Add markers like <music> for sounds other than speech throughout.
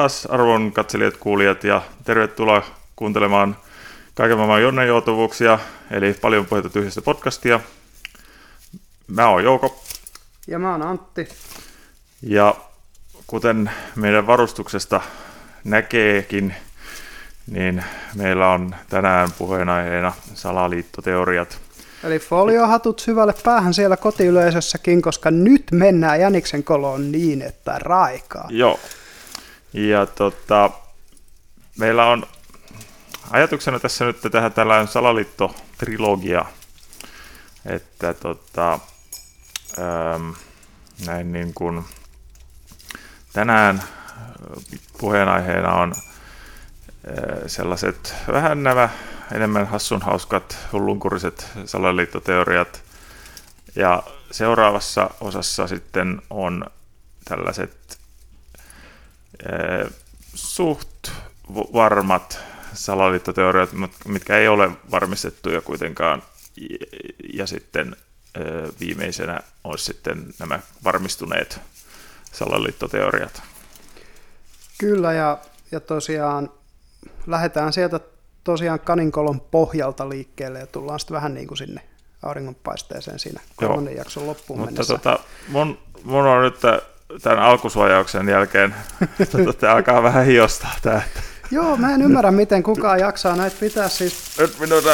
taas arvon katselijat, kuulijat ja tervetuloa kuuntelemaan kaiken maailman jonnejoutuvuuksia, eli paljon puhetta tyhjästä podcastia. Mä oon Jouko. Ja mä oon Antti. Ja kuten meidän varustuksesta näkeekin, niin meillä on tänään puheenaiheena salaliittoteoriat. Eli foliohatut syvälle päähän siellä kotiyleisössäkin, koska nyt mennään Jäniksen koloon niin, että raikaa. Joo. Ja tota, meillä on ajatuksena tässä nyt tehdä tällainen salaliittotrilogia, että tota, ähm, näin niin kuin, tänään puheenaiheena on sellaiset vähän nämä enemmän hassun hauskat, hullunkuriset salaliittoteoriat. Ja seuraavassa osassa sitten on tällaiset suht varmat salaliittoteoriat, mitkä ei ole varmistettuja kuitenkaan. Ja sitten viimeisenä on sitten nämä varmistuneet salaliittoteoriat. Kyllä, ja, ja tosiaan lähdetään sieltä tosiaan kaninkolon pohjalta liikkeelle ja tullaan sitten vähän niin kuin sinne auringonpaisteeseen siinä kolmannen jakson loppuun Mutta mennessä. Tota, mun, mun on nyt tämän alkusuojauksen jälkeen, <laughs> tota, alkaa vähän hiostaa tämä. Joo, mä en ymmärrä, miten kukaan jaksaa näitä pitää. Siis nyt minuuta.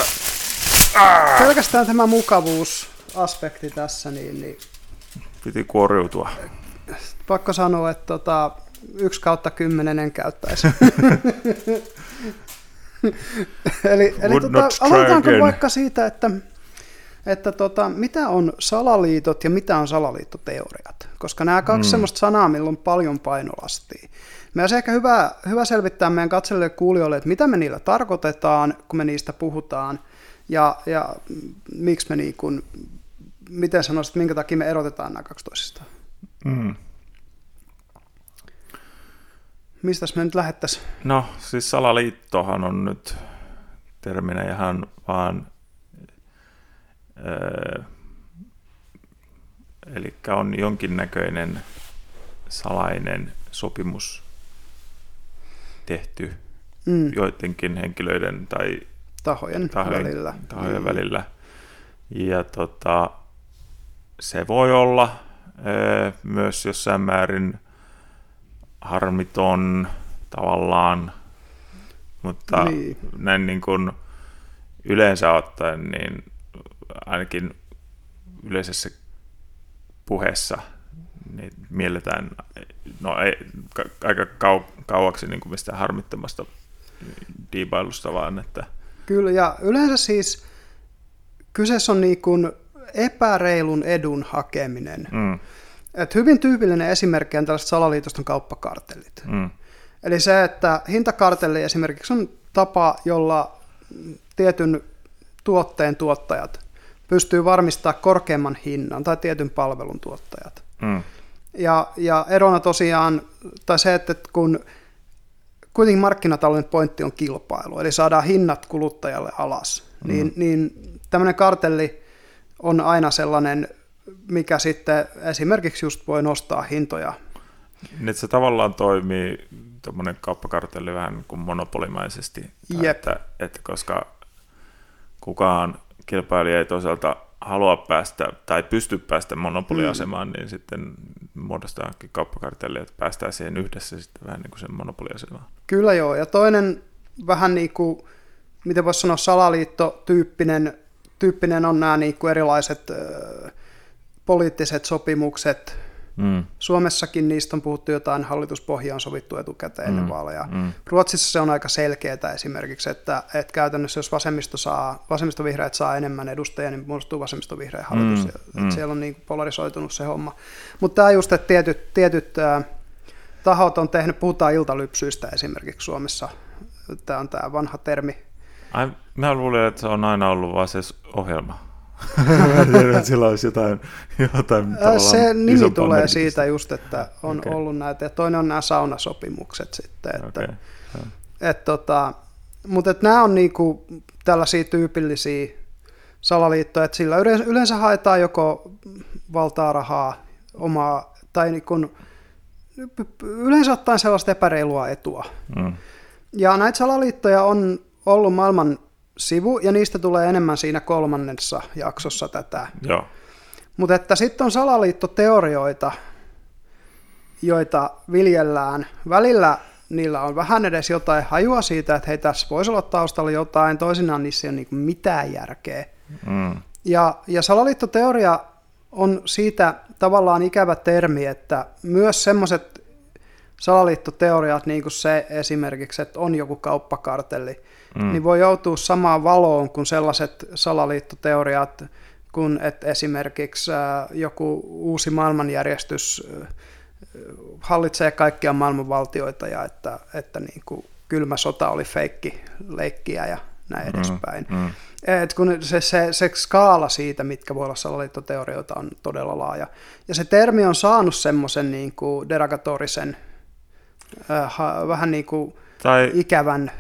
pelkästään tämä mukavuusaspekti tässä, niin, niin Piti kuoriutua. pakko sanoa, että tota, yksi kautta kymmenen en käyttäisi. <laughs> eli eli Would tota, aloitetaanko again. vaikka siitä, että, että tota, mitä on salaliitot ja mitä on salaliittoteoriat? Koska nämä kaksi mm. semmoista sanaa, millä on paljon painolastia. Me olisi ehkä hyvä, hyvä selvittää meidän katselijoille ja kuulijoille, että mitä me niillä tarkoitetaan, kun me niistä puhutaan, ja, ja miksi me niin kuin, miten sanoisit, minkä takia me erotetaan nämä kaksi toisistaan. Mm. Mistäs me nyt lähettäisiin? No, siis salaliittohan on nyt terminä ihan vaan, eli on jonkinnäköinen salainen sopimus tehty Mm, joidenkin henkilöiden tai tahojen, tahojen välillä. tahojen Mm. välillä. Ja tota, se voi olla öö, myös jossain määrin harmiton tavallaan, mutta Niin. näin niin kuin yleensä ottaen, niin ainakin yleisessä puheessa niin mielletään no ei, ka- aika kau- kauaksi niin kuin mistään harmittomasta diibailusta, vaan että Kyllä, ja yleensä siis kyseessä on niin kuin epäreilun edun hakeminen. mm, Et hyvin tyypillinen esimerkki on tällaiset salaliitosten kauppakartellit. mm, Eli se, että hintakartelli esimerkiksi on tapa, jolla tietyn tuotteen tuottajat pystyy varmistamaan korkeamman hinnan tai tietyn palvelun tuottajat. mm, Ja, ja erona tosiaan, tai se, että kun kuitenkin markkinatalouden pointti on kilpailu, eli saadaan hinnat kuluttajalle alas, mm. niin, niin tämmöinen kartelli on aina sellainen, mikä sitten esimerkiksi just voi nostaa hintoja. Niin, että se tavallaan toimii tuommoinen kauppakartelli vähän niin kuin monopolimaisesti. Jep. Että, että koska kukaan kilpailija ei toisaalta halua päästä tai pysty päästä monopoliasemaan, mm. niin sitten muodostaakin kauppakartelli, että päästään siihen yhdessä sitten vähän niin kuin sen monopoliasemaan. Kyllä joo, ja toinen vähän niin kuin, miten voisi sanoa, salaliitto-tyyppinen tyyppinen on nämä niin kuin erilaiset ö, poliittiset sopimukset. Mm. Suomessakin niistä on puhuttu jotain, hallituspohja on sovittu etukäteen ennen Mm, vaaleja. mm. Ruotsissa se on aika selkeää esimerkiksi, että, että käytännössä jos vasemmisto saa, vasemmistovihreät saa enemmän edustajia, niin muodostuu vasemmistovihreä hallitus. Mm, ja, mm. että Siellä on niin polarisoitunut se homma. Mutta tämä just, että tietyt, tietyt ää, tahot on tehnyt, puhutaan iltalypsyistä esimerkiksi Suomessa. Tämä on tämä vanha termi. Ai, mä luulen, että se on aina ollut vaan se ohjelma. <laughs> Tiedän, että sillä olisi jotain, jotain Se nimi tulee merkitystä. siitä just, että on okay. ollut näitä. Ja toinen on nämä saunasopimukset sitten. Että, joo. Et tota, mutta et nämä on niinku tällaisia tyypillisiä salaliittoja, että sillä yleensä, yleensä haetaan joko valtaa, rahaa, omaa, tai niinku yleensä ottaen sellaista epäreilua etua. Mm. Ja näitä salaliittoja on ollut maailman sivu, ja niistä tulee enemmän siinä kolmannessa jaksossa tätä. Joo. Mutta että sitten on salaliittoteorioita, joita viljellään. Välillä niillä on vähän edes jotain hajua siitä, että hei, tässä voisi olla taustalla jotain, toisinaan niissä ei ole niin mitään järkeä. Mm. Ja, ja salaliittoteoria on siitä tavallaan ikävä termi, että myös semmoiset salaliittoteoriat, niin kuin se esimerkiksi, että on joku kauppakartelli, mm. niin voi joutua samaan valoon kuin sellaiset salaliittoteoriat, kun että esimerkiksi joku uusi maailmanjärjestys hallitsee kaikkia maailmanvaltioita ja että, että niin kuin kylmä sota oli feikki leikkiä ja näin mm, edespäin. Mm. Et kun se, se, se skaala siitä, mitkä voi olla salaliittoteorioita, on todella laaja. Ja se termi on saanut semmoisen niin kuin deragatorisen, äh, vähän niin kuin tai... ikävän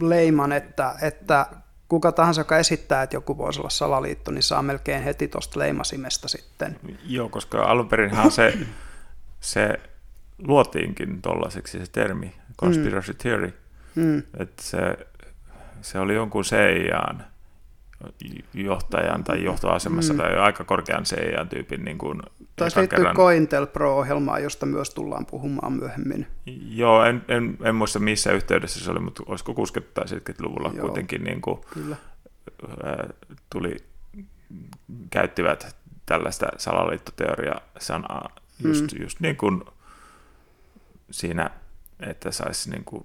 leiman, että, että kuka tahansa, joka esittää, että joku voisi olla salaliitto, niin saa melkein heti tuosta leimasimesta sitten. Joo, koska alun perinhan se, se luotiinkin tuollaiseksi se termi, conspiracy mm. theory, mm. että se, se oli jonkun CIAn johtajan tai johtoasemassa mm. tai aika korkean CIA-tyypin niin kuin Taisi liittyy kerran... Cointel Pro-ohjelmaan, josta myös tullaan puhumaan myöhemmin. Joo, en, en, en muista missä yhteydessä se oli, mutta olisiko 60- tai 70-luvulla Joo, kuitenkin niin kuin, kyllä. tuli, käyttivät tällaista salaliittoteoria-sanaa just, mm. just niin kuin siinä, että saisi niin kuin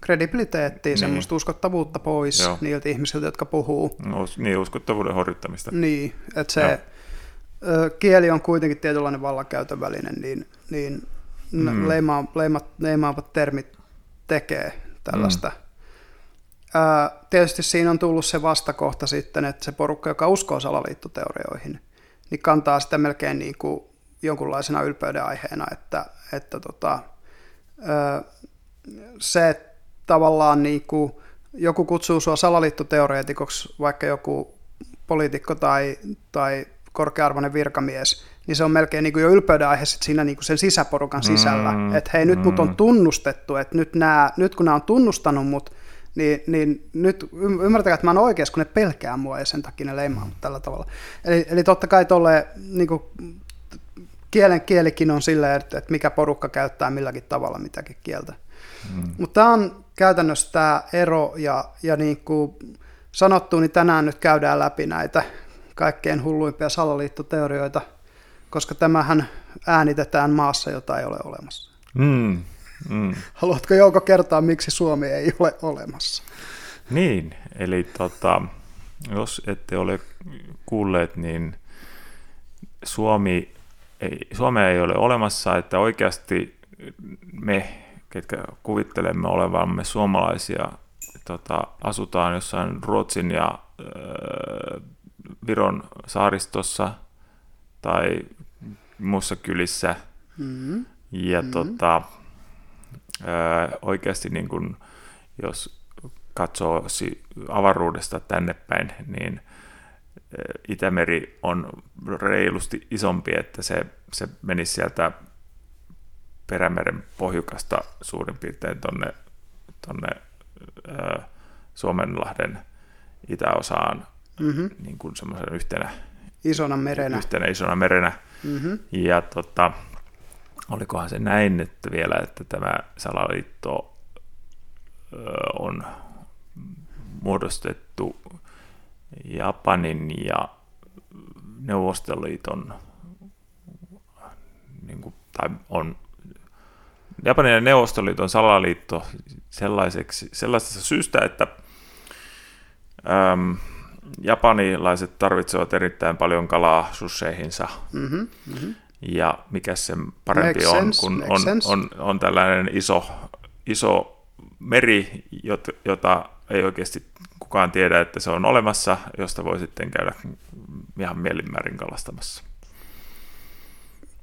kredibiliteettiä, niin. semmoista uskottavuutta pois Joo. niiltä ihmisiltä, jotka puhuu. No, niin, uskottavuuden horjuttamista. Niin, että se Joo. Kieli on kuitenkin tietynlainen vallankäytön väline, niin, niin mm. leima, leima, leimaavat termit tekee tällaista. Mm. Ää, tietysti siinä on tullut se vastakohta sitten, että se porukka, joka uskoo salaliittoteorioihin, niin kantaa sitä melkein niin kuin jonkunlaisena ylpeyden aiheena, että, että tota, ää, se, että tavallaan niin kuin joku kutsuu sua salaliittoteoreetikoksi, vaikka joku poliitikko tai, tai korkearvoinen virkamies, niin se on melkein niin kuin jo ylpeyden aihe sit siinä niin kuin sen sisäporukan sisällä. Mm, että hei, nyt mm. mut on mm. tunnustettu, että nyt, nää, nyt kun nämä on tunnustanut mut, niin, niin nyt ymmärtäkää, että mä oon oikeassa, kun ne pelkää mua ja sen takia ne leimaa tällä tavalla. Eli, eli totta kai tolle, niin kuin, kielen kielikin on silleen, että, että mikä porukka käyttää milläkin tavalla mitäkin kieltä. Mm. Mutta tämä on käytännössä tämä ero, ja, ja niin kuin sanottu, niin tänään nyt käydään läpi näitä kaikkein hulluimpia salaliittoteorioita, koska tämähän äänitetään maassa, jota ei ole olemassa. Mm. Mm. Haluatko Jouko kertoa, miksi Suomi ei ole olemassa? Niin, eli tota, jos ette ole kuulleet, niin Suomi ei, Suomea ei ole olemassa, että oikeasti me ketkä kuvittelemme olevamme suomalaisia, tota, asutaan jossain Ruotsin ja äh, Viron saaristossa tai muissa kylissä. Mm-hmm. Ja mm-hmm. Tota, äh, oikeasti niin kun, jos katsoo avaruudesta tänne päin, niin Itämeri on reilusti isompi, että se, se menisi sieltä Perämeren pohjukasta suurin piirtein tuonne tonne, Suomenlahden itäosaan mm-hmm. niin kuin semmoisen yhtenä isona merenä. Yhtenä isona merenä. Mm-hmm. Ja tota, olikohan se näin, että vielä, että tämä salaliitto ö, on muodostettu Japanin ja Neuvostoliiton niin kuin, tai on Japanin ja Neuvostoliiton salaliitto sellaiseksi, sellaisesta syystä, että äm, japanilaiset tarvitsevat erittäin paljon kalaa susseihinsa. Mm-hmm, mm-hmm. Ja mikä sen parempi Make on, sense, kun on, on, on, on tällainen iso, iso meri, jota ei oikeasti kukaan tiedä, että se on olemassa, josta voi sitten käydä ihan mielinmäärin kalastamassa.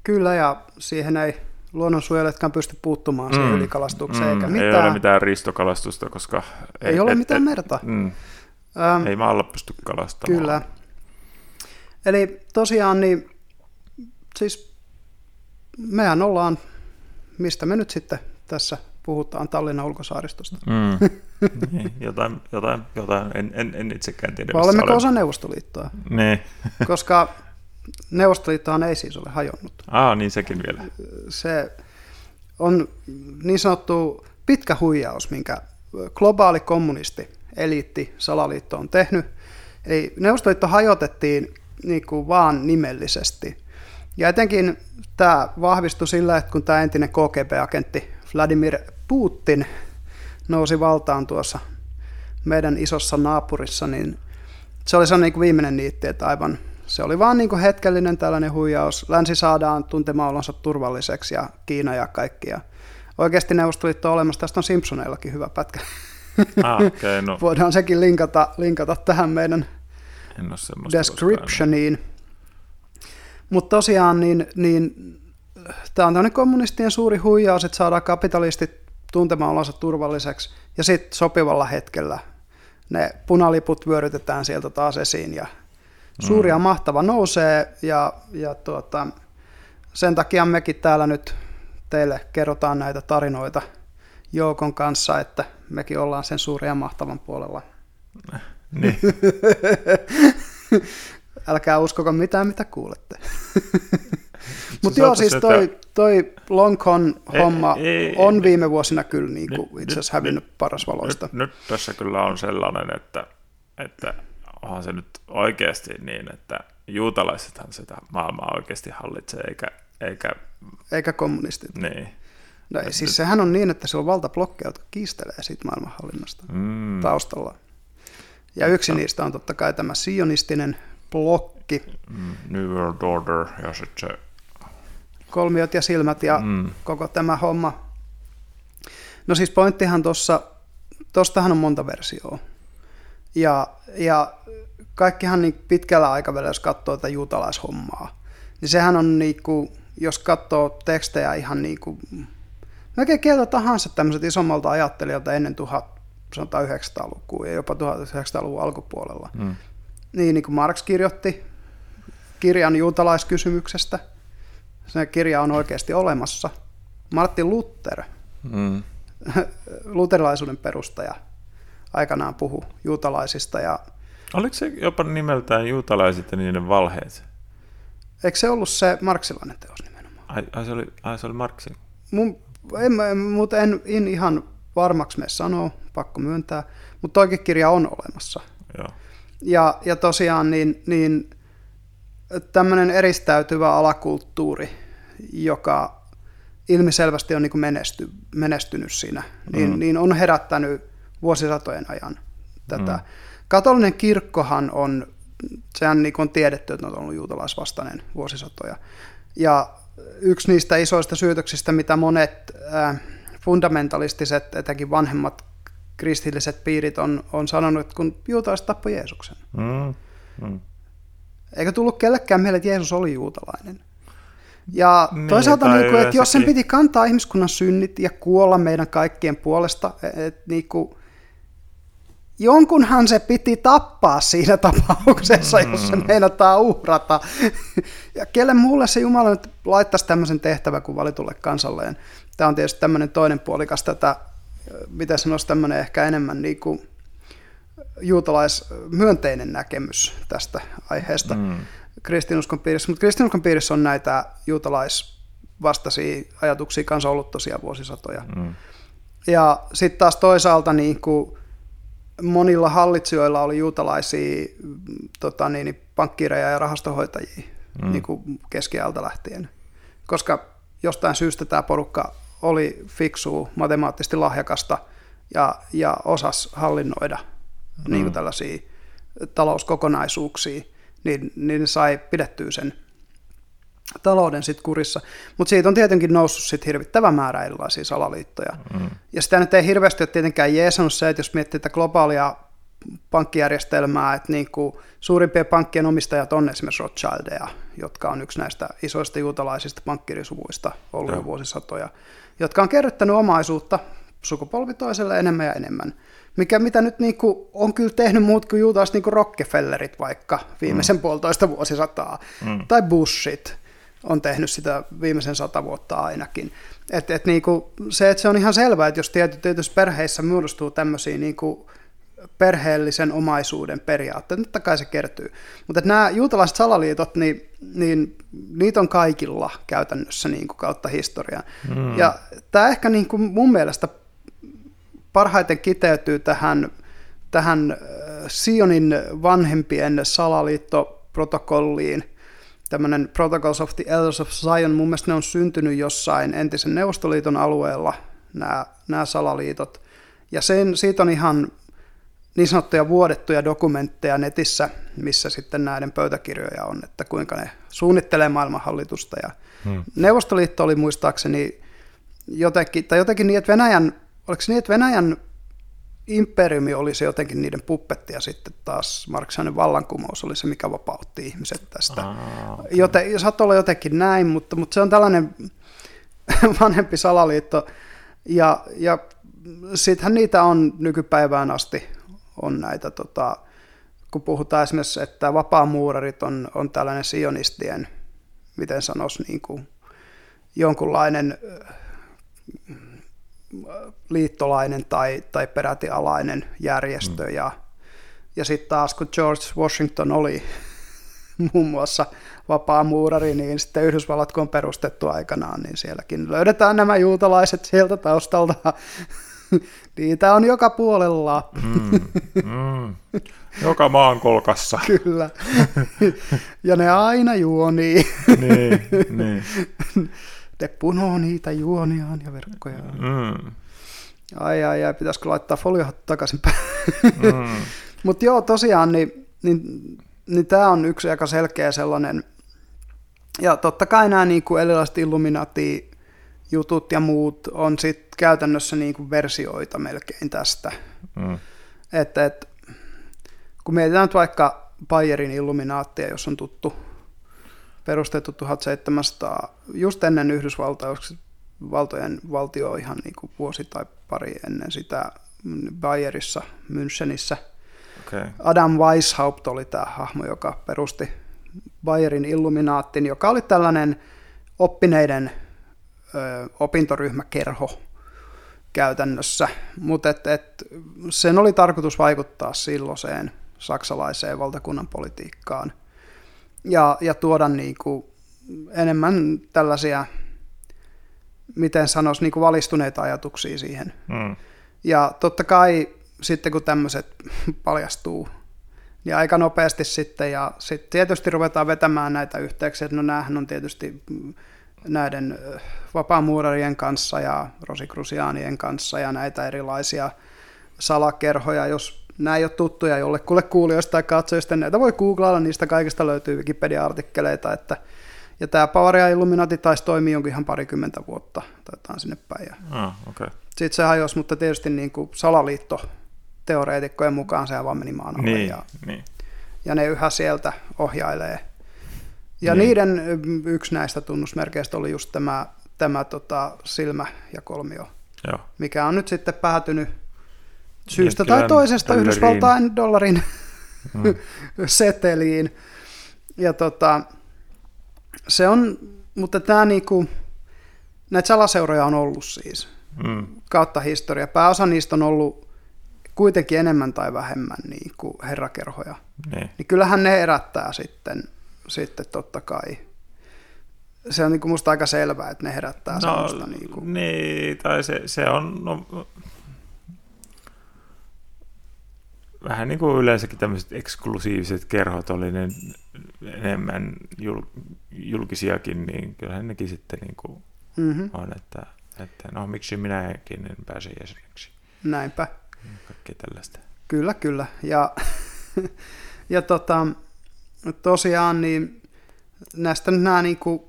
Kyllä, ja siihen ei luonnonsuojelijatkaan pysty puuttumaan mm. siihen ylikalastukseen. Mm. Eikä mitään. Ei ole mitään ristokalastusta, koska... Ei, ei ole et, mitään merta. Mm. Ähm, ei maalla pysty kalastamaan. Kyllä. Eli tosiaan niin, siis mehän ollaan mistä me nyt sitten tässä puhutaan Tallinnan ulkosaaristosta. Mm. <laughs> niin, jotain, jotain, jotain. En, en, en itsekään tiedä. Vai olemmeko olemme. osa Neuvostoliittoa? Niin. <laughs> Koska Neuvostoliittohan ei siis ole hajonnut. Ah, niin sekin vielä. Se on niin sanottu pitkä huijaus, minkä globaali kommunisti eliitti salaliitto on tehnyt. Eli Neuvostoliitto hajotettiin niin kuin vaan nimellisesti. Ja etenkin tämä vahvistui sillä, että kun tämä entinen KGB-agentti Vladimir Putin nousi valtaan tuossa meidän isossa naapurissa, niin se oli se niin viimeinen niitti, että aivan se oli vaan niin kuin hetkellinen tällainen huijaus. Länsi saadaan tuntemaan olonsa turvalliseksi ja Kiina ja kaikki. Ja oikeasti Neuvostoliitto on olemassa. Tästä on Simpsoneillakin hyvä pätkä. <laughs> Ah, okay, no. Voidaan sekin linkata, linkata tähän meidän descriptioniin. Mutta tosiaan niin, niin tämä on tämmöinen kommunistien suuri huijaus, että saadaan kapitalistit tuntemaan olonsa turvalliseksi ja sitten sopivalla hetkellä ne punaliput vyörytetään sieltä taas esiin ja suuri ja mm. mahtava nousee ja, ja tuota, sen takia mekin täällä nyt teille kerrotaan näitä tarinoita Joukon kanssa, että mekin ollaan sen suuria ja mahtavan puolella. <laughs> Niin. <laughs> Älkää uskoko mitään, mitä kuulette. <laughs> Mutta joo, siis toi, toi Longcon homma ei, ei, on viime vuosina kyllä niin kuin itse asiassa hävinnyt nyt, paras valoista. Nyt, nyt tässä kyllä on sellainen, että, että onhan se nyt oikeasti niin, että juutalaisethan sitä maailmaa oikeasti hallitsee, eikä... Eikä, eikä kommunistit. Niin. No ei, siis sehän on niin, että se on valtablokkeja, jotka kiistelee siitä maailmanhallinnasta mm. taustalla. Ja yksi no. niistä on totta kai tämä sionistinen blokki. Mm, New World Order ja sitten se... Kolmiot ja silmät ja mm. koko tämä homma. No siis pointtihan tuossa, tuostahan on monta versioa. Ja, ja kaikkihan niin pitkällä aikavälillä, jos katsoo tätä juutalaishommaa, niin sehän on niin kuin, jos katsoo tekstejä ihan niin kuin, melkein keltä tahansa tämmöiset isommalta ajattelijalta ennen 1900-lukua ja jopa 1900-luvun alkupuolella. Mm. Niin, niin kuin Marx kirjoitti kirjan juutalaiskysymyksestä. Se kirja on oikeasti olemassa. Martin Luther, mm. <laughs> luterilaisuuden perustaja, aikanaan puhu juutalaisista. Ja, Oliko se jopa nimeltään juutalaiset ja niiden valheet? Eikö se ollut se marksilainen teos nimenomaan? Ai, ai, se, oli, ai se oli Marksin? Mun, en, mutta en, en ihan varmaksi me sanoa, pakko myöntää, mutta toikin kirja on olemassa. Joo. Ja, ja tosiaan niin, niin tämmöinen eristäytyvä alakulttuuri, joka ilmiselvästi on niin menesty, menestynyt siinä, niin, mm. niin on herättänyt vuosisatojen ajan tätä. Mm. Katolinen kirkkohan on, sehän niin on tiedetty, että on ollut juutalaisvastainen vuosisatoja. Ja yksi niistä isoista syytöksistä, mitä monet äh, fundamentalistiset, etenkin vanhemmat kristilliset piirit on, on sanonut, että kun juutalaiset tappoi Jeesuksen. Mm. Mm. Eikö tullut kellekään mieleen, että Jeesus oli juutalainen? Ja niin, toisaalta, niin kuin, että jos sen piti kantaa ihmiskunnan synnit ja kuolla meidän kaikkien puolesta, että niin kuin, jonkunhan se piti tappaa siinä tapauksessa, mm. jos se meinataan uhrata. Ja kelle muulle se Jumala nyt laittaisi tämmöisen tehtävän kuin valitulle kansalleen. Tämä on tietysti tämmöinen toinen puolikas tätä, mitä sanoisi tämmöinen ehkä enemmän niin kuin juutalaismyönteinen näkemys tästä aiheesta mm. kristinuskon piirissä. Mutta kristinuskon piirissä on näitä juutalaisvastaisia ajatuksia kanssa ollut tosiaan vuosisatoja. Mm. Ja sitten taas toisaalta niin kuin monilla hallitsijoilla oli juutalaisia tota niin, pankkireja ja rahastohoitajia mm. niin kuin keskiajalta lähtien. Koska jostain syystä tämä porukka oli fiksu, matemaattisesti lahjakasta ja, ja osas hallinnoida mm. niin kuin tällaisia talouskokonaisuuksia, niin, niin ne sai pidettyä sen talouden sit kurissa. Mutta siitä on tietenkin noussut sit hirvittävä määrä erilaisia salaliittoja. Mm. Ja sitä nyt ei hirveästi ole tietenkään jeesannut se, että jos miettii tätä globaalia pankkijärjestelmää, että niin kuin suurimpien pankkien omistajat on esimerkiksi Rothschildeja, jotka on yksi näistä isoista juutalaisista pankkirisuvuista ollut jo vuosisatoja, jotka on kerryttänyt omaisuutta sukupolvi toiselle enemmän ja enemmän. Mikä, mitä nyt niin kuin, on kyllä tehnyt muut kuin juutalaiset niin kuin Rockefellerit vaikka viimeisen mm. puolitoista vuosisataa, mm. tai Bushit, on tehnyt sitä viimeisen sata vuotta ainakin. Et, et niinku, se, että se on ihan selvää, että jos tietyissä perheissä muodostuu tämmöisiä niinku perheellisen omaisuuden periaatteet, totta kai se kertyy. Mutta nämä juutalaiset salaliitot, niin, niin niitä on kaikilla käytännössä niin kuin kautta historian. Mm. Ja tämä ehkä niin kuin mun mielestä parhaiten kiteytyy tähän, tähän äh, Sionin vanhempien salaliittoprotokolliin, tämmöinen Protocols of the Elders of Zion, mun mielestä ne on syntynyt jossain entisen Neuvostoliiton alueella, nämä, nämä salaliitot. Ja sen, siitä on ihan niin sanottuja vuodettuja dokumentteja netissä, missä sitten näiden pöytäkirjoja on, että kuinka ne suunnittelee maailmanhallitusta. Ja hmm. Neuvostoliitto oli muistaakseni jotenkin, tai jotenkin niin, että Venäjän, oliko se niin, että Venäjän imperiumi oli se jotenkin niiden puppetti ja sitten taas marksilainen vallankumous oli se, mikä vapautti ihmiset tästä. Ah, okay. Joten saattoi olla jotenkin näin, mutta, mutta se on tällainen <laughs> vanhempi salaliitto ja, ja sittenhän niitä on nykypäivään asti on näitä, tota, kun puhutaan esimerkiksi, että vapaamuurarit on, on tällainen sionistien, miten sanoisi, niin kuin jonkunlainen liittolainen tai, tai peräti alainen järjestö. Mm. Ja, ja sitten taas kun George Washington oli <laughs> muun muassa vapaamuurari, niin sitten Yhdysvallat kun on perustettu aikanaan, niin sielläkin löydetään nämä juutalaiset sieltä taustalta <laughs> Niitä on joka puolella. Mm, mm. Joka maan kolkassa. <laughs> Kyllä. Ja ne aina juonii. niin, niin. Te punoo niitä juoniaan ja verkkojaan. Mm. Ai ai ai, pitäisikö laittaa foliohat takaisin mm. <laughs> Mutta joo, tosiaan, niin, niin, niin tämä on yksi aika selkeä sellainen, ja totta kai nämä niin kuin erilaiset Illuminati jutut ja muut on sitten käytännössä niin kuin versioita melkein tästä. Mm. Että, et, kun mietitään nyt vaikka Bayerin Illuminaattia, jos on tuttu, perustettu 1700, just ennen Yhdysvaltojen valtio ihan niin kuin vuosi tai pari ennen sitä Bayerissa, Münchenissä. Okay. Adam Weishaupt oli tämä hahmo, joka perusti Bayerin Illuminaattin, joka oli tällainen oppineiden opintoryhmäkerho käytännössä, mutta et, et sen oli tarkoitus vaikuttaa silloiseen saksalaiseen valtakunnan politiikkaan ja, ja tuoda niinku enemmän tällaisia, miten sanoisi, niinku valistuneita ajatuksia siihen. Mm. Ja totta kai sitten kun tämmöiset <laughs> paljastuu, niin aika nopeasti sitten, ja sitten tietysti ruvetaan vetämään näitä yhteyksiä, että no näähän on tietysti näiden vapaamuurarien kanssa ja rosikrusiaanien kanssa ja näitä erilaisia salakerhoja, jos nämä ei ole tuttuja jollekulle kuulijoista tai katsojista, näitä voi googlailla, niistä kaikista löytyy Wikipedia-artikkeleita, että ja tämä Bavaria Illuminati taisi toimia jonkin ihan parikymmentä vuotta, taitaan sinne päin. Ah, okay. Sitten se hajosi, mutta tietysti niin kuin salaliitto teoreetikkojen mukaan se vaan meni maan alle. Niin, ja, niin. ja ne yhä sieltä ohjailee ja niin. niiden yksi näistä tunnusmerkeistä oli just tämä, tämä tota, silmä ja kolmio, Joo. mikä on nyt sitten päätynyt syystä tai toisesta dollariin. Yhdysvaltain dollarin mm. <laughs> seteliin. Ja tota, se on, mutta tämä niinku, näitä salaseuroja on ollut siis mm. kautta historia. Pääosa niistä on ollut kuitenkin enemmän tai vähemmän niin kuin herrakerhoja. Niin. niin kyllähän ne herättää sitten sitten totta kai se on niin kuin musta aika selvää, että ne herättää no, semmoista. Niin, kuin... niin, tai se, se on no, vähän niin kuin yleensäkin tämmöiset eksklusiiviset kerhot oli ne enemmän jul, julkisiakin, niin kyllähän nekin sitten niin kuin mm-hmm. on, että, että no miksi minäkin en pääse jäseneksi. Näinpä. Kaikkea tällaista. Kyllä, kyllä. Ja, ja tota, tosiaan niin näistä nämä niin kuin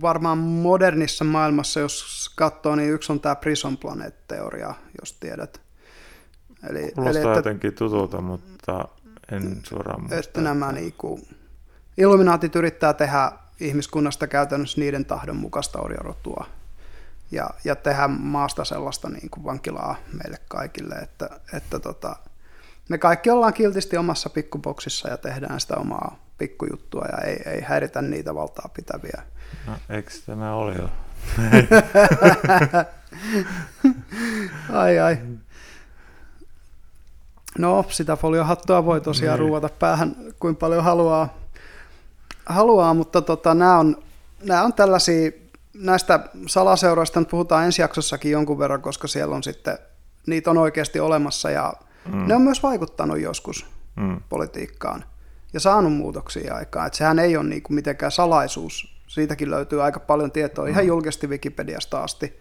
varmaan modernissa maailmassa, jos katsoo, niin yksi on tämä Prison Planet-teoria, jos tiedät. Eli, Kuulostaa eli, että, jotenkin tutulta, mutta en suoraan muista. Että nämä niin kuin, illuminaatit yrittää tehdä ihmiskunnasta käytännössä niiden tahdon mukaista orjarotua ja, ja tehdä maasta sellaista niin kuin vankilaa meille kaikille, että, että tota, me kaikki ollaan kiltisti omassa pikkuboksissa ja tehdään sitä omaa pikkujuttua ja ei, ei häiritä niitä valtaa pitäviä. No, eikö tämä ole jo? <laughs> ai ai. No, sitä foliohattua voi tosiaan niin. ruuvata päähän kuin paljon haluaa, haluaa mutta tota, nämä, on, nämä on tällaisia, näistä salaseuroista nyt puhutaan ensi jaksossakin jonkun verran, koska siellä on sitten, niitä on oikeasti olemassa ja mm. ne on myös vaikuttanut joskus mm. politiikkaan ja saanut muutoksia aikaan. Että sehän ei ole niin kuin mitenkään salaisuus. Siitäkin löytyy aika paljon tietoa mm. ihan julkisesti Wikipediasta asti,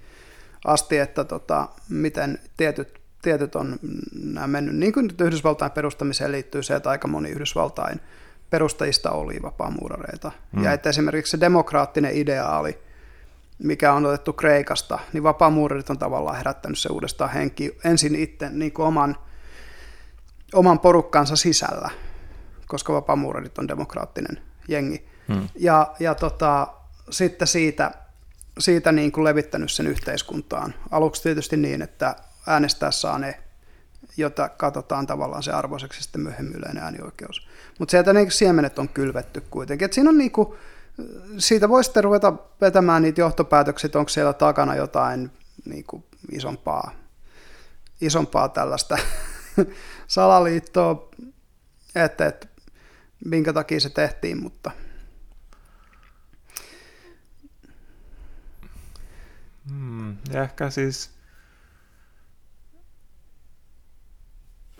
asti että tota, miten tietyt, tietyt on nämä mennyt. Niin kuin nyt Yhdysvaltain perustamiseen liittyy se, että aika moni Yhdysvaltain perustajista oli vapaamuurareita. Mm. Ja että esimerkiksi se demokraattinen ideaali, mikä on otettu Kreikasta, niin vapaamuurarit on tavallaan herättänyt se uudestaan henki ensin itse niin kuin oman, oman porukkansa sisällä koska vapaamuurarit on demokraattinen jengi. Hmm. Ja, ja tota, sitten siitä, siitä niin kuin levittänyt sen yhteiskuntaan. Aluksi tietysti niin, että äänestää saa ne, jota katsotaan tavallaan se arvoiseksi sitten myöhemmin yleinen äänioikeus. Mutta sieltä niin siemenet on kylvetty kuitenkin. Et siinä on niin kuin, siitä voi sitten ruveta vetämään niitä johtopäätöksiä, onko siellä takana jotain niin kuin isompaa, isompaa tällaista <laughs> salaliittoa, että, että minkä takia se tehtiin, mutta hmm, ja ehkä siis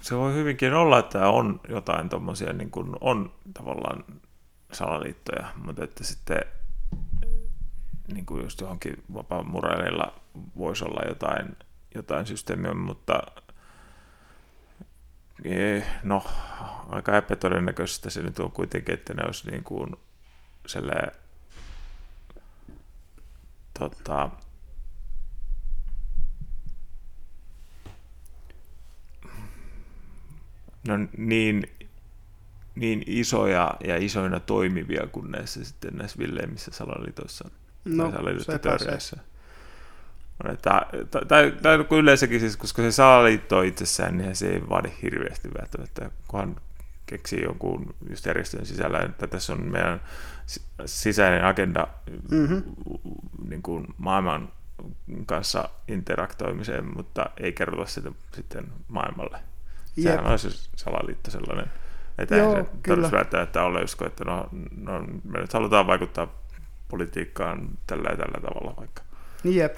se voi hyvinkin olla, että on jotain tuommoisia, niin kuin on tavallaan salaliittoja, mutta että sitten niin kuin just johonkin vapaan voisi olla jotain, jotain systeemiä, mutta no, aika epätodennäköistä se nyt on kuitenkin, että ne olisi niin kuin sellainen, tota, no niin, niin isoja ja isoina toimivia kuin näissä sitten näissä villeimmissä salaliitoissa no, salaliittoteoriassa. Tai, tai yleensäkin siis, koska se salaliitto itsessään, niin se ei vaadi hirveästi välttämättä, kunhan keksii jonkun just järjestön sisällä, että tässä on meidän sisäinen agenda mm-hmm. niin kuin maailman kanssa interaktoimiseen, mutta ei kerrota sitä sitten maailmalle. Jep. Sehän on se salaliitto sellainen, että Joo, se todella välttämättä ole usko, että no, no, me nyt halutaan vaikuttaa politiikkaan tällä ja tällä tavalla vaikka. Jep.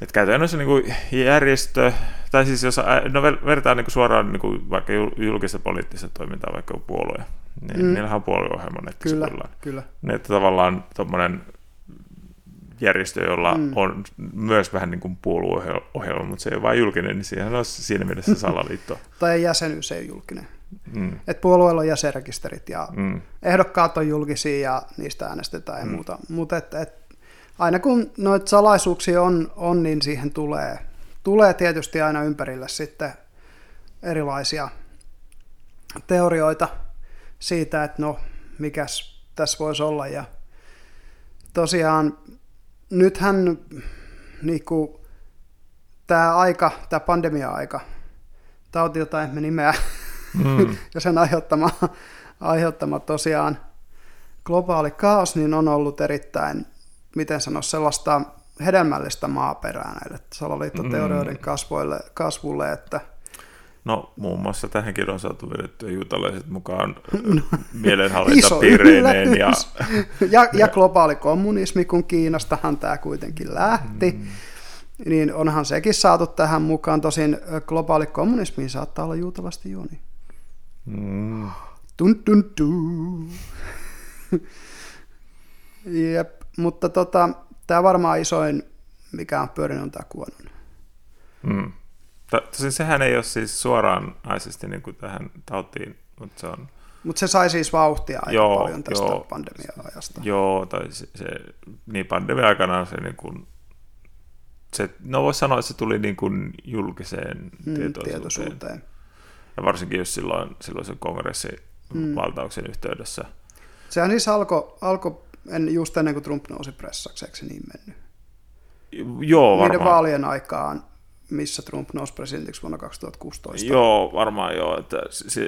Että käytännössä niin kuin järjestö, tai siis jos no vertaa niin kuin suoraan niin kuin vaikka julkista poliittista toimintaa, vaikka puolue, niin mm. niillähän on puolueohjelma kyllä, kyllä. Ne, että tavallaan tuommoinen järjestö, jolla mm. on myös vähän niin kuin puolueohjelma, mutta se ei ole vain julkinen, niin siihen on siinä mielessä <laughs> salaliitto. tai jäsenyys ei ole julkinen. Mm. Et puolueella on jäsenrekisterit ja mm. ehdokkaat on julkisia ja niistä äänestetään ja mm. muuta. Mutta et, et aina kun noita salaisuuksia on, on, niin siihen tulee, tulee tietysti aina ympärille sitten erilaisia teorioita siitä, että no, mikäs tässä voisi olla. Ja tosiaan nythän niin kuin, tämä aika, tämä pandemia-aika, tauti, jota emme nimeä, mm. <laughs> ja sen aiheuttama, aiheuttama tosiaan globaali kaos, niin on ollut erittäin miten sanoa, sellaista hedelmällistä maaperää näille salaliittoteorioiden mm. kasvoille, kasvulle, että No muun muassa tähänkin on saatu vedettyä juutalaiset mukaan <laughs> no, mielenhallintapiireineen. Ja... ja, ja globaali kommunismi, kun Kiinastahan tämä kuitenkin lähti, mm. niin onhan sekin saatu tähän mukaan. Tosin globaali kommunismi saattaa olla juutavasti juoni. Mm. Tun, tun, tun. Jep. Mutta tota, tämä varmaan isoin, mikä on pyörinyt, on tämä kuonon. Mm. Tosin sehän ei ole siis suoraan naisesti niin kuin tähän tautiin, mutta se on... Mutta se sai siis vauhtia aika joo, paljon tästä joo, pandemia-ajasta. Joo, tai se, se niin pandemia-aikana se niin kuin, se, no voisi sanoa, että se tuli niin kuin julkiseen mm, tietoisuuteen. tietoisuuteen. Ja varsinkin jos silloin, silloin se kongressin mm. valtauksen yhteydessä. Sehän siis alkoi alko en, just ennen kuin Trump nousi se niin mennyt? Joo, varmaan. Niiden vaalien aikaan, missä Trump nousi presidentiksi vuonna 2016. Joo, varmaan joo, että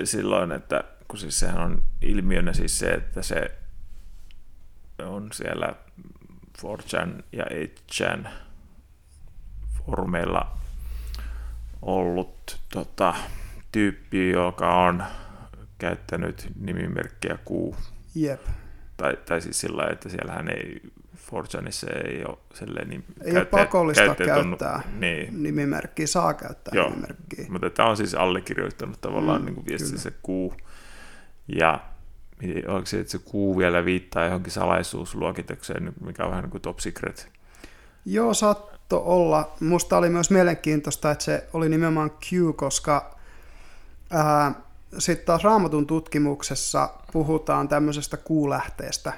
silloin, että kun siis sehän on ilmiönä siis se, että se on siellä 4chan ja 8chan foorumeilla ollut tota, tyyppi, joka on käyttänyt nimimerkkiä Q. Jep. Tai, tai siis sillä että siellähän ei, Fortsanissa ei ole niin Ei ole pakollista käyttää on, niin. nimimerkkiä, saa käyttää Joo, nimimerkkiä. mutta tämä on siis allekirjoittanut tavallaan mm, niin kuin viestissä Q. Ja onko se, että se Q vielä viittaa johonkin salaisuusluokitukseen, mikä on vähän niin kuin top secret? Joo, saatto olla. Musta oli myös mielenkiintoista, että se oli nimenomaan Q, koska sitten taas raamatun tutkimuksessa puhutaan tämmöisestä kuulähteestä,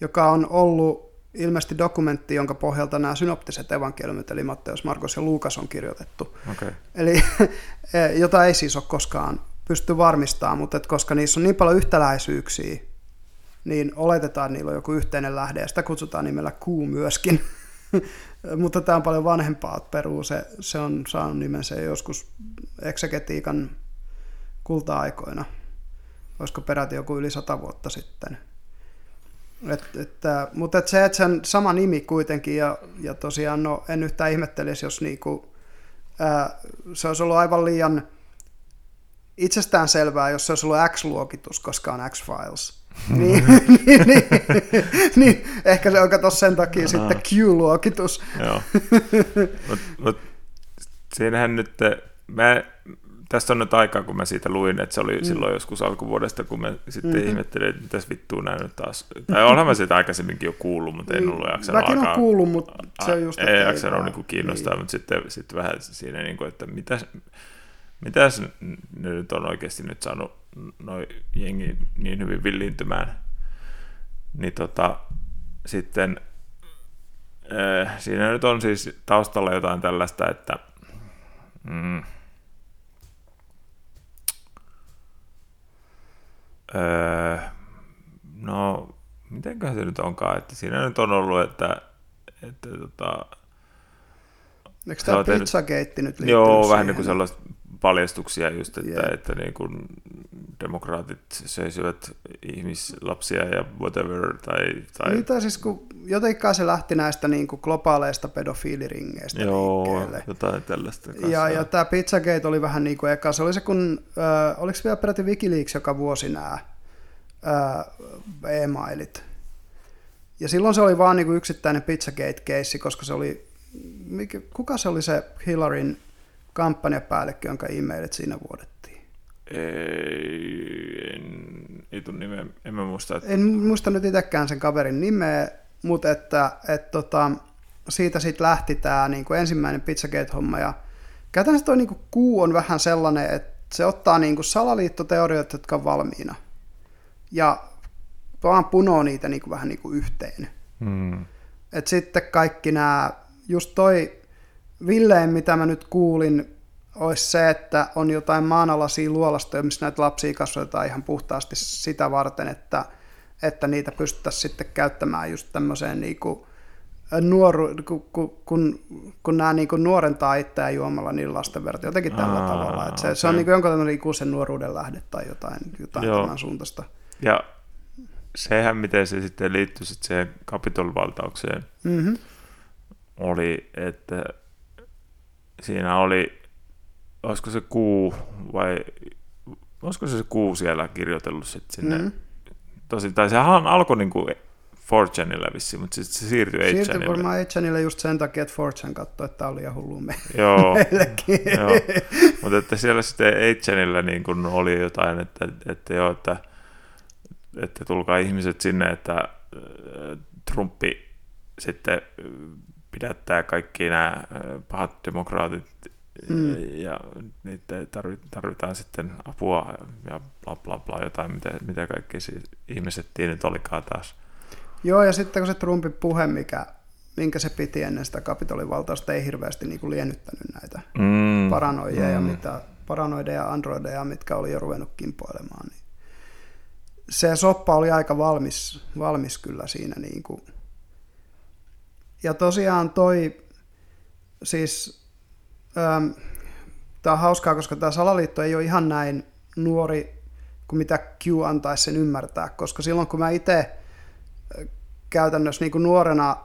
joka on ollut ilmeisesti dokumentti, jonka pohjalta nämä synoptiset evankeliumit, eli Matteus, Markus ja Luukas on kirjoitettu. Okay. Eli <laughs> jota ei siis ole koskaan pysty varmistamaan, mutta että koska niissä on niin paljon yhtäläisyyksiä, niin oletetaan, että niillä on joku yhteinen lähde, ja sitä kutsutaan nimellä kuu myöskin. <laughs> mutta tämä on paljon vanhempaa, että Peru se, se on saanut nimensä joskus eksegetiikan kulta-aikoina. Olisiko peräti joku yli sata vuotta sitten. Et, että, mutta et se, että sen sama nimi kuitenkin, ja, ja tosiaan no, en yhtään ihmettelisi, jos niinku, ää, se olisi ollut aivan liian itsestään selvää, jos se olisi ollut X-luokitus, koska on X-Files. niin, <laughs> niin, niin, niin, ehkä se on kato sen takia sitten Q-luokitus. Joo, <laughs> mutta mut, siinähän nyt, mä Tästä on nyt aikaa, kun mä siitä luin, että se oli mm. silloin joskus alkuvuodesta, kun mä sitten mm-hmm. ihmettelin, että mitäs vittua näin nyt taas. Tai onhan mä sitä aikaisemminkin jo kuullut, mutta en ollut jaksanut Mäkin alkaa. on kuullut, mutta se on just... Ei jaksanut niin kiinnostaa, niin. mutta sitten, sitten vähän siinä, niin kuin, että mitäs, mitäs ne nyt on oikeasti nyt saanut noin jengi niin hyvin villiintymään. Niin tota, sitten äh, siinä nyt on siis taustalla jotain tällaista, että mm, Öö, no, mitenköhän se nyt onkaan, että siinä nyt on ollut, että, että tota, Eikö tämä Pizzagate nyt Joo, siihen? vähän niin kuin sellaista paljastuksia just, että, yeah. että niin kuin demokraatit söisivät ihmislapsia ja whatever. Tai, tai... Niin, tai siis kun jotenkin se lähti näistä niin kuin globaaleista pedofiiliringeistä Joo, liikkeelle. jotain tällaista. Kanssa. Ja, ja tämä Pizzagate oli vähän niin kuin eka. Se oli se, kun, äh, oliko vielä peräti Wikileaks joka vuosi nämä äh, e-mailit. Ja silloin se oli vaan niin kuin yksittäinen Pizzagate-keissi, koska se oli, mikä, kuka se oli se Hillaryn kampanjapäällikkö, jonka e-mailit siinä vuodettiin? Ei, en, ei tule nimeä, en mä muista. Että... En muista nyt itsekään sen kaverin nimeä, mutta että, että tota, siitä sitten lähti tämä niin kuin ensimmäinen Pizzagate-homma. Ja käytännössä tuo niin kuu on vähän sellainen, että se ottaa niin kuin salaliittoteoriat, jotka on valmiina, ja vaan punoo niitä niin kuin vähän niin kuin yhteen. Hmm. Et sitten kaikki nämä, just toi Villeen, mitä mä nyt kuulin, olisi se, että on jotain maanalaisia luolastoja, missä näitä lapsia kasvatetaan ihan puhtaasti sitä varten, että, että niitä pystyttäisiin sitten käyttämään just tämmöiseen niin kuin nuoru, kun, kun, kun, kun nämä niin kuin nuorentaa itseään juomalla niin lasten verta, jotenkin tällä Aa, tavalla. Että se, okay. se on niin kuin jonkinlainen ikuisen nuoruuden lähde tai jotain, jotain tämän suuntaista. Ja sehän, miten se sitten liittyy sitten siihen kapitolvaltaukseen, mm-hmm. oli, että siinä oli, olisiko se kuu vai olisiko se, se kuu siellä kirjoitellut sitten sinne. Mm-hmm. Tosi, tai sehän alkoi niin kuin 4chanilla vissiin, mutta sitten se siirtyi 8chanille. Siirtyi varmaan 8chanille just sen takia, että 4chan katsoi, että tämä oli liian hullu me- joo, <laughs> meillekin. joo. mutta että siellä sitten 8chanilla niin kuin oli jotain, että, että joo, että, että tulkaa ihmiset sinne, että äh, Trumpi sitten pidättää kaikki nämä pahat demokraatit mm. ja niitä tarvitaan sitten apua ja bla bla bla jotain, mitä, mitä kaikki siis ihmiset nyt olikaan taas. Joo, ja sitten kun se Trumpin puhe, mikä, minkä se piti ennen sitä kapitolivaltausta, ei hirveästi niin kuin liennyttänyt näitä mm. paranoideja, mm. mitä, paranoideja ja androideja, mitkä oli jo ruvennut kimpoilemaan. Niin se soppa oli aika valmis, valmis kyllä siinä niin kuin ja tosiaan toi, siis, ähm, tämä on hauskaa, koska tämä salaliitto ei ole ihan näin nuori kuin mitä Q antaisi sen ymmärtää, koska silloin kun mä itse käytännössä niin kuin nuorena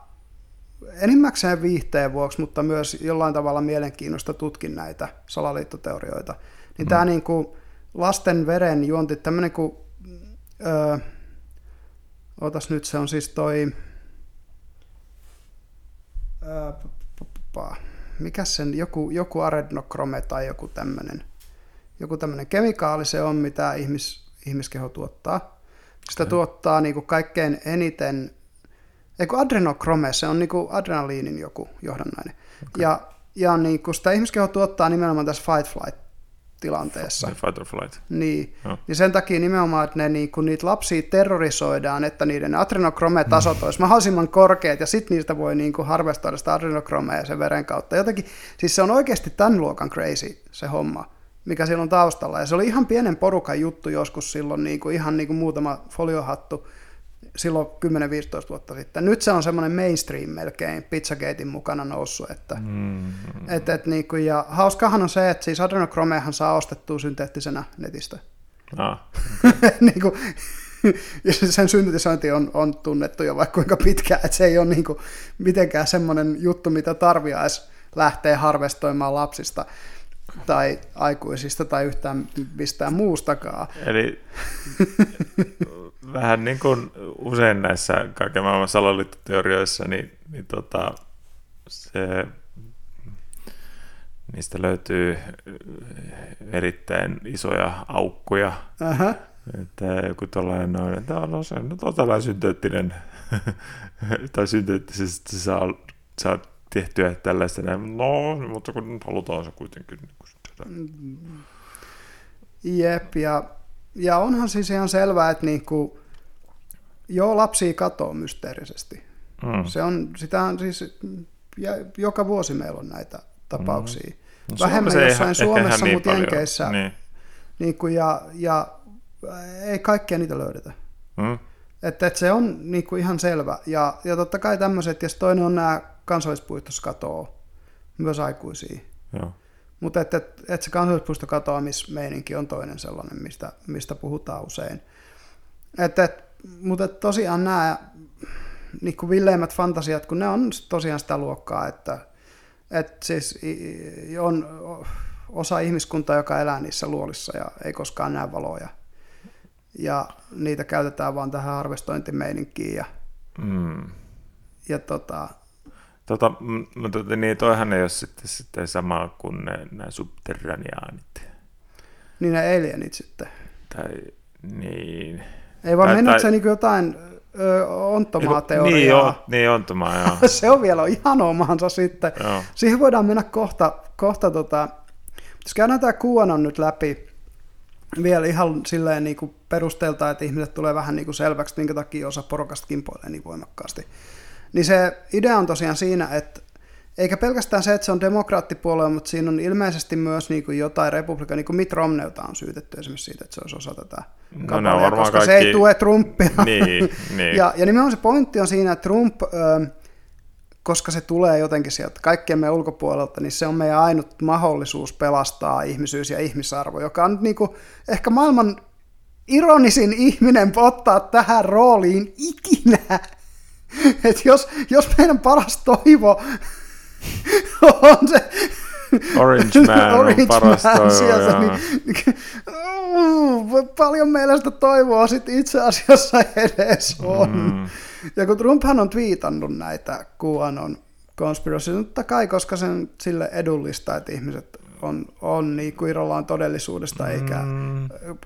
enimmäkseen viihteen vuoksi, mutta myös jollain tavalla mielenkiinnosta tutkin näitä salaliittoteorioita, niin mm. tämä niin kuin lasten veren juonti, tämmöinen kuin, öö, otas nyt, se on siis toi, mikä sen, joku, joku arednokrome tai joku tämmöinen, joku tämmöinen kemikaali se on, mitä ihmis, ihmiskeho tuottaa. Sitä okay. tuottaa niin kuin kaikkein eniten, eikö adrenokrome, se on niin kuin adrenaliinin joku johdannainen. Okay. Ja, ja niin kuin sitä ihmiskeho tuottaa nimenomaan tässä fight flight tilanteessa. Fight or flight. Niin. No. niin sen takia nimenomaan, että ne, niin kun niitä lapsia terrorisoidaan, että niiden adrenokrome-tasot mm. olisi mahdollisimman korkeat, ja sitten niistä voi niin kuin harvestoida sitä adrenokromea sen veren kautta. Jotenkin, siis se on oikeasti tämän luokan crazy se homma, mikä siellä on taustalla. Ja se oli ihan pienen porukan juttu joskus silloin, niin kuin, ihan niin kuin muutama foliohattu, silloin 10-15 vuotta sitten. Nyt se on semmoinen mainstream melkein Pizzagatein mukana noussut. Että, mm. et, et, niin kuin, ja hauskahan on se, että siis adrenokromeahan saa ostettua synteettisenä netistä. Ah, <laughs> okay. niin kuin, ja sen syntetisointi on, on tunnettu jo vaikka kuinka pitkään, että se ei ole niin kuin mitenkään semmoinen juttu, mitä tarviaisi lähteä harvestoimaan lapsista tai aikuisista tai yhtään mistään muustakaan. Eli <laughs> vähän niin kuin usein näissä kaiken maailman salaliittoteorioissa, niin, niin tota, se, niistä löytyy erittäin isoja aukkoja. Aha. Että joku tuollainen noin, että no se nyt on tällainen synteettinen, <laughs> tai synteettisesti saa, saa tehtyä tällaista näin. No, mutta kun halutaan se kuitenkin. Niin Jep, ja ja onhan siis ihan selvää, että niinku, joo, lapsia katoo mysteerisesti. Mm. Se on, sitä on siis, ja joka vuosi meillä on näitä tapauksia. Mm. No, Vähemmän jossain Suomessa, niin mutta Jenkeissä. Niin. Niin kuin, ja, ja ei kaikkea niitä löydetä. Mm. Että, että se on niin kuin ihan selvä. Ja, ja totta kai tämmöiset, ja toinen on nämä kansallispuistossa katoo myös aikuisia. Joo. Mutta että, että, että se kansallispuisto katoamismeininki on toinen sellainen, mistä, mistä puhutaan usein. Että, että, mutta tosiaan nämä niin kuin villeimmät fantasiat, kun ne on tosiaan sitä luokkaa, että, että siis on osa ihmiskuntaa, joka elää niissä luolissa ja ei koskaan näe valoja. Ja niitä käytetään vaan tähän harvestointimeininkiin. Ja, mm. ja tota, Tota, mutta niin toihan ei ole sitten, sitten sama kuin ne, nämä subterraniaanit. Niin ne alienit sitten. Tai niin. Ei vaan mennyt se niin jotain ö, onttomaa-teoriaa. Niin, on, niin onttomaa, joo. <laughs> se on vielä ihan omansa sitten. Joo. Siihen voidaan mennä kohta, kohta tota, jos käydään tämä QAnon nyt läpi, vielä ihan silleen niin kuin perustelta, että ihmiset tulee vähän niin kuin selväksi, minkä takia osa porukasta kimpoilee niin voimakkaasti. Niin se idea on tosiaan siinä, että eikä pelkästään se, että se on demokraattipuolue, mutta siinä on ilmeisesti myös niin kuin jotain republika, niin kuin Mitt Romneylta on syytetty esimerkiksi siitä, että se olisi osa tätä no, kapalia, koska kaikki... se ei tue Trumpia. Niin, <laughs> niin. ja, ja nimenomaan se pointti on siinä, että Trump, ö, koska se tulee jotenkin sieltä kaikkien meidän ulkopuolelta, niin se on meidän ainut mahdollisuus pelastaa ihmisyys ja ihmisarvo, joka on niin kuin ehkä maailman ironisin ihminen ottaa tähän rooliin ikinä. <laughs> että jos, jos meidän paras toivo on se Orange Man <laughs> Orange on paras Man toivo, sieltä, niin, niin, <laughs> paljon meillä sitä toivoa sitten itse asiassa edes on. Mm. Ja kun Trumphan on twiitannut näitä QAnon conspiracy, totta kai, koska sen sille edullista, että ihmiset on, on niin kuin irrallaan todellisuudesta, mm. eikä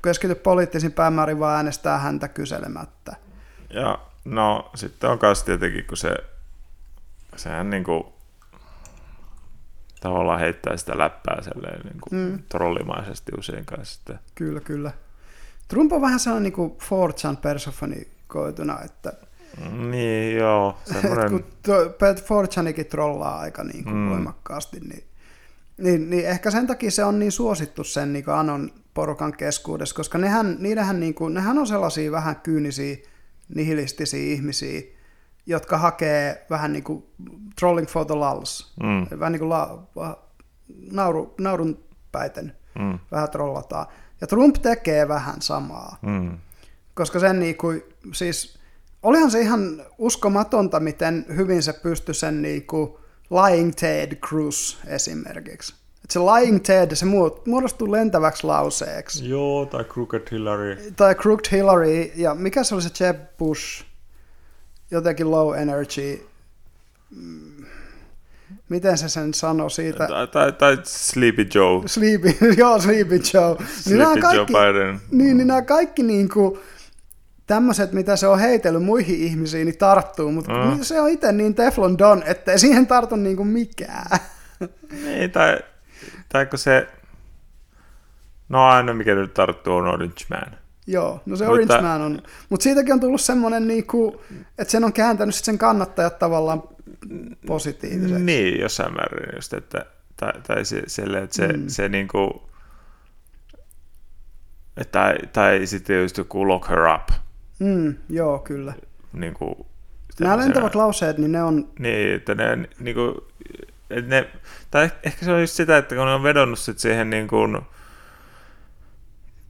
keskity poliittisiin päämäärin, vaan äänestää häntä kyselemättä. Ja No sitten on myös tietenkin, kun se, sehän niin kuin, tavallaan heittää sitä läppää selleen niin kuin mm. trollimaisesti usein kanssa. Kyllä, kyllä. Trump on vähän sellainen niin kuin 4chan personikoituna, että niin, joo. <laughs> Semmoinen... kun 4chanikin trollaa aika niin kuin mm. voimakkaasti, niin, niin, niin, ehkä sen takia se on niin suosittu sen niin kuin Anon porukan keskuudessa, koska nehän, niidenhän, niin kuin, nehän on sellaisia vähän kyynisiä nihilistisiä ihmisiä, jotka hakee vähän niin kuin trolling for the lulls, mm. vähän niin kuin la, nauru, naurun päiten, mm. vähän trollataan. Ja Trump tekee vähän samaa. Mm. Koska sen niin kuin, siis olihan se ihan uskomatonta, miten hyvin se pystyi sen niin kuin Lying Ted Cruz esimerkiksi. Et se Lying Ted, se muodostuu lentäväksi lauseeksi. Joo, tai Crooked Hillary. Tai Crooked Hillary, ja mikä se oli se Jeb Bush? Jotenkin low energy. Mm, miten se sen sanoi siitä? Tai, tai, tai Sleepy Joe. Sleepy, <laughs> joo, Sleepy Joe. Niin Sleepy niin kaikki, Joe Biden. Niin, niin nämä kaikki niin kuin, tämmöiset, mitä se on heitellyt muihin ihmisiin, niin tarttuu, mutta mm. se on itse niin Teflon Don, ettei siihen tartu niin kuin mikään. <laughs> Niin, tai, tai kun se, no aina mikä nyt tarttuu on Orange Man. Joo, no se mutta, Orange Man on, mutta siitäkin on tullut semmoinen, niin kuin, että sen on kääntänyt sen kannattajat tavallaan positiiviseksi. Niin, jossain määrin just, että, tai, tai se, sille, että se, mm. se niin kuin, tai, tai sitten just joku lock her up. Mm, joo, kyllä. Niin kuin, Nämä lentävät lauseet, niin ne on... Niin, että ne, niin kuin, että ne, tai ehkä se on just sitä, että kun ne on vedonnut sit siihen niin kuin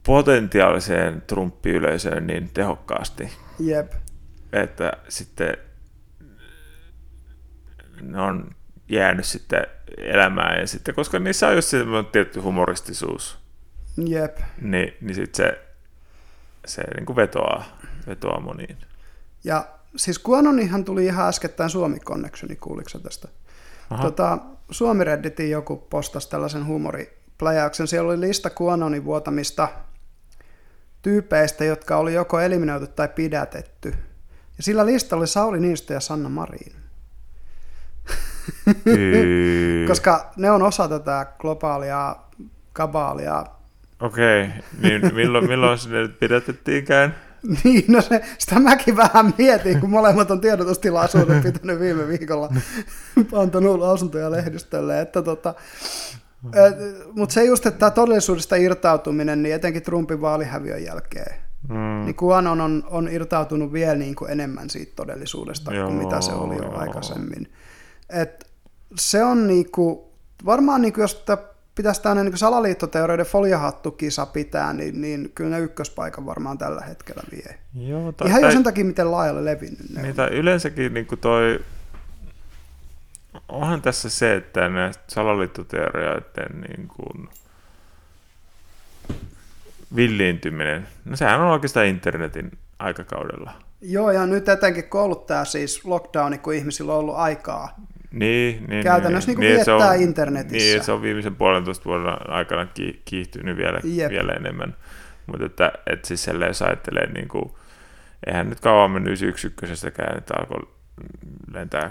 potentiaaliseen Trump-yleisöön niin tehokkaasti. Jep. Että sitten ne on jäänyt sitten elämään ja sitten, koska niissä on just tietty humoristisuus. Jep. Niin, niin sitten se, se niin kuin vetoaa, vetoaa moniin. Ja siis Kuanonihan tuli ihan äskettäin Suomi Connectioni, kuuliko tästä? Tota, Suomi Redditin joku postasi tällaisen huumoripläjäyksen. Siellä oli lista Kuanonin vuotamista tyypeistä, jotka oli joko eliminoitu tai pidätetty. Ja sillä listalla oli Sauli Niinistö ja Sanna Marin. <laughs> Koska ne on osa tätä globaalia kabaalia. Okei, okay. niin milloin, milloin sinne pidätettiinkään? <laughs> Niin, no se, sitä mäkin vähän mietin, kun molemmat on tiedotustilaisuuden pitänyt viime viikolla <laughs> antanut lausuntoja lehdistölle, että tota, mutta se just, että todellisuudesta irtautuminen, niin etenkin Trumpin vaalihäviön jälkeen, mm. niin QAnon on, on irtautunut vielä niin kuin enemmän siitä todellisuudesta joo, kuin mitä se oli jo joo. aikaisemmin. Et se on niin kuin, varmaan niin kuin, jos pitäisi tämmöinen niin salaliittoteorioiden foliohattukisa pitää, niin, niin kyllä ne ykköspaikan varmaan tällä hetkellä vie. Joo, tai, Ihan jo sen takia, miten laajalle levinnyt ne on. Yleensäkin niin kuin toi, onhan tässä se, että näistä salaliittoteorioiden niin kuin, villiintyminen, no sehän on oikeastaan internetin aikakaudella. Joo, ja nyt etenkin kouluttaa siis lockdowni, kun ihmisillä on ollut aikaa niin, niin, Käytännössä niin, niin, viettää on, internetissä. Niin, se on viimeisen puolentoista vuoden aikana kiihtynyt vielä, vielä enemmän. Mutta että, että siis jos ajattelee, niin kuin, eihän nyt kauan mennyt yksi ykkösestäkään, että alkoi lentää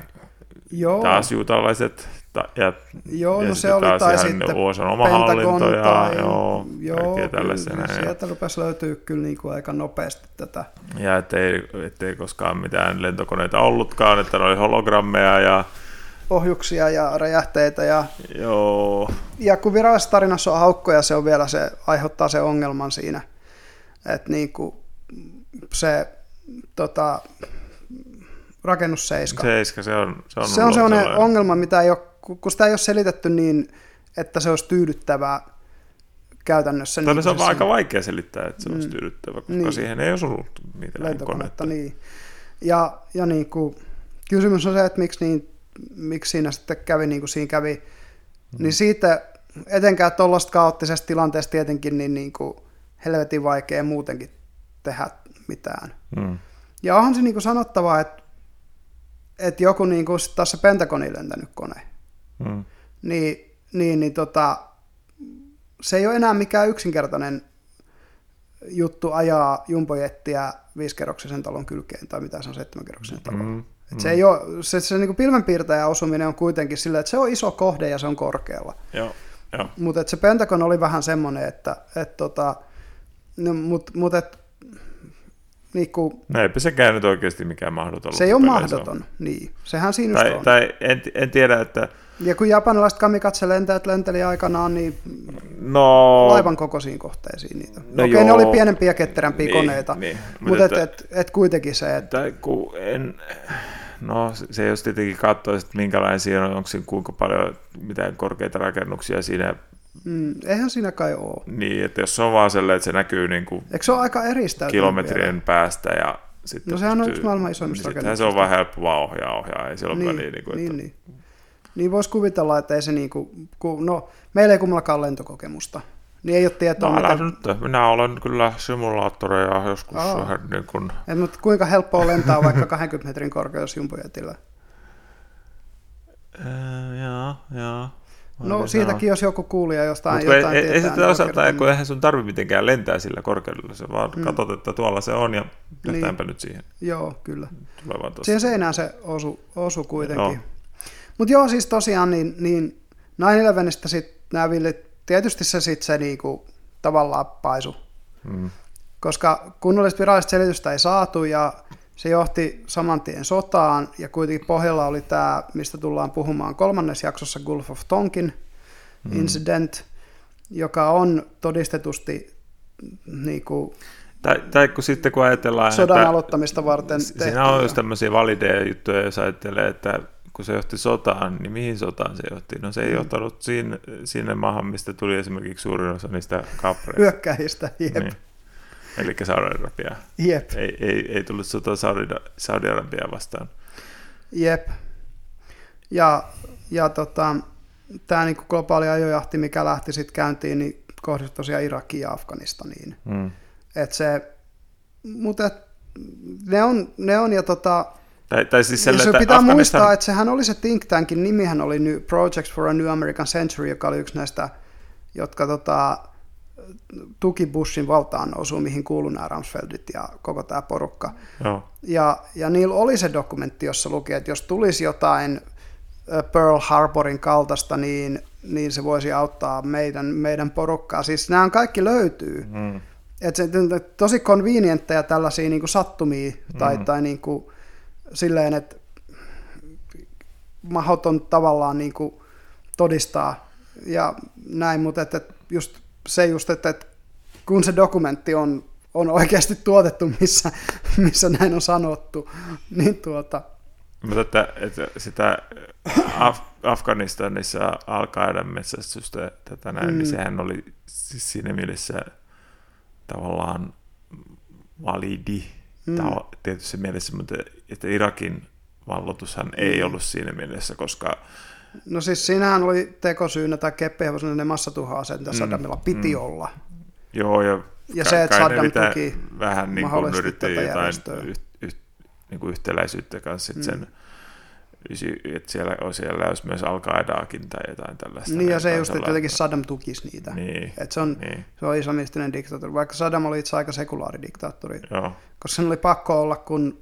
Joo. taas juutalaiset ta, ja, joo, ja no se oli tai sitten USAn oma hallinto ja tai, joo, joo tällaisia. Kyllä, sieltä rupesi löytyä kyllä niin kuin aika nopeasti tätä. Ja ettei, ettei koskaan mitään lentokoneita ollutkaan, että ne oli hologrammeja ja ohjuksia ja räjähteitä. Ja, Joo. ja kun virallisessa tarinassa on haukkoja, se on vielä se, aiheuttaa se ongelman siinä, että niin kuin se tota, rakennusseiska. Seiska, se on Se on, se on sellainen ongelma, mitä ei ole, kun sitä ei ole selitetty niin, että se olisi tyydyttävää käytännössä. Niin se on aika vaikea selittää, että se mm, olisi tyydyttävä, koska niin. siihen ei osunut niitä lentokonetta. Niin. Ja, ja niin kuin, kysymys on se, että miksi niin miksi siinä sitten kävi niin kuin siinä kävi, mm. niin siitä etenkään tuollaista kaoottisesta tilanteesta tietenkin niin, niin kuin helvetin vaikea muutenkin tehdä mitään. Mm. Ja onhan se niin kuin sanottava, että, että joku niin kuin taas se Pentagonin lentänyt kone, mm. niin, niin, niin tota, se ei ole enää mikään yksinkertainen juttu ajaa jumbojettiä viisikerroksisen talon kylkeen, tai mitä se on seitsemänkerroksisen talon. Mm. Et se, ei ole, se, se niin pilvenpiirtäjä osuminen on kuitenkin sillä, että se on iso kohde ja se on korkealla. Mutta se Pentagon oli vähän semmoinen, että et, tota, no, mut, mut et, niinku, no eipä sekään nyt oikeasti mikään mahdoton. Se ei ole mahdoton, on. niin. Sehän siinä tai, on. Tai en, en tiedä, että... Ja kun japanilaiset kamikatse-lentäjät lenteli aikanaan, niin no, laivan kokoisiin kohteisiin niitä. No Okei, joo. ne oli pienempiä ketterämpiä niin, koneita, niin. mutta et, et, et, kuitenkin se, että... Tai kun en, No se jos tietenkin katsoo, että minkälainen siinä on, onko siinä kuinka paljon mitään korkeita rakennuksia siinä Mm, eihän siinä kai ole. Niin, että jos se on vaan sellainen, että se näkyy niin kuin Eikö se ole aika eristäytynyt kilometrien vielä? päästä ja sitten No sehän on pystyy- yksi maailman isoimmista niin sittenhän se on vaan helppo vaan ohjaa, ohjaa, ei sillä ole niin, väliä. Niin kuin, niin, että, niin. niin voisi kuvitella, että ei se niinku, ku, no meillä ei kummallakaan lentokokemusta, niin ei ole tietoa, No älä miten, nyt, minä olen kyllä simulaattoreja joskus Aa. vähän niin kuin, et, mutta kuinka helppoa lentää vaikka 20 metrin korkeusjumpujetillä. Äh, jaa, jaa. No siitäkin, jos joku kuulija jostain Mutta jotain ei, ei, ei tietää, sitä niin osata, kun eihän sun tarvi mitenkään lentää sillä korkeudella, se vaan Mm. katsot, että tuolla se on ja Niin. nähtäänpä nyt siihen. Joo, kyllä. Tulee. Siihen seinään se osu, osu kuitenkin. Joo. Mutta joo, siis tosiaan niin, niin 9-11 sitten nämä villit, tietysti se sitten se niinku, tavallaan paisu, Mm. koska kunnollista virallista selitystä ei saatu ja se johti saman tien sotaan ja kuitenkin pohjalla oli tämä, mistä tullaan puhumaan kolmannessa jaksossa Gulf of Tonkin mm. incident, joka on todistetusti niinku, Tai, tai kun sitten kun ajatellaan, sodan että aloittamista varten s- tehty. siinä on just tämmöisiä valideja juttuja, jos ajattelee, että kun se johti sotaan, niin mihin sotaan se johti? No se ei Mm. johtanut sinne, sinne maahan, mistä tuli esimerkiksi suurin osa niistä kaappareista. hyökkäjistä, jep, Niin. Eli Saudi-Arabia. jep. Ei, ei, ei tullut sotaa Saudi- Saudi-Arabiaa vastaan. Jep. Ja, ja tota, tämä niinku globaali ajojahti, mikä lähti sitten käyntiin, niin kohdistui tosiaan Irakiin ja Afganistaniin. Mm. Et se, mutta et, ne on, ne on ja tota, Tai, tai siis sellainen, se pitää Afganistan- muistaa, että sehän oli se think tankin nimihän oli New Projects for a New American Century, joka oli yksi näistä, jotka tota, tuki Bushin valtaan nousu, mihin kuuluu nämä Rumsfeldit ja koko tämä porukka. Joo. Ja, ja niillä oli se dokumentti, jossa luki, että jos tulisi jotain Pearl Harborin kaltaista, niin, niin se voisi auttaa meidän, meidän porukkaa. Siis nämä kaikki löytyy. Mm. Et se, tosi convenientteja tällaisia niin kuin sattumia tai, Mm. tai niin kuin, silleen, että mahdoton tavallaan niin kuin todistaa ja näin, mutta että että just se just, että että kun se dokumentti on, on oikeasti tuotettu, missä, missä näin on sanottu, niin tuota, Mutta että, että sitä Af- Afganistanissa al metsästystä tätä näin, mm. Mm. niin sehän oli siis siinä mielessä tavallaan validi Mm. mm. tietyssä mielessä, mutta että Irakin vallotushan ei Mm. ollut siinä mielessä, koska no siis siinähän oli tekosyynä tai keppihevosena ne massatuhoaseet, mitä Mm, Saddamilla piti mm. olla. joo, ja, Ja se, että Saddam tuki vähän niin kuin yritti jotain järjestöä. yh, yh, niin kuin yhtäläisyyttä kanssa, että Mm. sen että siellä, siellä olisi myös al tai jotain tällaista. Niin ja näin se just, että jotenkin Saddam tukisi niitä. Niin, Et se, on, niin, se on islamistinen diktaattori, vaikka Saddam oli itse aika sekulaaridiktaattori, joo. koska sen oli pakko olla, kun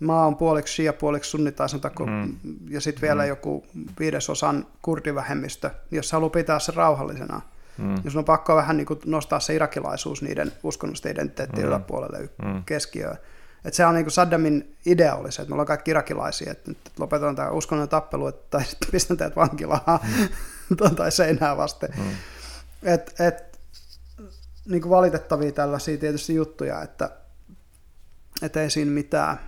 maa on puoliksi shia, puoliksi sunni tai sanotaanko, mm. Ja sitten vielä Mm. joku viidesosan kurdivähemmistö, jos se haluaa pitää se rauhallisena. Mm. Jos on pakko vähän niin kuin nostaa se irakilaisuus niiden uskonnollisten identiteettien Mm. yläpuolelle Mm. keskiöön. Et se on niin kuin Saddamin idea oli se, että me ollaan kaikki irakilaisia, että nyt lopetetaan tämä uskonnollinen tappelu, että, tai sitten <laughs> pistän teidät vankilaan mm. <laughs> tai seinää vasten. Mm. Et, et, niin kuin valitettavia tällaisia tietysti juttuja, että et ei siinä mitään.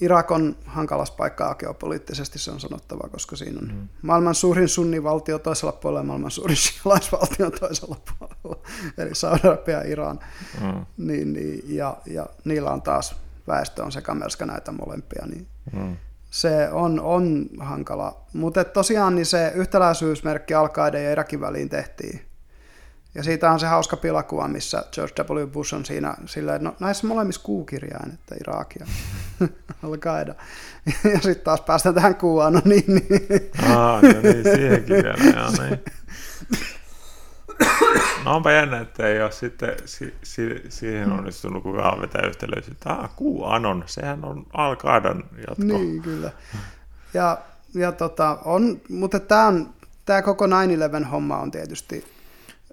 Irak on hankalas paikkaa geopoliittisesti, se on sanottava, koska siinä on Mm. maailman suurin sunnivaltio toisella puolella ja maailman suurin <laughs> shialaisvaltio toisella puolella, eli Saudi-Arabia ja Iran. Mm. Niin, niin, ja, ja niillä on taas väestö on sekamelska näitä molempia, niin Mm. se on, on hankala. Mutta tosiaan niin se yhtäläisyysmerkki al ja Irakin väliin tehtiin. Ja siitä on se hauska pilakuva, missä George W. Bush on siinä silleen, no näissä molemmissa kuukirjain, että Irak <laughs> ja al Ja sitten taas päästään tähän kuuaan, no niin, niin. Aa, no niin, siihenkin vielä, joo, niin. No onpa jännä, että ei ole sitten si, si, siihen onnistunut kukaan vetää yhtälöisyyttä. Ah, QAnon, sehän on al jatko. Niin, kyllä. Ja, ja tota, on, mutta tämä on, tämä koko 9-11 homma on tietysti,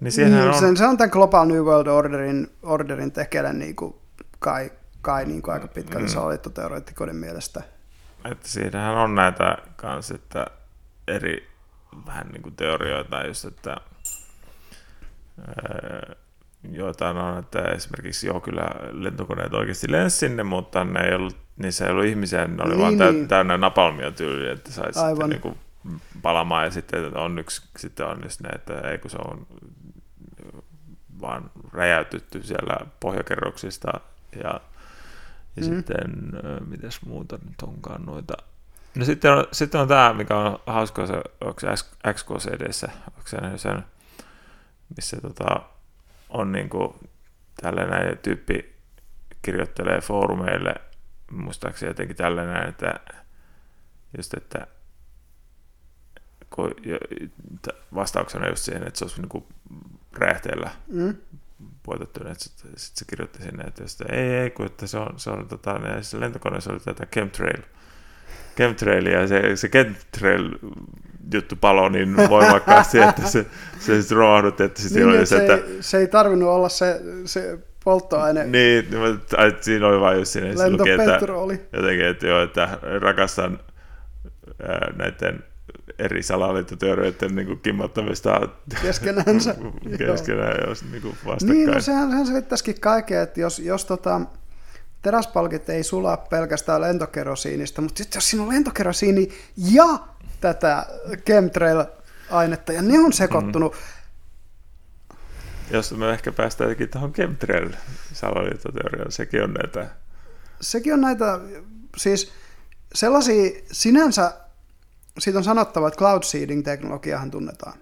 Niin niin, on, se, se on tämän Global New World Orderin, orderin tekele niin kuin kai, kai niin kuin aika pitkälti Mm. salaliittoteoreettikoiden mielestä. että siinähän on näitä kans, että eri vähän niin kuin teorioita just, että ää, joitain on, että esimerkiksi joo, kyllä lentokoneet oikeasti lensi sinne, mutta ne ei ollut, niissä ei ollut ihmisiä, ne oli Niin, vaan niin. täynnä napalmia tyyliä, että saisi sitten niin kuin palamaan ja sitten on yksi, sitten on just ne, että ei kun se on vaan räjäytetty siellä pohjakerroksista ja, ja mm. sitten mitäs muuta nyt onkaan noita No sitten on, sitten on tämä, mikä on hauska, se, onko se XKCDssä, onko se sen, missä tota, on niinku tällainen tyyppi kirjoittelee foorumeille, muistaakseni jotenkin tällainen, että just, että kun vastauksena just siihen, että se olisi niinku räjähteellä mm. puotettu, että sitten sit se kirjoitti sinne, että, että ei, ei, kun että se on, se on tota, se lentokoneessa oli tätä chemtrail, chemtrail ja se, se chemtrail juttu palo niin voimakkaasti, <laughs> että se, se sitten roahdutti, että sitten niin, oli se, että... Ei, se ei tarvinnut olla se, se polttoaine. Niin, että siinä oli vain just siinä, että jotenkin, että joo, että rakastan ää, näiden eri salaliittoteorioiden niin kimmottamista keskenänsä. <laughs> keskenään, jos niin kuin vastakkain. Niin, no sehän, sehän selittäisikin kaiken, että jos, jos tota, teräspalkit ei sulaa pelkästään lentokerosiinista, mutta sitten jos siinä on lentokerosiini ja tätä chemtrail-ainetta, ja ne on sekoittunut. Mm. Jos me ehkä päästäänkin tuohon chemtrail-salaliittoteoriaan, sekin on näitä... Sekin on näitä, siis sellaisia sinänsä, siitä on sanottava, että cloud seeding-teknologiahan tunnetaan.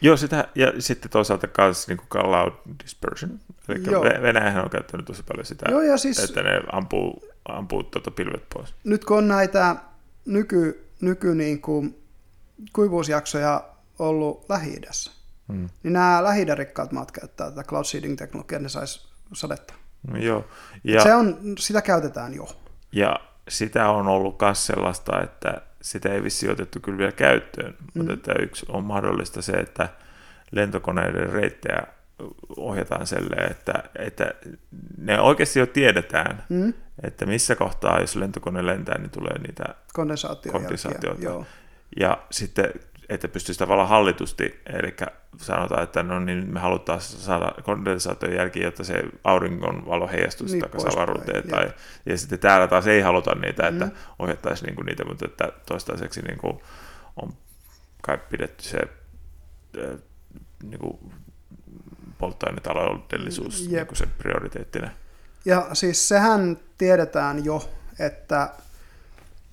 Joo, sitä, ja sitten toisaalta myös niin cloud dispersion. Eli Joo. Venäjähän on käyttänyt tosi paljon sitä, Joo, ja siis, että ne ampuu, ampuu tuota pilvet pois. Nyt kun on näitä nyky, nyky niin kuin kuivuusjaksoja ollut lähi hmm. niin nämä lähi rikkaat maat käyttää tätä cloud seeding-teknologiaa, ne saisi sadetta. No, joo. Ja, se on, sitä käytetään jo. Ja sitä on ollut myös sellaista, että sitä ei vissi otettu kyllä vielä käyttöön, mm. mutta että yksi on mahdollista se, että lentokoneiden reittejä ohjataan selleen, että, että ne oikeasti jo tiedetään, mm. että missä kohtaa, jos lentokone lentää, niin tulee niitä kondensaatioita. Ja sitten että pystyisi tavallaan hallitusti, eli sanotaan, että no niin, me halutaan saada kondensaation jälki, jotta se auringon valo heijastuisi niin, takaisin avaruuteen, tai, ja sitten täällä taas ei haluta niitä, että mm. ohjattaisiin niinku niitä, mutta että toistaiseksi niinku on kai pidetty se niinku polttoainetaloudellisuus niinku se prioriteettina. Ja siis sehän tiedetään jo, että,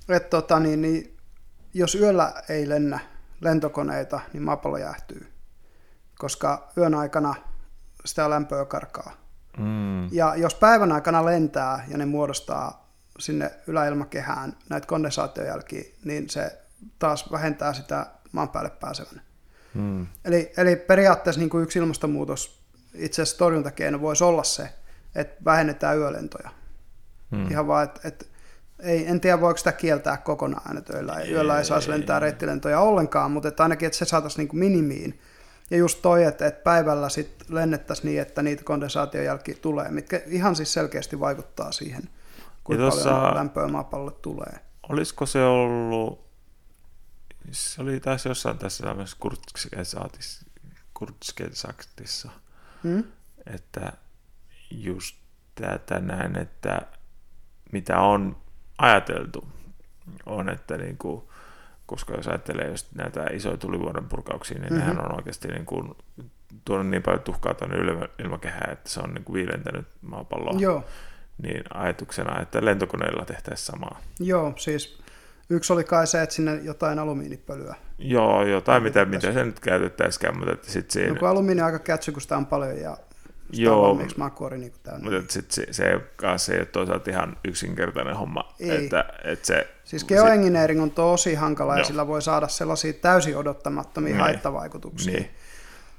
että tota, niin, niin, jos yöllä ei lennä lentokoneita, niin maapallo jäähtyy, koska yön aikana sitä lämpöä karkaa. Mm. Ja jos päivän aikana lentää ja ne muodostaa sinne yläilmakehään näitä kondensaatiojälkiä, niin se taas vähentää sitä maan päälle pääsevän. Mm. Eli, eli periaatteessa niin kuin yksi ilmastonmuutos, itse asiassa torjuntakeino voisi olla se, että vähennetään yölentoja. Mm. Ihan vaan, että, että ei, en tiedä voiko sitä kieltää kokonaan, että yöllä ei, yöllä ei saisi lentää reittilentoja ollenkaan, mutta että ainakin, että se saataisiin niin minimiin. Ja just toi, että, että päivällä sitten lennettäisiin niin, että niitä kondensaatiojälkiä tulee, mitkä ihan siis selkeästi vaikuttaa siihen, kuinka tossa, paljon lämpöä maapallolle tulee. Olisiko se ollut, se oli taas jossain tässä tämmöisessä Kurtskesakissa, hmm? että just tätä näin, että mitä on ajateltu on, että niin kuin, koska jos ajattelee just näitä isoja tulivuoden purkauksia, niin mm-hmm. nehän on oikeasti niin kuin, tuonut niin paljon tuhkaa tuonne ilmakehään, että se on niin kuin viilentänyt maapalloa. Joo. Niin ajatuksena, että lentokoneilla tehtäisiin samaa. Joo, siis yksi oli kai se, että sinne jotain alumiinipölyä. Joo, jotain, mitä, mitä se nyt käytettäisikään, mutta että sitten siinä... No kun alumiini on aika kätsy, kun sitä on paljon ja Joo, valmiiksi makuori niin täynnä. Mutta sit se, se, ei ole, se ei ole toisaalta ihan yksinkertainen homma. Ei. Että, että se, siis geoengineering on tosi hankala ja sillä voi saada sellaisia täysin odottamattomia niin. haittavaikutuksia. Niin.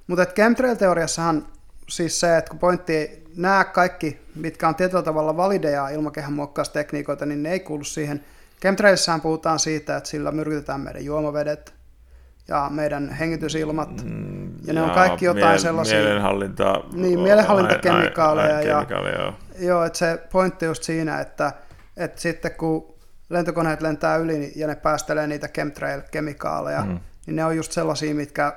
Mutta chemtrail-teoriassahan siis se, että kun pointti, nämä kaikki, mitkä on tietyllä tavalla valideja ilmakehän muokkaustekniikoita, niin ne ei kuulu siihen. Chemtrailissahan puhutaan siitä, että sillä myrkytetään meidän juomavedet, ja meidän hengitysilmat. Mm, ja ne on kaikki jotain miel- sellaisia... Mielenhallinta... Niin, mielenhallintakemikaaleja. Ja, joo. joo, että se pointti just siinä, että, että sitten kun lentokoneet lentää yli ja ne päästelee niitä chemtrail-kemikaaleja, mm. niin ne on just sellaisia, mitkä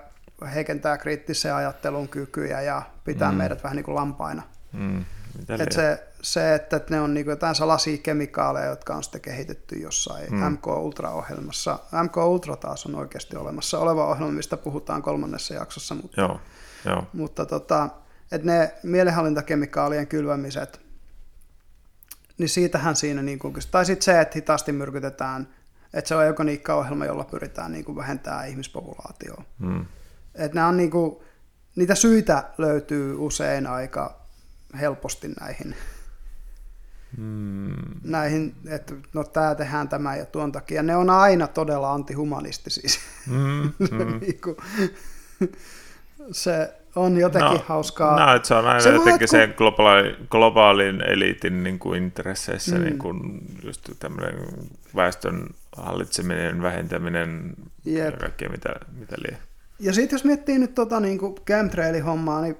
heikentää kriittisen ajattelun kykyjä ja pitää mm. meidät vähän niin kuin lampaina. Mm. että se, se, että ne on niinku jotain salaisia kemikaaleja, jotka on sitten kehitetty jossain mm. MK Ultra-ohjelmassa. MK Ultra taas on oikeasti olemassa oleva ohjelma, mistä puhutaan kolmannessa jaksossa. Mutta, Joo, joo. mutta tota, että ne mielenhallintakemikaalien kylvämiset, niin siitähän siinä, niin kuin, tai sitten se, että hitaasti myrkytetään, että se on eukoniikka-ohjelma, jolla pyritään niin kuin vähentämään ihmispopulaatioa. Mm. Että nämä on niin kuin, niitä syitä löytyy usein aika helposti näihin, Näihin että no tämä tehdään tämä ja tuon takia. Ne on aina todella antihumanistisia. Mm. Mm. <laughs> Niin kuin, se on jotenkin No, hauskaa. No, että se on aina Se jotenkin olla, sen globaali, globaalin eliitin niin kuin intresseissä Mm. niin kuin just tämmöinen väestön hallitseminen, vähentäminen Jep. ja kaikkea mitä, mitä lie. Ja sitten jos miettii nyt tota niin kuin chemtrail-hommaa, niin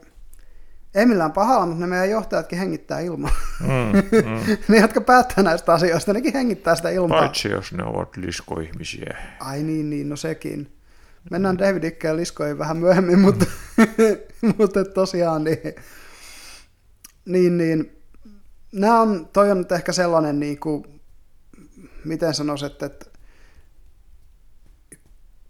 ei millään pahalla, mutta ne meidän johtajatkin hengittää ilmaa. Mm, <laughs> mm. ne, jotka päättää näistä asioista, nekin hengittää sitä ilmaa. Paitsi jos ne ovat liskoihmisiä. Ai niin, niin, no sekin. Mennään David Ickeen liskoihin vähän myöhemmin, mutta, <laughs> mutta tosiaan niin, niin, niin nämä on, toi on nyt ehkä sellainen, niin kuin, miten sanoisit, että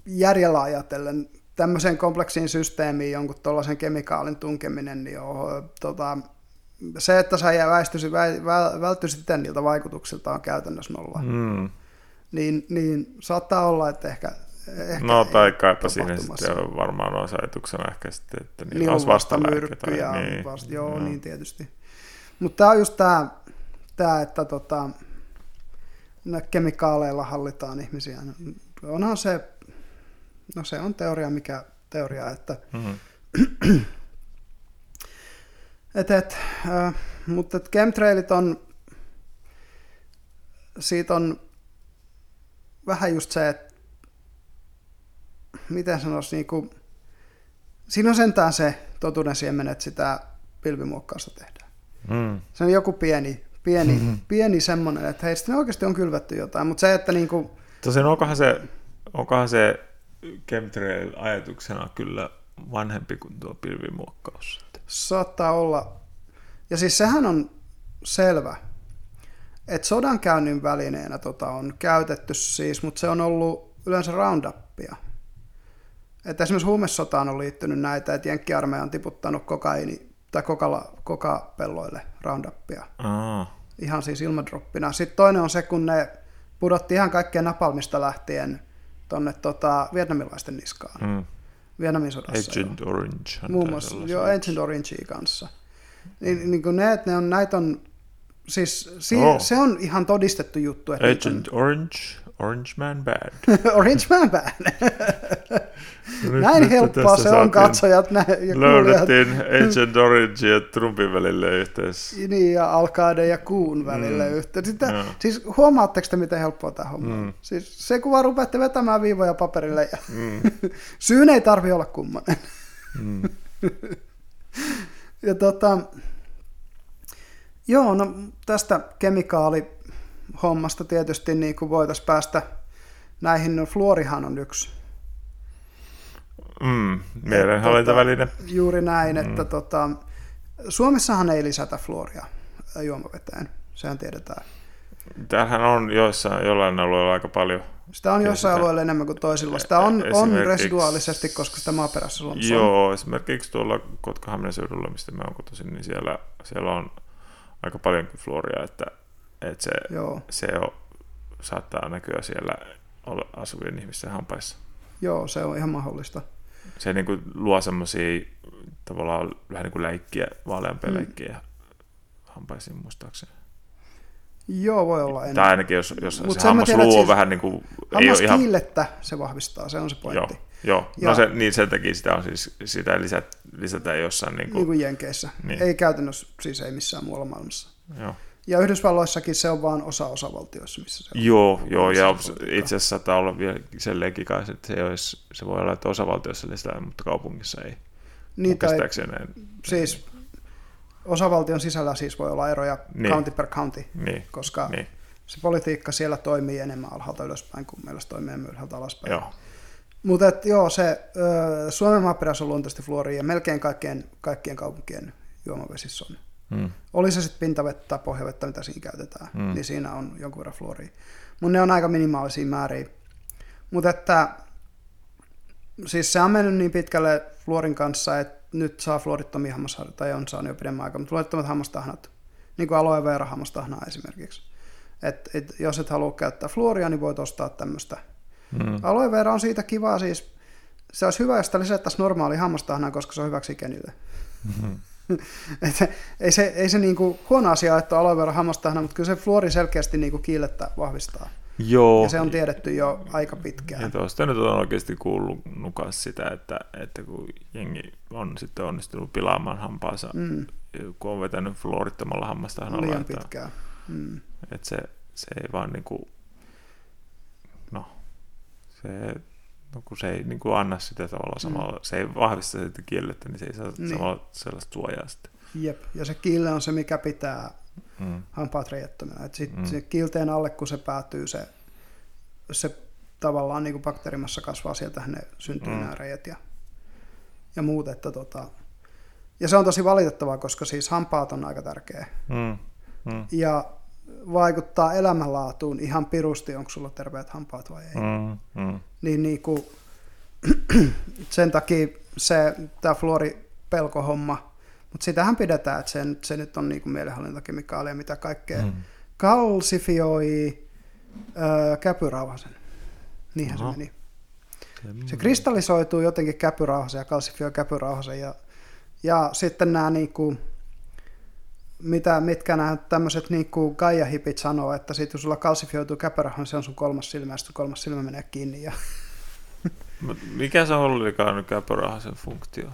järjellä ajatellen tämmöiseen kompleksiin systeemiin jonkun tuollaisen kemikaalin tunkeminen, niin on, tota, se, että sä väistyisi, vä, vä, välttyisit itse niiltä vaikutuksilta on käytännössä nolla. Mm. Niin, niin saattaa olla, että ehkä, ehkä No tai kaipa siinä sitten on varmaan olisi ajatuksena ehkä sitten, että niillä Niin olisi on vasta vastalääke. myrkkyjä. tai- Niin, vasta, joo, Joo. niin tietysti. Mutta tämä on just tämä, tää, että tota, kemikaaleilla hallitaan ihmisiä. Onhan se, no se on teoria, mikä teoria, että Mhm. <clears throat> et, et, äh, mutta et chemtrailit on, siitä on vähän just se, että miten sanoisi, niin kuin, siinä on sentään se totuuden siemen, että sitä pilvimuokkausta tehdään. Mm. Se on joku pieni, pieni, mm-hmm. pieni semmoinen, että hei, sitten oikeasti on kylvetty jotain, mutta se, että niin kuin, Tosin onkohan se, onkohan se chemtrail ajatuksena kyllä vanhempi kuin tuo pilvimuokkaus saattaa olla, ja siis sehän on selvä, että sodankäynnin välineenä tota on käytetty siis, mutta se on ollut yleensä roundupia. Että esimerkiksi huumesotaan on liittynyt näitä, että jenkkiarmeija on tiputtanut kokaini, tai kokala, kokapelloille roundupia. Aa, Ihan siis ilmadroppina. Sitten toinen on se, kun ne pudotti ihan kaikkea napalmista lähtien tonne tota, vietnamilaisten niskaan. mm. Vietnamin sodassa. jo. Agent Orange. Muun muassa, joo, Agent Orangea kanssa. Niin, niin kuin ne, että ne on, näitä on, siis si, Oh. se on ihan todistettu juttu. Että Agent Orange, Orange Man Bad. <laughs> Orange Man Bad. Näin nyt helppoa se on katsojat nä- ja. Löydettiin Agent Orange ja Trumpin välille yhteys. Niin, ja Alkaide ja Kuun välille mm. yhteen. Sitä, siis huomaatteko te, miten helppoa tämä homma? Mm. Siis se, kun vaan rupeatte vetämään viivoja paperille, ja Mm. <laughs> syyn ei tarvi olla kummanen. Mm. <laughs> Ja tota, joo, no tästä kemikaalihommasta tietysti niin kuin voitaisiin päästä näihin, no fluorihan on yksi. Mm. Mielenhallintaväline. Juuri näin, että tota, Suomessahan ei lisätä fluoria ä, juomaveteen, sehän tiedetään. Tämähän on joissain, jollain alueella aika paljon. Sitä on jossain alueella enemmän kuin toisilla. Sitä on, on residuaalisesti, koska sitä maaperässä Suomessa on. Joo, esimerkiksi tuolla Kotka-Haminan seudulla, mistä mä oon kotoisin, niin siellä, siellä on aika paljonkin fluoria, että, että se, Joo, se on, saattaa näkyä siellä asuvien ihmisten hampaissa. joo, se on ihan mahdollista. Se niin kuin luo semmoisia tavallaan vähän niin kuin läikkiä, vaaleampia Mm. läikkiä hampaisiin muistaakseni. Joo, voi olla enemmän. Tai ainakin jos, jos Mut se hammasluu on siis vähän niin kuin, ole ihan, Hammaskiillettä se vahvistaa, se on se joo, pointti. joo. Ja- No se, niin sen takia sitä on siis, sitä lisät, lisätään jossain niin Niin kuin, kuin Jenkeissä. Niin. Ei käytännössä, siis ei missään muualla maailmassa. joo. Ja Yhdysvalloissakin se on vain osa osavaltioissa, missä se on. Joo, joo, ja itse asiassa saattaa olla vielä silleenkin kanssa, että se, ei olisi, se voi olla, että osavaltiossa lisätään, mutta kaupungissa ei. Niin, tai, näin. siis osavaltion sisällä siis voi olla eroja Niin. county per county, Niin, koska niin, se politiikka siellä toimii enemmän alhaalta ylöspäin kuin meillä se toimii ylhäältä alaspäin. joo. Mutta joo, se ö, Suomen maaperässä on luontaisesti fluoria ja melkein kaikkien, kaikkien kaupunkien juomavesissä on Mm. Oli se sitten pintavettä tai pohjavettä, mitä siinä käytetään, Mm. niin siinä on jonkun verran fluoria. Mutta ne on aika minimaalisia määriä. Mutta että siis se on mennyt niin pitkälle fluorin kanssa, että nyt saa fluorittomia hammasharjoja, tai on saanut jo pidemmän aikaa, mutta fluorittomat hammastahnat, niin kuin aloe vera hammastahnaa esimerkiksi. Et, et, jos et halua käyttää fluoria, niin voit ostaa tämmöistä. Mm. Aloe vera on siitä kivaa siis, se olisi hyvä, jos sitä lisättäisiin normaali hammastahnaa, koska se on hyväksi ikenille. Mm-hmm. <laughs> Ei se, ei se niinku huono asia, että on aloe vera hammastahna, mutta kyllä se fluori selkeästi niinku kiilettä vahvistaa. Joo. Ja se on tiedetty jo aika pitkään. Ja tuosta nyt on oikeasti kuullut nukas sitä, että, että kun jengi on sitten onnistunut pilaamaan hampaansa, Mm, kun on vetänyt fluorittomalla hammastahnalla, liian että, pitkään. Mm. että se, se ei vaan niinku, no, se, kun se ei niinku anna sitä tavalla samalla, se ei vahvista sitä kiellettä, niin se ei saa Niin. niin. samalla sellaista suojaa sitten. Jep. Ja se kiille on se, mikä pitää Mm. hampaat reijättömänä. Et sit Mm. se kiilteen alle, kun se päätyy, se, se tavallaan niin kuin bakteerimassa kasvaa, sieltä ne syntyy Mm. mm. nämä reijät ja, ja muut. Että tota, ja se on tosi valitettavaa, koska siis hampaat on aika tärkeä. Mm. Mm. Ja vaikuttaa elämänlaatuun ihan pirusti, onko sulla terveet hampaat vai ei. Mm. Mm. Niin, niin kuin, <clears throat> sen takia se, tämä fluoripelkohomma, mutta sitähän pidetään, että se, se nyt on niin kuin mitä kaikkea Mm. kalsifioi öö, käpyrauhasen. Niinhän Aha. se meni. Mm. Se kristallisoituu jotenkin käpyrauhasen ja kalsifioi käpyrauhasen ja, ja sitten nämä niinku, mitä, mitkä nämä tämmöiset niinku Gaia-hipit sanoo, että sit kun sulla kalsifioituu käpyrauhasen, se on sun kolmas silmä ja sitten kolmas silmä menee kiinni. Ja, Mikä se olikaan nyt käpyrahasen funktio?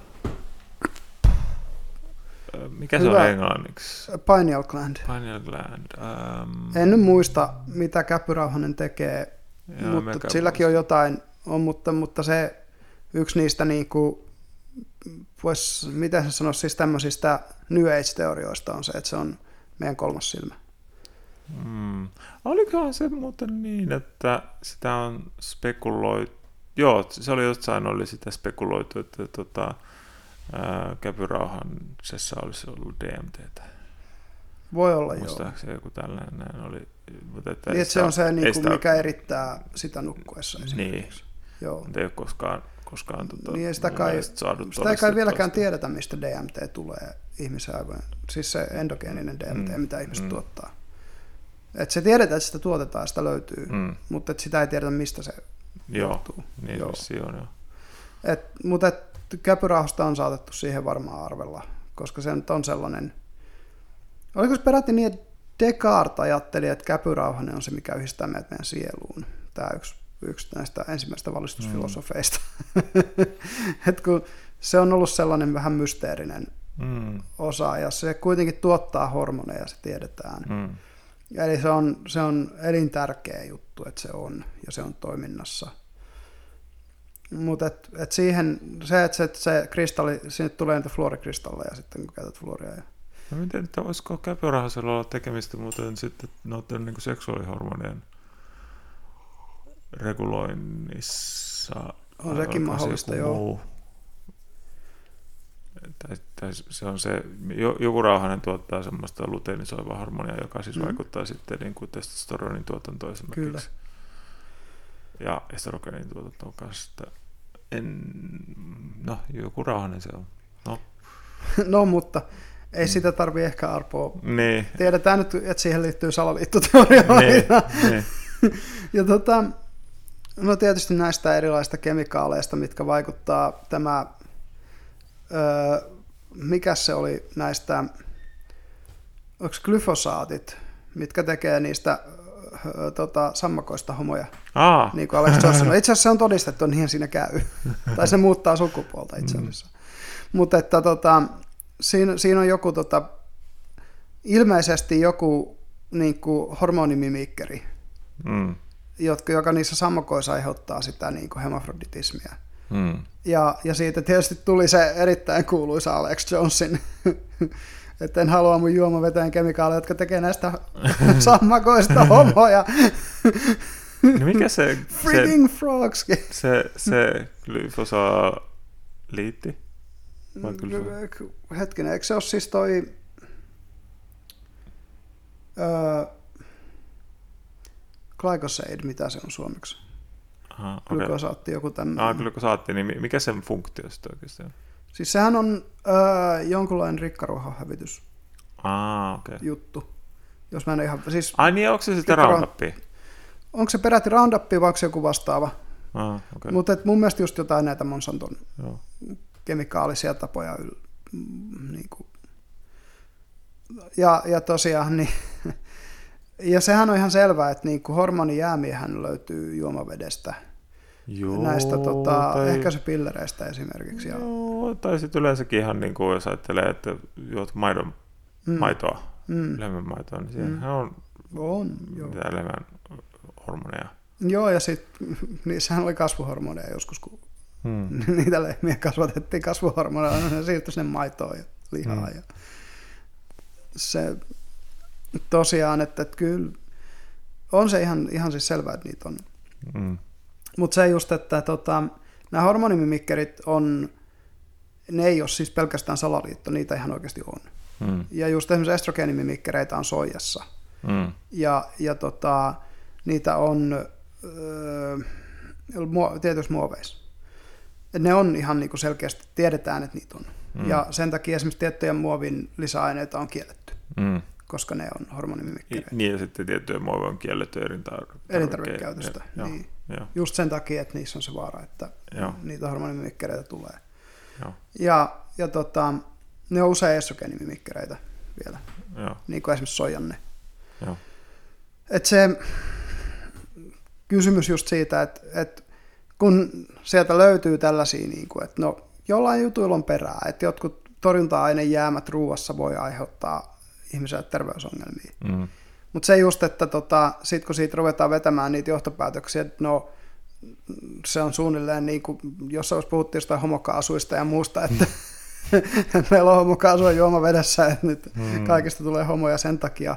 Ö, Mikä se Hyvä. on englanniksi? pineal gland. Pineal gland. Um, En nyt muista, mitä käpyrauhanen tekee, Joo, mutta silläkin on jotain, on, mutta, mutta se yksi niistä niinku, vois, miten se sanoisi, siis tämmöisistä New Age-teorioista on se, että se on meidän kolmas silmä. Mm. Olikohan se muuten niin, että sitä on spekuloitu, joo, se oli jossain oli sitä spekuloitu, että tota, ää, käpyrauhansessa olisi ollut DMTtä. Voi olla joo. Muistaakseni joku tällainen oli. Mutta että Niin, että se on se, ei niinku, sitä- mikä erittää sitä nukkuessa Niin. Joo. mutta ei ole koskaan, koskaan tota, Niin sitä kai, saatu sitä ei kai vieläkään tiedetä, mistä DMT tulee ihmisen aivojen. Siis se endogeeninen DMT, Mm, mitä ihmiset mm. tuottaa. Et se tiedetään, että sitä tuotetaan, sitä löytyy, Mm, mutta et sitä ei tiedetä, mistä se joo, johtuu. niin Joo. vissiin on joo. Et, mutta et, käpyrauhasta on saatettu siihen varmaan arvella, koska se nyt on sellainen... Oliko se peräti niin, että Descartes ajatteli, että käpyrauhanen on se, mikä yhdistää meidät meidän sieluun? Tämä yksi, yksi näistä ensimmäistä valistusfilosofeista. <laughs> Et kun se on ollut sellainen vähän mysteerinen Mm, osa, ja se kuitenkin tuottaa hormoneja, se tiedetään. mm, Eli se on, se on elintärkeä juttu, että se on, ja se on toiminnassa. Mutta et, et siihen, se, että se, se kristalli, sinne tulee niitä fluorikristalleja sitten, kun käytät fluoria. Ja, No miten, että olisiko käpyrahasella olla tekemistä muuten sitten noiden niin seksuaalihormonien reguloinnissa? On sekin mahdollista, joo. muu? Tai, tai se on se, jo- joku rauhanen tuottaa semmoista luteinisoivaa hormonia, joka siis Mm. mm. vaikuttaa sitten niin kuin testosteronin tuotantoon esimerkiksi. Kyllä. Ja estrogeenin tuotantoon kanssa. En, no, joku rauhanen se on. No, <laughs> no, mutta ei sitä tarvi ehkä arpoa. niin. Tiedetään nyt, että siihen liittyy salaliittoteorioita. niin, niin. <laughs> Ja tota, no tietysti näistä erilaisista kemikaaleista, mitkä vaikuttaa tämä, öö, mikä se oli näistä, onko glyfosaatit, mitkä tekee niistä öö, tota, sammakoista homoja, Ah, niin kuin Alex Jones sanoi. Itse asiassa se on todistettu, niinhän siinä käy. <laughs> tai se muuttaa sukupuolta itse asiassa. Mutta että tota, siinä, siinä on joku tota, ilmeisesti joku niin kuin hormonimimikkeri, mm, jotka, joka niissä sammakoissa aiheuttaa sitä niin kuin hemafroditismia. mm. Ja, ja siitä tietysti tuli se erittäin kuuluisa Alex Jonesin, että en halua mun juomaveteen kemikaaleja, jotka tekee näistä <laughs> sammakoista homoja. No mikä se, se, Frigging frogs. se, se glyfosaaliitti? Vai glyfo- Hetkinen, eikö se ole siis toi, Öö, glycoside, mitä se on suomeksi? Aha, okei. Glykosaatti, joku tämmöinen. Ah, glykosaatti, niin mi- mikä sen funktio sitten oikeasti on? Siis sehän on öö, jonkunlainen rikkaruohonhävitys Ah, okei. Okay. juttu. Jos mä en ihan, siis Ai niin, onko se sitten Roundupia? onko se peräti Roundup vai onko se joku vastaava? Ah, okei. Okay. Mutta mun mielestä just jotain näitä Monsanton Joo. kemikaalisia tapoja. yl- mm, Niin kuin. Ja, ja tosiaan, niin, <laughs> ja sehän on ihan selvää, että niin kuin hormonijäämiähän löytyy juomavedestä. Joo, näistä tota, tai... ehkäisypillereistä esimerkiksi. Ja, Joo, tai sitten yleensäkin ihan niin kuin, jos ajattelee, että juot maidon, Mm. maitoa, mm, eläimen maitoa, niin siihen on on, joo. mitä elämän hormoneja. Joo, ja sitten <laughs> niissähän oli kasvuhormoneja joskus, kun Hmm. <laughs> niitä lehmiä kasvatettiin kasvuhormoneilla, niin ne siirtyi sinne maitoon ja lihaan. Mm. Ja se tosiaan, että, että kyllä on se ihan, ihan siis selvää, että niitä on. Hmm. Mutta se just, että tota, nämä hormonimimikkerit on, ne ei ole siis pelkästään salaliitto, niitä ihan oikeasti on. Hmm. Ja just esimerkiksi estrogeenimimikkereitä on soijassa. Hmm. Ja, ja tota, niitä on öö, tietyissä muoveissa. Et ne on ihan niinku selkeästi, tiedetään, että niitä on. Mm. Mm. Ja sen takia esimerkiksi tiettyjä muovin lisäaineita on kielletty, Hmm. Koska ne on hormonimimikkereitä. Niin ja sitten tiettyjä muoveja on kielletty elintar- Elintarvikekäytöstä, Joo, niin. joo, Just sen takia, että niissä on se vaara, että Joo. niitä hormonimimikkereitä tulee. joo, Ja, ja tota, ne on usein estrogeenimimikkereitä vielä, joo, niin kuin esimerkiksi sojanne. joo. Et se kysymys just siitä, että, että kun sieltä löytyy tällaisia, niin kuin, että no jollain jutuilla on perää, että jotkut torjunta-ainejäämät ruuassa voi aiheuttaa ihmiselle terveysongelmia. Hmm. Mutta se just, että tota, sit kun siitä ruvetaan vetämään niitä johtopäätöksiä, että no se on suunnilleen niin kuin, jos olisi puhuttiin jostain homokaasuista ja muusta, että <laughs> meillä on homokaasua juomavedessä, että nyt Mm. kaikista tulee homoja sen takia.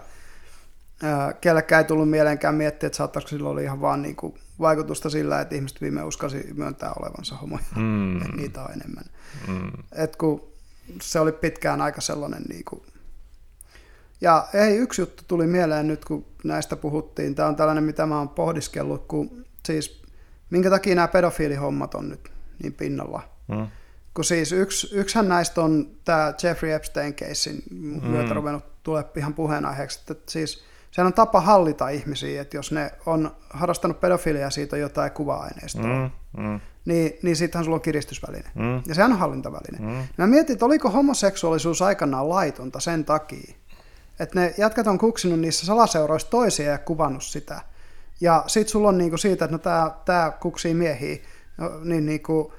Ää, Kellekään ei tullut mieleenkään miettiä, että saattaisiko sillä olla ihan vaan niin kuin vaikutusta sillä, että ihmiset viime uskalsi myöntää olevansa homoja, että niitä on enemmän. Hmm. Et kun se oli pitkään aika sellainen niin kuin... Ja ei, yksi juttu tuli mieleen nyt, kun näistä puhuttiin. Tämä on tällainen, mitä mä oon pohdiskellut, kun siis minkä takia nämä pedofiilihommat on nyt niin pinnalla. Hmm. Kun siis yksi, yksihän näistä on tämä Jeffrey Epstein-keissin myötä Mm. ruvennut tulee ihan puheenaiheeksi, että siis sehän on tapa hallita ihmisiä, että jos ne on harrastanut pedofiliaa siitä on jotain kuva-aineistoa, Hmm. Hmm. niin, niin siitähän sulla on kiristysväline. Hmm. Ja sehän on hallintaväline. Hmm. Mä mietin, että oliko homoseksuaalisuus aikanaan laitonta sen takia, että ne jätkät on kuksinut niissä salaseuroissa toisia ja kuvannut sitä. Ja sit sulla on niinku siitä, että no tää, tää kuksii miehiä, no, niin niinku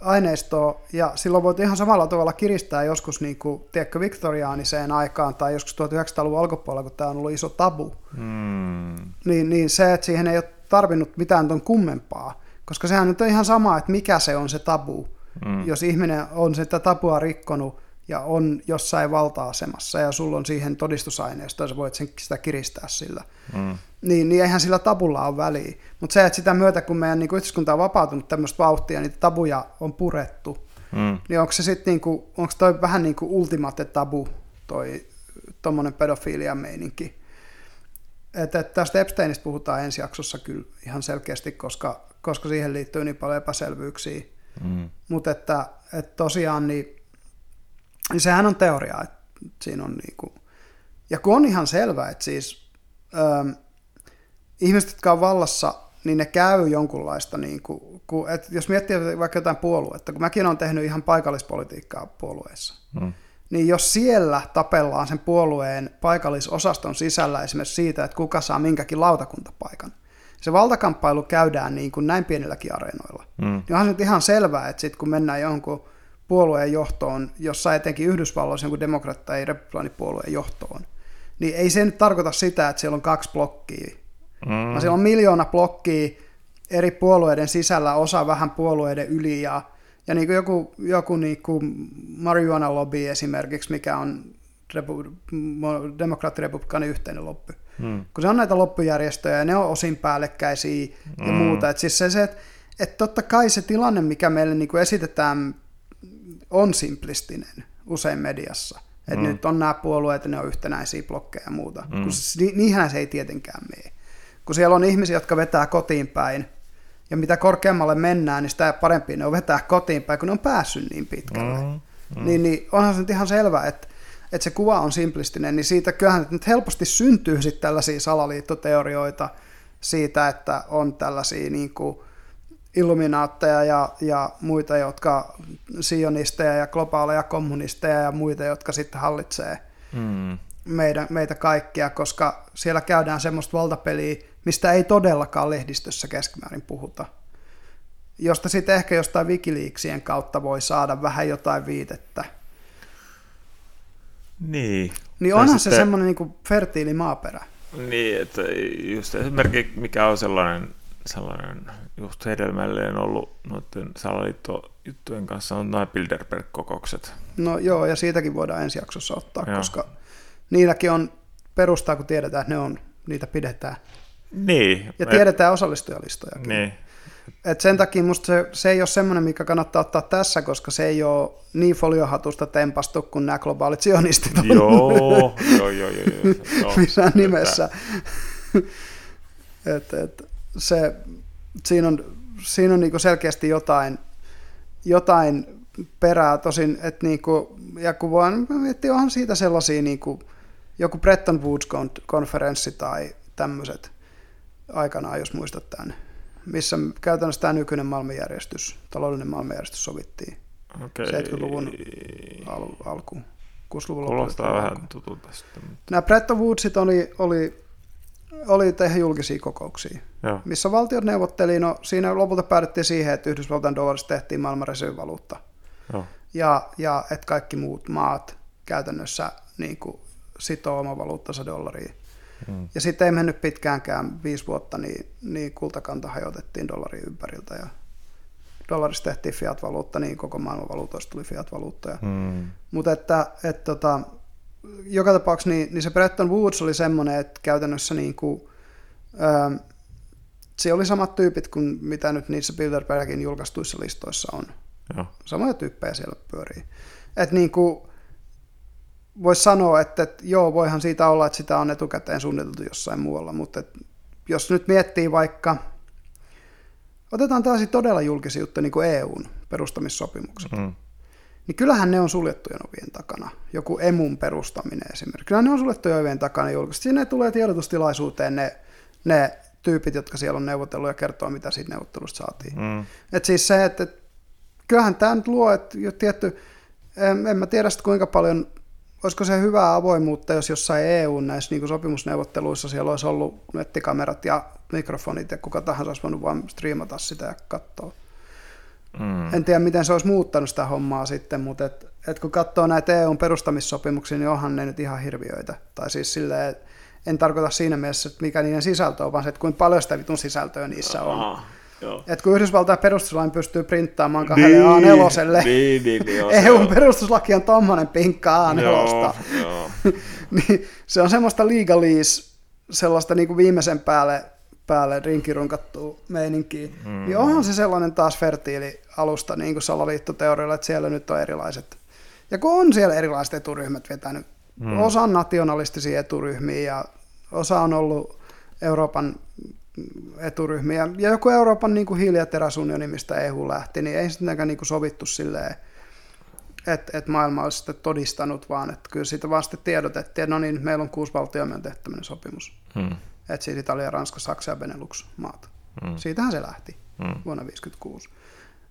aineistoa, ja silloin voit ihan samalla tavalla kiristää joskus, niinku, tiedätkö, viktoriaaniseen aikaan tai joskus 1900-luvun alkupuolella, kun tämä on ollut iso tabu, Hmm. niin, niin se, että siihen ei ole tarvinnut mitään ton kummempaa, koska sehän nyt on ihan sama, että mikä se on se tabu, Hmm. jos ihminen on sitä tapua rikkonut ja on jossain valta-asemassa ja sulla on siihen todistusaineisto ja sä voit sen, sitä kiristää sillä, Hmm. niin, niin eihän sillä tabulla ole väliä. Mutta se, että sitä myötä, kun meidän niin yhteiskunta on vapautunut tämmöistä vauhtia, niitä tabuja on purettu, Hmm. niin onko se sitten niinku, onko toi vähän niin kuin ultimate tabu, toi tommonen pedofiilian meininki. Et, et tästä Epsteinistä puhutaan ensi jaksossa kyllä ihan selkeästi, koska, koska siihen liittyy niin paljon epäselvyyksiä. Hmm. Mutta että, että tosiaan, niin, niin sehän on teoria, että siinä on niinku, ja kun on ihan selvää, että siis ähm, ihmiset, jotka on vallassa, niin ne käy jonkunlaista, niin kuin, kun, että jos miettii vaikka jotain puoluetta, kun mäkin olen tehnyt ihan paikallispolitiikkaa puolueessa, Hmm. niin jos siellä tapellaan sen puolueen paikallisosaston sisällä esimerkiksi siitä, että kuka saa minkäkin lautakuntapaikan, se valtakamppailu käydään niin kuin näin pienilläkin areenoilla. Hmm. Niin onhan se nyt ihan selvää, että sitten kun mennään jonkun puolueen johtoon, jossa etenkin Yhdysvalloissa jonkun demokraatti- tai republikaanipuolueen johtoon, niin ei se nyt tarkoita sitä, että siellä on kaksi blokkia. Mm. Siellä on miljoona blokkia eri puolueiden sisällä, osa vähän puolueiden yli ja, ja niin kuin joku, joku niin kuin marijuana lobby esimerkiksi, mikä on repu, mo- demokraatti-republikaani yhteinen lobby. Hmm. Kun se on näitä loppujärjestöjä ja ne on osin päällekkäisiä ja Mm. muuta. Et siis se, se että et totta kai se tilanne, mikä meille niin kuin esitetään, on simplistinen usein mediassa. Että mm. nyt on nämä puolueet ne on yhtenäisiä blokkeja ja muuta. Mm. Kun ni, niinhän se ei tietenkään mene. Kun siellä on ihmisiä, jotka vetää kotiin päin, ja mitä korkeammalle mennään, niin sitä parempi ne on vetää kotiin päin, kun ne on päässyt niin pitkälle. Mm. Mm. Niin, niin onhan se nyt ihan selvä, että, että se kuva on simplistinen, niin siitä kyllähän nyt helposti syntyy sitten tällaisia salaliittoteorioita siitä, että on tällaisia niin kuin, illuminaatteja ja, ja muita, jotka sionisteja ja globaaleja kommunisteja ja muita, jotka sitten hallitsee mm. meidän, meitä kaikkia, koska siellä käydään semmoista valtapeliä, mistä ei todellakaan lehdistössä keskimäärin puhuta. Josta sitten ehkä jostain Wikileaksien kautta voi saada vähän jotain viitettä. Niin. Niin onhan sitten... se semmoinen niin fertiili maaperä. Niin, että just esimerkiksi mikä on sellainen, sellainen just hedelmällinen ollut noiden salaliittojuttujen kanssa on nämä Bilderberg-kokoukset. No joo, ja siitäkin voidaan ensi jaksossa ottaa, joo. koska niilläkin on perustaa, kun tiedetään, että ne on, niitä pidetään. Niin. Ja tiedetään osallistujalistojakin. Niin. Et sen takia musta se, se ei ole semmoinen, mikä kannattaa ottaa tässä, koska se ei ole niin foliohatusta tempastu kuin nämä globaalit sionistit on. Joo, joo, joo, joo, joo. <laughs> Missään nimessä. <laughs> et, et, se, siinä on, siinä on niinku selkeästi jotain, jotain perää tosin, että niinku, ja kun vaan miettii, onhan siitä sellaisia niinku, joku Bretton Woods-konferenssi tai tämmöiset aikanaan, jos muistat tämän, missä käytännössä tämä nykyinen maailmanjärjestys, taloudellinen maailmanjärjestys sovittiin okay. 70-luvun al- alku. 60-luvun Kuulostaa vähän tutulta sitten. Mutta... Nämä Bretton Woodsit oli, oli oli tehdä julkisia kokouksia, Joo. missä valtiot neuvotteli. No, siinä lopulta päädyttiin siihen, että Yhdysvaltain dollarista tehtiin maailman reservivaluutta. Ja, ja että kaikki muut maat käytännössä niin kuin, sitoo oma valuuttansa dollariin. Hmm. Ja sitten ei mennyt pitkäänkään, viisi vuotta, niin, niin kultakanta hajotettiin dollarin ympäriltä ja dollarista tehtiin fiat-valuutta, niin koko maailman valuutoista tuli fiat-valuutta. Hmm. Mutta että, että tota, joka tapauksessa niin, niin se Bretton Woods oli semmoinen, että käytännössä niin kuin, ää, se oli samat tyypit kuin mitä nyt niissä Bilderbergin julkaistuissa listoissa on. Joo. Samoja tyyppejä siellä pyörii. Että niin kuin, voisi sanoa, että, että joo, voihan siitä olla, että sitä on etukäteen suunniteltu jossain muualla, mutta että jos nyt miettii vaikka, otetaan taas todella julkisia juttuja, niin kuin EUn perustamissopimukset. Mm niin kyllähän ne on suljettujen ovien takana. Joku emun perustaminen esimerkiksi. Kyllähän ne on suljettujen ovien takana julkisesti. Sinne tulee tiedotustilaisuuteen ne, ne tyypit, jotka siellä on neuvotellut ja kertoo, mitä siitä neuvottelusta saatiin. Mm. Et siis se, että et, kyllähän tämä nyt luo, että jo tietty, en, en mä tiedä sitten kuinka paljon, olisiko se hyvää avoimuutta, jos jossain EU näissä niin sopimusneuvotteluissa siellä olisi ollut nettikamerat ja mikrofonit ja kuka tahansa olisi voinut vain striimata sitä ja katsoa. Mm. En tiedä, miten se olisi muuttanut sitä hommaa sitten, mutta et, et kun katsoo näitä EUn perustamissopimuksia, niin onhan ne nyt ihan hirviöitä. Tai siis silleen, en tarkoita siinä mielessä, että mikä niiden sisältö on, vaan se, että kuinka paljon sitä vitun sisältöä niissä on. Aha, että kun Yhdysvaltain perustuslain pystyy printtaamaan kahdelle niin, A4, niin, niin, niin, EUn perustuslaki on tommonen pinkka A4, joo, joo. <laughs> niin se on semmoista legalese, sellaista niin kuin viimeisen päälle päälle rinkirunkattua meininkiä, mm. niin onhan se sellainen taas fertiili alusta niin kuin salaliittoteorialla, että siellä nyt on erilaiset. Ja kun on siellä erilaiset eturyhmät vetänyt, mm. osa on nationalistisia eturyhmiä ja osa on ollut Euroopan eturyhmiä. Ja joku Euroopan niin kuin hiili- ja teräsunioni, mistä EU lähti, niin ei sittenkään niin kuin sovittu silleen, että, että maailma olisi sitten todistanut, vaan että kyllä siitä sitten tiedotettiin, että no niin, meillä on kuusi valtioa, on tehty tämmöinen sopimus. Hmm että siis Italia, Ranska, Saksa ja Benelux-maat. Mm. Siitähän se lähti mm. vuonna 1956.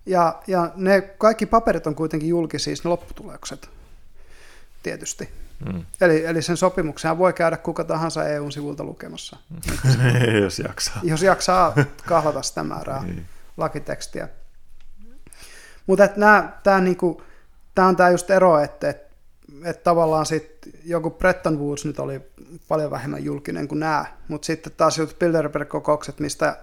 Ja, ja ne kaikki paperit on kuitenkin julkisia, siis ne lopputulokset, tietysti. Mm. Eli, eli sen sopimuksen voi käydä kuka tahansa EUn sivulta lukemassa. <laughs> jos jaksaa. Jos jaksaa kahlata sitä määrää niin. lakitekstiä. Mutta tämä niinku, on tämä just ero, että et, et tavallaan sit joku Bretton Woods nyt oli paljon vähemmän julkinen kuin nämä, mutta sitten taas jotkut Bilderberg-kokoukset, mistä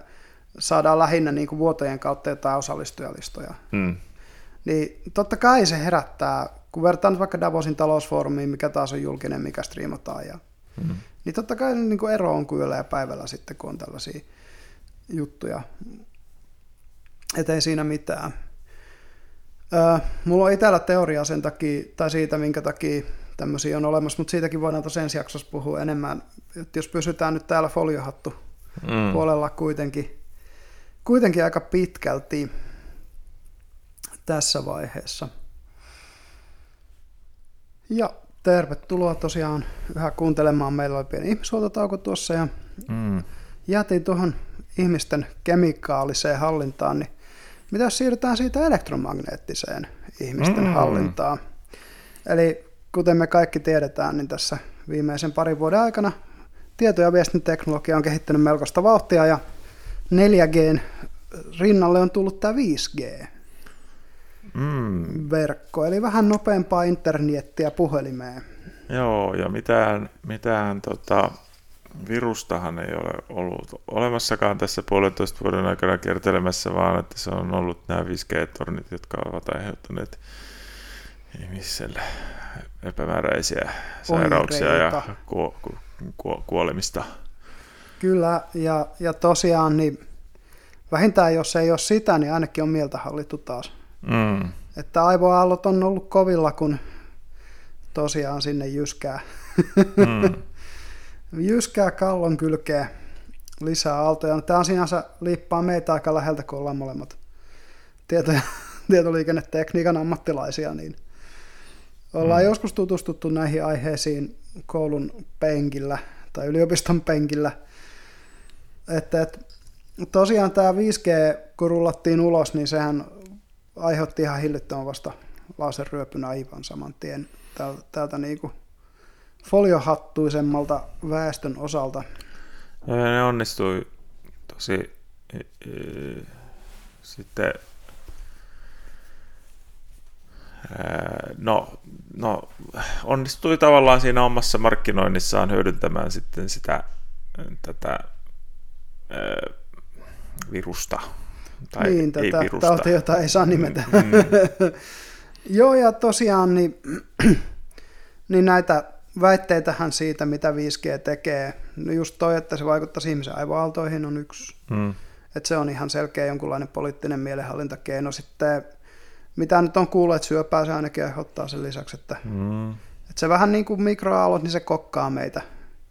saadaan lähinnä niin kuin vuotojen kautta jotain osallistujalistoja. Mm. Niin totta kai se herättää, kun vertaan vaikka Davosin talousfoorumiin, mikä taas on julkinen, mikä striimataan. Ja, mm. Niin totta kai niin kuin ero on kyllä ja päivällä sitten, kun on tällaisia juttuja. Että ei siinä mitään. Mulla on itsellä teoria sen takia, tai siitä, minkä takia tämmöisiä on olemassa, mutta siitäkin voidaan tuossa ensi jaksossa puhua enemmän. että jos pysytään nyt täällä foliohattu mm. puolella kuitenkin, kuitenkin aika pitkälti tässä vaiheessa. Ja tervetuloa tosiaan yhä kuuntelemaan. Meillä oli pieni ihmishuoltotauko tuossa ja mm. jäätiin tuohon ihmisten kemikaaliseen hallintaan, niin mitä jos siirrytään siitä elektromagneettiseen ihmisten mm. hallintaan? Eli kuten me kaikki tiedetään, niin tässä viimeisen parin vuoden aikana tieto- ja viestintäteknologia on kehittynyt melkoista vauhtia ja 4G rinnalle on tullut tämä 5G mm. verkko, eli vähän nopeampaa internettiä puhelimeen. Joo, ja mitään, mitään tota, virustahan ei ole ollut olemassakaan tässä puolentoista vuoden aikana kertelemässä, vaan että se on ollut nämä 5G-tornit, jotka ovat aiheuttaneet ihmiselle epämääräisiä sairauksia Oireita. ja ku, ku, ku, kuolemista. Kyllä, ja, ja tosiaan niin vähintään jos ei ole sitä, niin ainakin on mieltä hallittu taas. Mm. Että aivoaallot on ollut kovilla, kun tosiaan sinne jyskää. Mm. <laughs> jyskää kallon kylkee lisää aaltoja. Tämä on sinänsä liippaa meitä aika läheltä, kun ollaan molemmat tieto- <laughs> tietoliikennetekniikan ammattilaisia, niin ollaan mm. joskus tutustuttu näihin aiheisiin koulun penkillä tai yliopiston penkillä. Että, että tosiaan tämä 5G, kun rullattiin ulos, niin sehän aiheutti ihan hillittömän vasta laserryöpyn aivan saman tien täältä, täältä niin kuin foliohattuisemmalta väestön osalta. Ja ne onnistui tosi sitten no, no, onnistui tavallaan siinä omassa markkinoinnissaan hyödyntämään sitten sitä tätä virusta tai niin, ei tätä virusta. tautia, jota ei saa nimetä. Mm. <laughs> Joo, ja tosiaan niin, <clears throat> niin näitä väitteitähän siitä, mitä 5G tekee, no just toi, että se vaikuttaisi ihmisen aivoaaltoihin on yksi. Mm. Että se on ihan selkeä jonkunlainen poliittinen mielenhallintakeino. Sitten mitä nyt on kuullut, että syöpää se ainakin aiheuttaa sen lisäksi, että, mm. että se vähän niin kuin mikroaallot, niin se kokkaa meitä,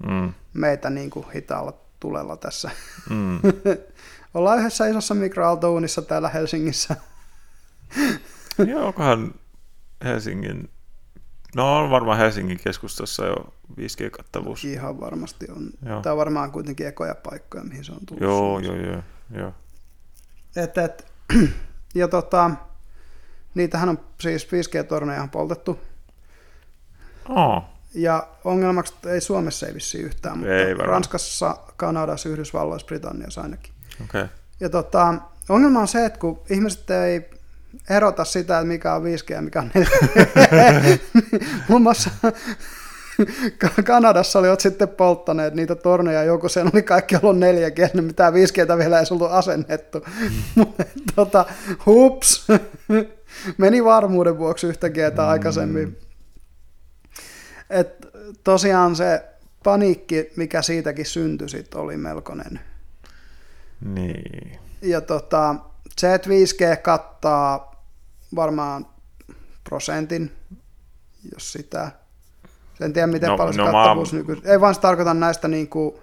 mm. meitä niin kuin hitaalla tulella tässä. Mm. <laughs> Ollaan yhdessä isossa mikroaaltouunissa täällä Helsingissä. Joo, onkohan Helsingin... No on varmaan Helsingin keskustassa jo 5G-kattavuus. Ihan varmasti on. Joo. Tämä on varmaan kuitenkin ekoja paikkoja, mihin se on tullut. Joo, joo, joo. joo. Et, et, <clears throat> ja tota, niitähän on siis 5G-torneja poltettu. Oh. Ja ongelmaksi ei Suomessa ei vissiin yhtään, mutta ei Ranskassa, Kanadassa, Yhdysvalloissa, Britanniassa ainakin. Okay. Ja tota, ongelma on se, että kun ihmiset ei erota sitä, että mikä on 5G ja mikä on 4G. <laughs> Muun muassa Kanadassa oli sitten polttaneet niitä torneja, joku sen oli kaikki ollut 4G, niin mitään 5G vielä ei oltu asennettu. tota, hups, meni varmuuden vuoksi yhtä G mm. aikaisemmin. Et tosiaan se paniikki, mikä siitäkin syntyi, sit oli melkoinen. Niin. Ja tota, se, että 5G kattaa varmaan prosentin, jos sitä. En tiedä, miten no, paljon no, se kattavuus mä... nyky... Ei vaan se tarkoita näistä niin kuin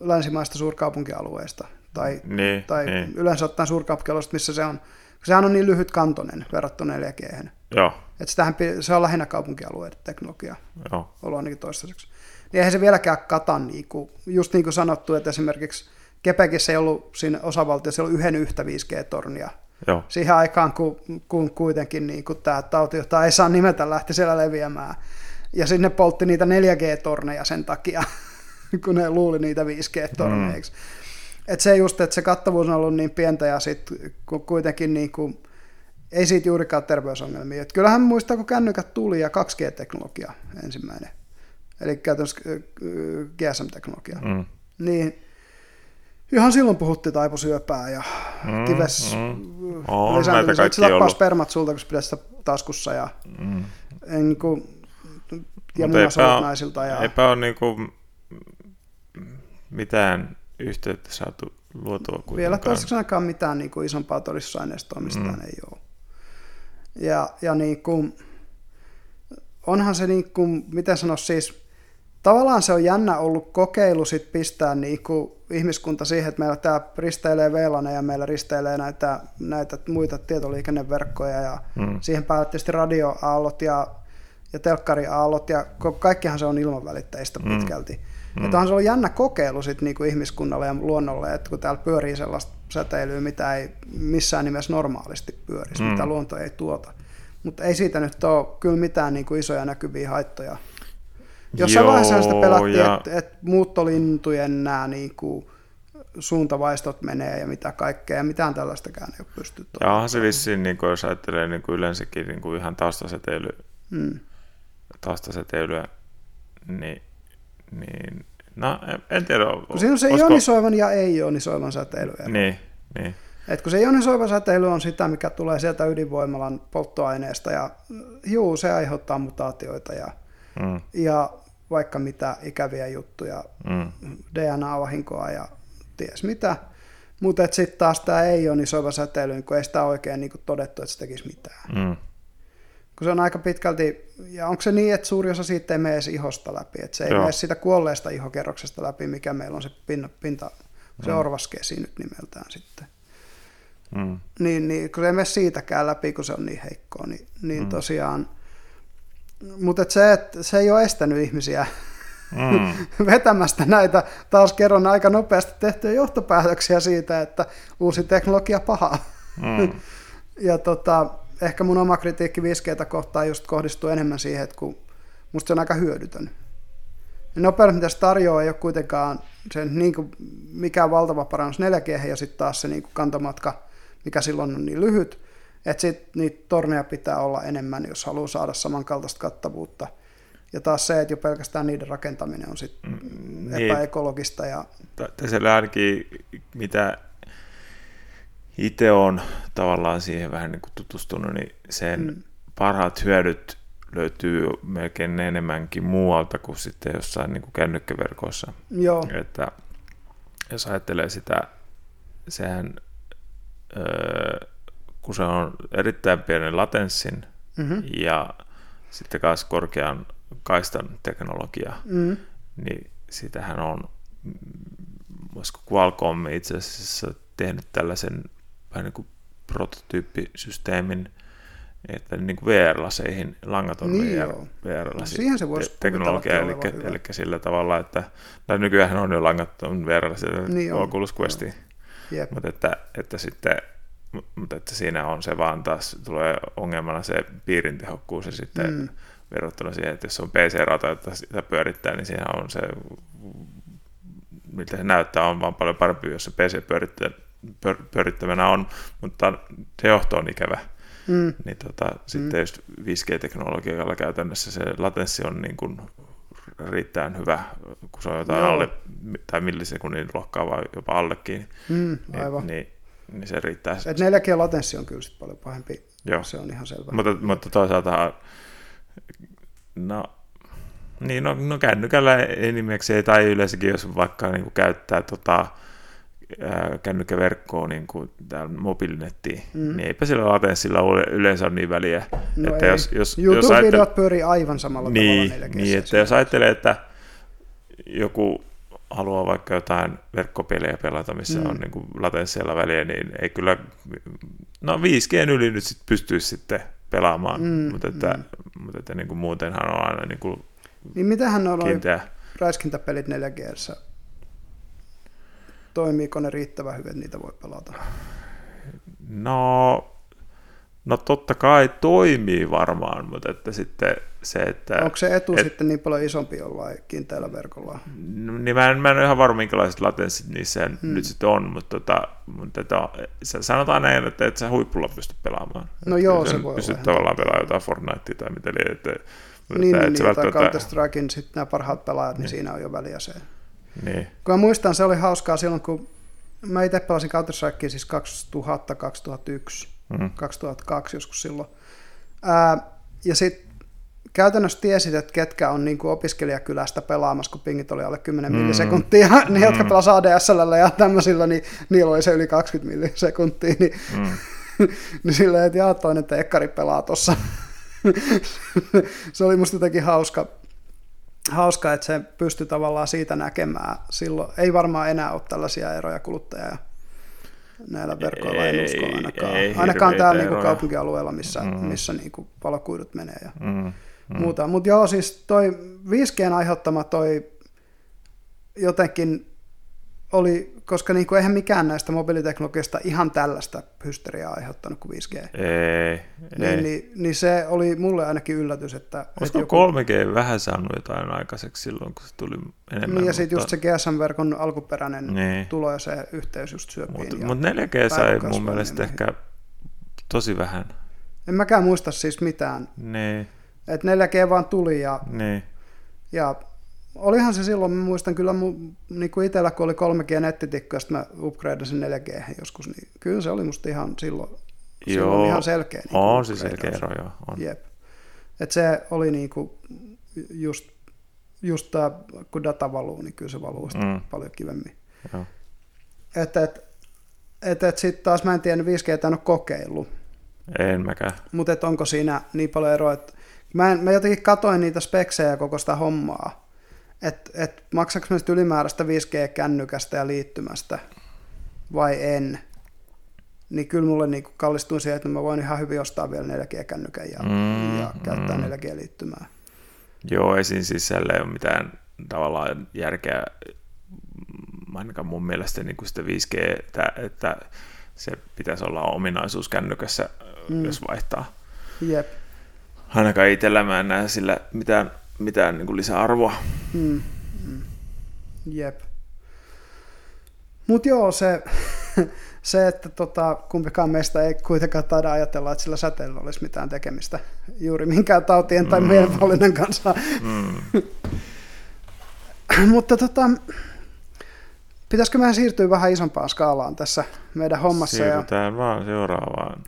länsimaista suurkaupunkialueista. Tai, niin, tai niin. yleensä ottaen suurkaupunkialueista, missä se on. Sehän on niin lyhyt kantonen verrattuna 4G. Joo. Että sitähän, se on lähinnä kaupunkialueiden teknologia. Joo. Ollut ainakin toistaiseksi. Niin eihän se vieläkään kata, niin kuin, just niin kuin sanottu, että esimerkiksi Kepekissä ei ollut siinä osavaltiossa, ollut yhden yhtä 5G-tornia. Joo. Siihen aikaan, kun, kun kuitenkin niin kun tämä tauti, jota ei saa nimetä, lähti siellä leviämään. Ja sinne poltti niitä 4G-torneja sen takia, <laughs> kun ne luuli niitä 5G-torneiksi. Mm. Et se just, että se kattavuus on ollut niin pientä ja sitten kuitenkin niin kuin, ei siitä juurikaan terveysongelmia. Et kyllähän muistaa, kun kännykät tuli ja 2G-teknologia ensimmäinen, eli käytännössä GSM-teknologia, mm. niin Ihan silloin puhuttiin aivosyöpää ja mm, kives mm. On näitä kaikki ollut. spermat sulta, kun pidät sitä taskussa ja, mm. niin kuin, ja epä, naisilta. Ja... Eipä ole niin kuin mitään yhteyttä saatu luotua kuitenkaan. Vielä toistaiseksi ainakaan mitään niin kuin isompaa todistusaineistoa mistään mm. ei ole. Ja, ja niin kuin, onhan se niin kuin, miten sanoisi siis, tavallaan se on jännä ollut kokeilu sit pistää niin kuin ihmiskunta siihen, että meillä tämä risteilee VLANa ja meillä risteilee näitä, näitä muita tietoliikenneverkkoja ja mm. siihen päälle tietysti radioaallot ja, ja telkkariaallot ja kaikkihan se on ilmanvälitteistä mm. pitkälti. Mm. Että onhan se ollut jännä kokeilu sit niin kuin ihmiskunnalle ja luonnolle, että kun täällä pyörii sellaista säteilyä, mitä ei missään nimessä normaalisti pyörisi, mm. mitä luonto ei tuota. Mutta ei siitä nyt ole kyllä mitään niin kuin isoja näkyviä haittoja. Jossain vaiheessa sitä pelattiin, ja... että et muuttolintujen nämä niin kuin suuntavaistot menee ja mitä kaikkea, ja mitään tällaistakään ei ole pystytty. Ja onhan se vissiin, niin kuin jos ajattelee niin kuin yleensäkin niin kuin ihan taustasäteily, mm. taustasäteilyä, niin, niin no en, en tiedä. Kun siinä on se olisiko... ionisoivan ja ei-ionisoivan säteily. Niin, niin. Et kun se ionisoiva säteily on sitä, mikä tulee sieltä ydinvoimalan polttoaineesta, ja juu, se aiheuttaa mutaatioita ja, mm. ja vaikka mitä ikäviä juttuja, mm. DNA-vahinkoa ja ties mitä. Mutta sitten taas tämä ei-ionisoiva säteily, niin kun ei sitä oikein niin todettu, että se tekisi mitään. Mm. Kun se on aika pitkälti, ja onko se niin, että suuri osa siitä ei mene edes ihosta läpi, että se ei Joo. mene siitä kuolleesta ihokerroksesta läpi, mikä meillä on se pinta, pinta se mm. orvaskesi nyt nimeltään sitten. Mm. Niin, niin, kun se ei mene siitäkään läpi, kun se on niin heikkoa, niin, niin mm. tosiaan, mutta et se, et, se ei ole estänyt ihmisiä mm. <laughs> vetämästä näitä, taas kerron aika nopeasti tehtyjä johtopäätöksiä siitä, että uusi teknologia paha. Mm. <laughs> ja tota, ehkä mun oma kritiikki 5Gtä kohtaan just kohdistuu enemmän siihen, että kun musta se on aika hyödytön. Ja nopeudet, mitä se tarjoaa, ei ole kuitenkaan se niin kuin mikään valtava parannus 4G ja sitten taas se niin kuin kantomatka mikä silloin on niin lyhyt, että sitten niitä torneja pitää olla enemmän, jos haluaa saada samankaltaista kattavuutta. Ja taas se, että jo pelkästään niiden rakentaminen on sitten mm, niin. epäekologista. Ja... Tässä ainakin, mitä itse on tavallaan siihen vähän niin kuin tutustunut, niin sen mm. parhaat hyödyt löytyy melkein enemmänkin muualta kuin sitten jossain niin kuin kännykkäverkoissa. Joo. Että jos ajattelee sitä, sehän kun se on erittäin pienen latenssin mm-hmm. ja sitten myös korkean kaistan teknologia, mm-hmm. niin sitähän on, voisiko Qualcomm itse asiassa tehnyt tällaisen vähän niin kuin prototyyppisysteemin, että niin kuin VR-laseihin, langaton niin VR, VR-lasi no se te- teknologia, eli, eli, sillä tavalla, että tai nykyään on jo langaton VR-lasi, niin Oculus Questiin. Mutta että, että sitten mutta että siinä on se vaan taas, tulee ongelmana se piirin tehokkuus ja sitten mm. verrattuna siihen, että jos on PC-rata, jota sitä pyörittää, niin siinä on se, miltä se näyttää, on vaan paljon parempi, jos se PC pyörittävänä on, mutta se johto on ikävä. Mm. Niin tota, mm. sitten just 5G-teknologialla käytännössä se latenssi on niin kuin riittävän hyvä, kun se on jotain Joo. alle, tai millisekunnin luokkaa vai jopa allekin, mm, aivan. niin, niin, niin se riittää. Et 4G-latenssi on kyllä sit paljon pahempi, Joo. se on ihan selvä. Mutta, mutta toisaalta, no, niin, no, no kännykällä enimmäkseen tai yleensäkin, jos vaikka niin kuin käyttää tota, kännykkäverkkoa niin kuin täällä mobiilinettiin, mm. niin eipä sillä latenssilla ole yleensä niin väliä. No että ei. jos, jos, YouTube-videot jos pyörii aivan samalla niin, tavalla Niin, että jos ajattelee, että joku haluaa vaikka jotain verkkopelejä pelata, missä mm. on niin kuin latensseilla väliä, niin ei kyllä, no 5G yli nyt sit pystyisi sitten pelaamaan, mm, mutta, että, mm. mutta että niin kuin muutenhan on aina niin kuin Niin mitähän on räiskintäpelit 4 g Toimiiko ne riittävän hyvin, niitä voi pelata? No, no totta kai toimii varmaan, mutta että sitten se, että... Onko se etu et, sitten niin paljon isompi vai kiinteällä verkolla? No, niin mä en, mä en ole ihan varma, minkälaiset latenssit niissä hmm. nyt sitten on, mutta, tota, mutta että, sanotaan näin, että et sä huippulla pysty pelaamaan. No joo, se voi pystyt tavallaan pelaamaan jotain Fortnitea tai mitä eli, että, niin, niin, niin, niin Counter-Strikein sitten nämä parhaat pelaajat, niin, niin siinä on jo väliä se. Niin. Kun mä muistan, se oli hauskaa silloin, kun mä itse pelasin Counter-Strikea siis 2000, 2001, mm. 2002 joskus silloin. Ää, ja sitten käytännössä tiesit, että ketkä on niin kuin opiskelijakylästä pelaamassa, kun pingit oli alle 10 mm. millisekuntia. <laughs> Ne, mm. jotka pelasivat ADSL ja tämmöisillä, niin niillä oli se yli 20 millisekuntia. Niin, mm. <laughs> niin silleen, että jaa, toinen teekkari pelaa tuossa. <laughs> se oli musta jotenkin hauska, hauska, että se pystyi tavallaan siitä näkemään. Silloin ei varmaan enää ole tällaisia eroja kuluttajia näillä verkoilla, en usko ainakaan. Ei, ainakaan täällä niin kaupunkialueella, missä, mm. missä niin kuin valokuidut menee ja mm. Mm. muuta. Mutta joo, siis toi 5Gn aiheuttama toi jotenkin oli, koska niin kuin eihän mikään näistä mobiiliteknologiasta ihan tällaista hysteriaa aiheuttanut kuin 5G. Ei, niin, ei. Niin, niin se oli mulle ainakin yllätys, että... Olisiko joku... 3G vähän saanut jotain aikaiseksi silloin, kun se tuli enemmän? Niin, ja sitten mutta... just se GSM-verkon alkuperäinen niin. tulo ja se yhteys just syöpiin. Mutta mut 4G sai mun mielestä niin. ehkä tosi vähän. En mäkään muista siis mitään. Niin. Että 4G vaan tuli ja, niin. ja olihan se silloin, mä muistan kyllä niin kuin itsellä, kun oli 3G nettitikku, ja sitten mä upgradeasin 4G joskus, niin kyllä se oli musta ihan silloin, silloin joo, ihan selkeä. Niin on se selkeä ero, joo. On. Jep. Et se oli niin kuin just, just tämä, kun data valuu, niin kyllä se valuu mm. paljon kivemmin. Joo. Että et, et, et sitten taas mä en tiedä, 5G en ole kokeillut. En mäkään. Mutta onko siinä niin paljon eroa, että mä, en, mä jotenkin katoin niitä speksejä koko sitä hommaa, että et maksaks mä ylimääräistä 5G-kännykästä ja liittymästä vai en, niin kyllä mulle niin kallistuin siihen, että mä voin ihan hyvin ostaa vielä 4G-kännykän ja, mm, ja käyttää mm. 4G-liittymää. Joo, ei siinä sisällä ole mitään tavallaan järkeä, ainakaan mun mielestä niin kuin sitä 5G, että, että se pitäisi olla ominaisuus kännykässä, mm. jos vaihtaa. Jep. Ainakaan itsellä mä en näe sillä mitään mitään niin kuin lisäarvoa. Mm. Mm. Jep. Mutta joo, se, <laughs> se, että tota, kumpikaan meistä ei kuitenkaan taida ajatella, että sillä säteellä olisi mitään tekemistä juuri minkään tautien tai mm. mielenvalinnan kanssa. Mm. <laughs> Mutta tota, pitäisikö meidän siirtyä vähän isompaan skaalaan tässä meidän hommassa? Siirrytään ja... vaan seuraavaan.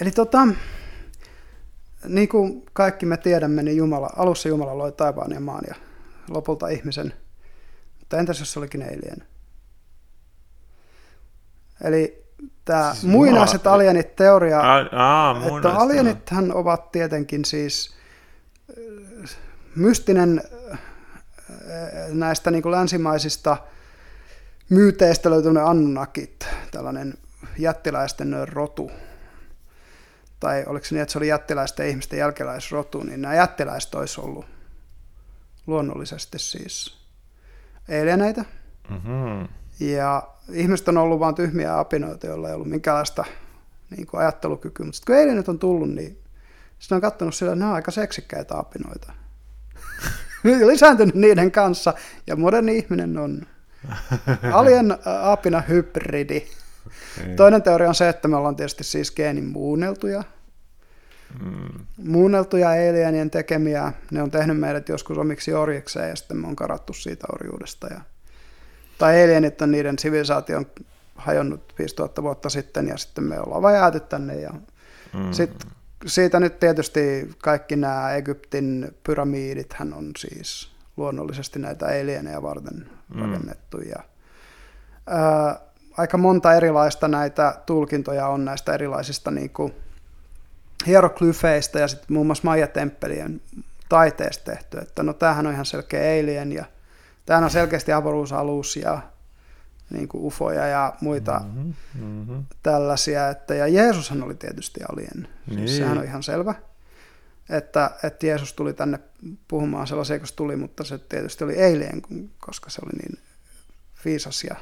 Eli tota, niin kuin kaikki me tiedämme, niin Jumala, alussa Jumala loi taivaan ja maan ja lopulta ihmisen. Mutta entäs jos se olikin alien? Eli tämä siis muinaiset maa... alienit teoria, a, a, että alienithan ovat tietenkin siis äh, mystinen äh, näistä niin kuin länsimaisista myyteistä löytynyt Anunnakit, tällainen jättiläisten rotu, tai oliko se niin, että se oli jättiläisten ihmisten jälkeläisrotu, niin nämä jättiläiset olisi ollut luonnollisesti siis alieneitä. Mm-hmm. Ja ihmiset on ollut vain tyhmiä apinoita, joilla ei ollut minkäänlaista niin kuin ajattelukykyä. Mutta kun alienit on tullut, niin sitten on katsonut sillä, että ne on aika seksikkäitä apinoita. <laughs> Lisääntynyt niiden kanssa, ja moderni ihminen on <laughs> alien apina hybridi. Niin. Toinen teoria on se, että me ollaan tietysti siis geenin muunneltuja. Mm. Muunneltuja alienien tekemiä. Ne on tehnyt meidät joskus omiksi orjikseen ja sitten me on karattu siitä orjuudesta. Ja... Tai alienit on niiden sivilisaation hajonnut 5000 vuotta sitten ja sitten me ollaan vain jääty tänne. Ja... Mm. Sitten siitä nyt tietysti kaikki nämä Egyptin pyramiidit hän on siis luonnollisesti näitä alienejä varten mm. rakennettu. Ja, ää, aika monta erilaista näitä tulkintoja on näistä erilaisista niin kuin hieroglyfeistä ja sitten muun muassa Maija-temppelien taiteesta tehty, että no tämähän on ihan selkeä alien ja tämähän on selkeästi avaruusalus ja niin kuin ufoja ja muita mm-hmm, mm-hmm. tällaisia. Että, ja Jeesushan oli tietysti alien, siis niin. sehän on ihan selvä. Että, että Jeesus tuli tänne puhumaan sellaisia, kun tuli, mutta se tietysti oli alien, koska se oli niin viisas ja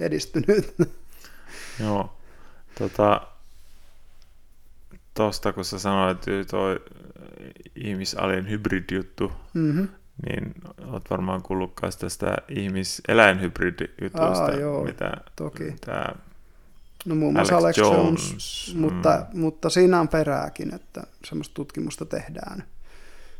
edistynyt. <laughs> Joo. Tota, tosta, kun sä sanoit, että toi ihmisalien hybrid-juttu, mm-hmm. niin oot varmaan kuullut myös tästä ihmis-eläinhybrid-jutusta, Aa, joo, mitä toki. Tämä No muun muassa Alex, Alex Jones, Jones mutta, mm. mutta siinä on perääkin, että semmoista tutkimusta tehdään